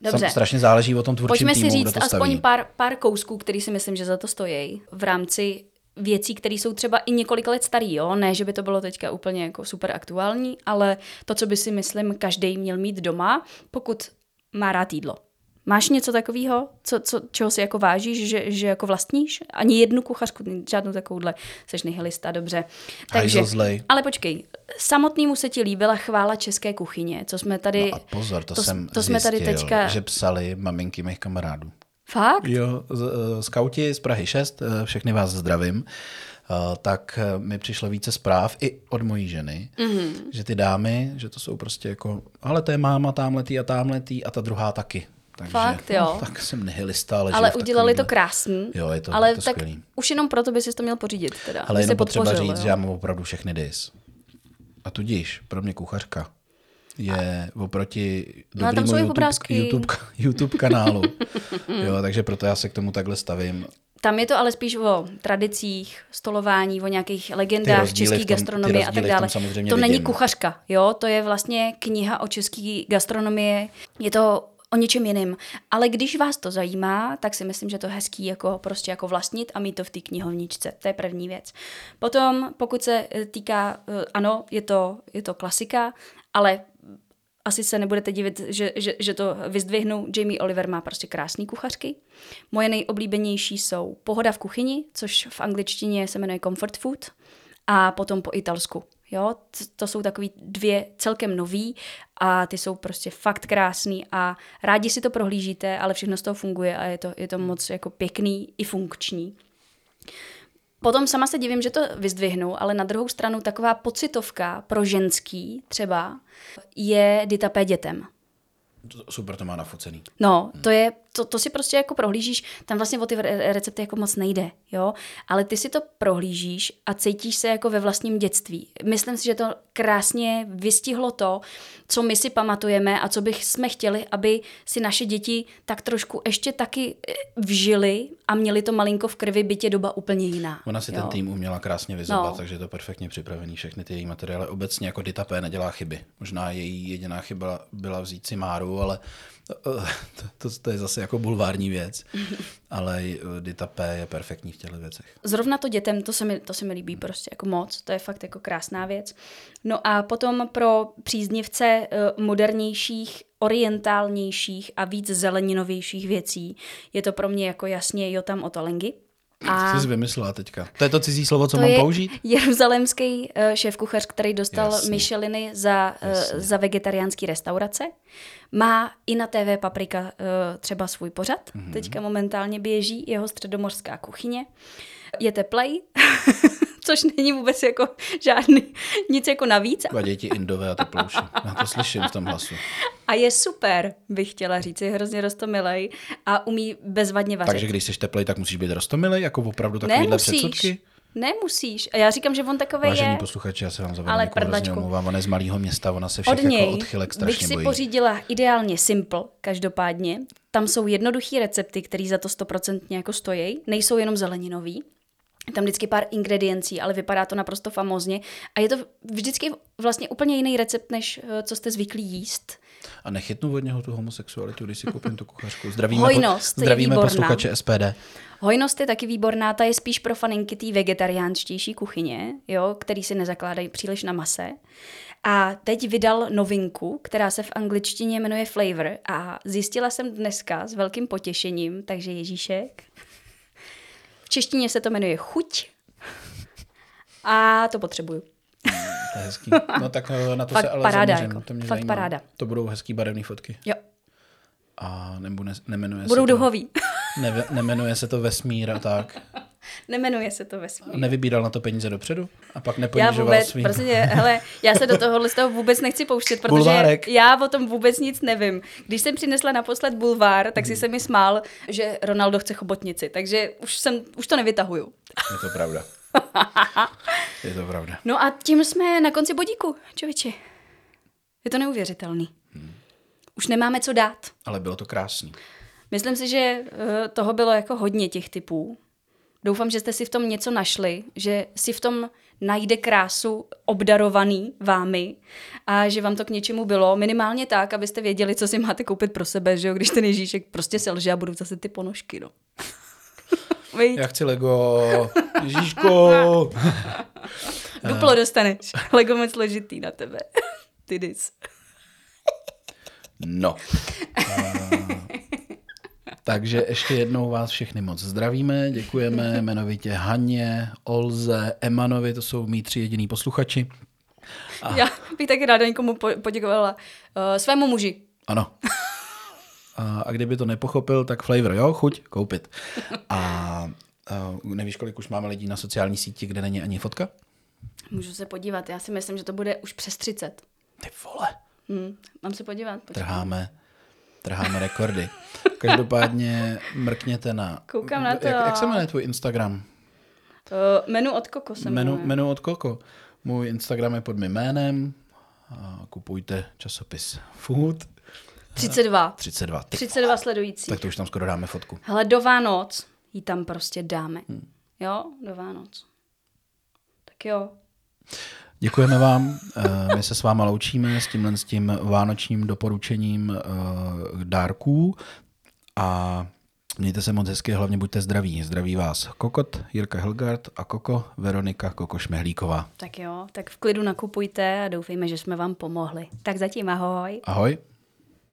Dobře. Sam, strašně záleží o tom tvůrčím Pojďme týmu, si kdo říct to aspoň pár, pár kousků, který si myslím, že za to stojí v rámci věcí, které jsou třeba i několik let starý, jo? Ne, že by to bylo teďka úplně jako super aktuální, ale to, co by si myslím každý měl mít doma, pokud má rád jídlo. Máš něco takového, co, co, čeho si jako vážíš, že, že jako vlastníš? Ani jednu kuchařku, žádnou takovouhle, seš nihilista, dobře. Hajzl zlej. ale počkej, samotnému se ti líbila chvála české kuchyně, co jsme tady... No a pozor, to, to, jsem to jsme tady zjistil, teďka... že psali maminky mých kamarádů. Fakt? Jo, z, uh, skauti z Prahy 6, uh, všechny vás zdravím. Uh, tak mi přišlo více zpráv i od mojí ženy, Mhm. mm-hmm. že ty dámy, že to jsou prostě jako, ale to je máma tamhletý a tamhletý a ta druhá taky. Takže, Fakt, jo. No, tak jsem nihilista, ale Ale udělali to krásný. Jo, je to- ale je to tak skvělý. už jenom proto by si to měl pořídit. Teda, Ale jenom potřeba podpořil, říct, jo. že já mám opravdu všechny dis. A tudíž pro mě kuchařka je oproti No a tam dobrýmu jsou i YouTube. YouTube, YouTube kanálu. *laughs* jo, takže proto já se k tomu takhle stavím. Tam je to ale spíš o tradicích, stolování, o nějakých legendách české gastronomie a tak dále. To není vidím. kuchařka, jo, to je vlastně kniha o české gastronomii. Je to o něčem jiným. Ale když vás to zajímá, tak si myslím, že to je hezký jako prostě jako vlastnit a mít to v té knihovničce. To je první věc. Potom, pokud se eh, týká, eh, ano, je to, je to klasika, ale asi se nebudete divit, že, že, že to vyzdvihnu. Jamie Oliver má prostě krásné kuchařky. Moje nejoblíbenější jsou Pohoda v kuchyni, což v angličtině se jmenuje Comfort Food, a potom po italsku. Jo, to jsou takový dvě celkem nový a ty jsou prostě fakt krásný a rádi si to prohlížíte, ale všechno z toho funguje a je to, je to moc jako pěkný i funkční. Potom sama se divím, že to vyzdvihnu, ale na druhou stranu taková pocitovka pro ženský třeba je Dita P. dětem. Super to má nafocený. No, to je, to, to si prostě jako prohlížíš, tam vlastně o ty re- recepty jako moc nejde, jo, ale ty si to prohlížíš a cítíš se jako ve vlastním dětství. Myslím si, že to krásně vystihlo to, co my si pamatujeme a co bych jsme chtěli, aby si naše děti tak trošku ještě taky eh, vžili a měli to malinko v krvi, byť je doba úplně jiná. Ona si jo. ten tým uměla krásně vyzobat, No. takže je to perfektně připravený, všechny ty její materiály. Obecně jako Dita P nedělá chyby. Možná její jediná chyba byla vzít si Máru, ale to, to, to je zase jako bulvární věc. Ale eh, Dita P je perfektní v těchto věcech. Zrovna to dětem, to se, mi, to se mi líbí prostě jako moc, to je fakt jako krásná věc. No a potom pro příznivce eh, modernějších, orientálnějších a víc zeleninovějších věcí je to pro mě jako jasně Jotam Ottolenghi. A Co jsi vymyslela teďka? To je to cizí slovo, co to mám je použít? jeruzalémský uh, šéf-kuchař, který dostal Jasně. Micheliny za, uh, za vegetariánský restaurace. Má i na TV Paprika uh, třeba svůj pořad. Mhm. Mm-hmm. Teďka momentálně běží jeho středomořská kuchyně. Je teplej, *laughs* což není vůbec jako žádný, nic jako navíc. Vadí ti indové a teplouši. Já to slyším v tom hlasu. A je super, bych chtěla říct, je hrozně rostomilej a umí bezvadně vařit. Takže když jsi teplej, tak musíš být rostomilej, jako opravdu takovýhle Nemusíš. předsudky? Nemusíš. A já říkám, že on takový Vážení je. posluchači, já se vám za Ale hrozně omlouvám. Ona je z malého města, ona se Od všech jako něj odchylek bych strašně si bojí. pořídila ideálně simple, každopádně. Tam jsou jednoduché recepty, které za to stoprocentně jako stojí. Nejsou jenom zeleninový. Je tam vždycky pár ingrediencí, ale vypadá to naprosto famózně. A je to vždycky vlastně úplně jiný recept, než eh, co jste zvyklí jíst. A nechytnu od něho tu homosexualitu, když si koupím tu kuchařku. Zdravíme, Hojnost je zdravíme posluchače SPD. Hojnost je taky výborná, ta je spíš pro faninky té vegetariánštější kuchyně, jo, který si nezakládají příliš na mase. A teď vydal novinku, která se v angličtině jmenuje Flavor a zjistila jsem dneska s velkým potěšením, takže Ježíšek. Češtině se to jmenuje Chuť a to potřebuju. To je hezký. No tak eh, na to Fakt se ale paráda, zaměřím. jako. To mě Fakt zajímá. paráda. To budou hezký barevné fotky. Jo, A nebo ne, nemenuje budou se to, duhový. ne, nemenuje se to vesmír a tak. *laughs* Nemenuje se to vesmír. Nevybíral na to peníze dopředu? A pak Já neponižoval vůbec, svým... prostě, hele, já se do tohohle z toho vůbec nechci pouštět, protože Bulvárek. já o tom vůbec nic nevím. Když jsem přinesla naposled bulvár, tak si se mi smál, že Ronaldo chce chobotnici, takže už, jsem, už to nevytahuju. Je to pravda. *laughs* Je to pravda. No a tím jsme na konci bodíku, člověče. Je to neuvěřitelný. Už nemáme co dát. Ale bylo to krásný. Myslím si, že eh, toho bylo jako hodně těch typů. Doufám, že jste si v tom něco našli, že si v tom najde krásu obdarovaný vámi a že vám to k něčemu bylo. Minimálně tak, abyste věděli, co si máte koupit pro sebe, že jo? když ten Ježíšek prostě selže a budou zase ty ponožky. No. *laughs* Já chci Lego. Ježíško. *laughs* Duplo dostaneš. Lego moc složitý na tebe. *laughs* Ty dis. No. A, takže ještě jednou vás všechny moc zdravíme, děkujeme jmenovitě Haně, Olze, Emanovi, to jsou mý tři jediný posluchači. Já bych taky ráda někomu po- poděkovala. Uh, svému muži. Ano. A, a kdyby to nepochopil, tak flavor, jo, chuť, koupit. A, a nevíš, kolik už máme lidí na sociální síti, kde není ani fotka? Můžu se podívat, já si myslím, že to bude už přes 30. Ty vole, Hm, mám se podívat. Počkej. trháme, trháme rekordy. Každopádně mrkněte na... Koukám na to. Jak, jak se jmenuje tvůj Instagram? Uh, menu od Koko se Menu, jmenuje. menu od Koko. Můj Instagram je pod mým jménem. A kupujte časopis Food 32. 32. Ty, 32 sledující. tak to už tam skoro dáme fotku. Hele, do Vánoc ji tam prostě dáme. Hmm. Jo, do Vánoc. Tak jo. Děkujeme vám. Eh, My se s váma loučíme s tímhle s tím vánočním doporučením eh, dárků a mějte se moc hezky, hlavně buďte zdraví. Zdraví vás Kokot, Jirka Helgard a Koko, Veronika Koko Šmehlíková. Tak jo, tak v klidu nakupujte a doufejme, že jsme vám pomohli. Tak zatím ahoj. Ahoj.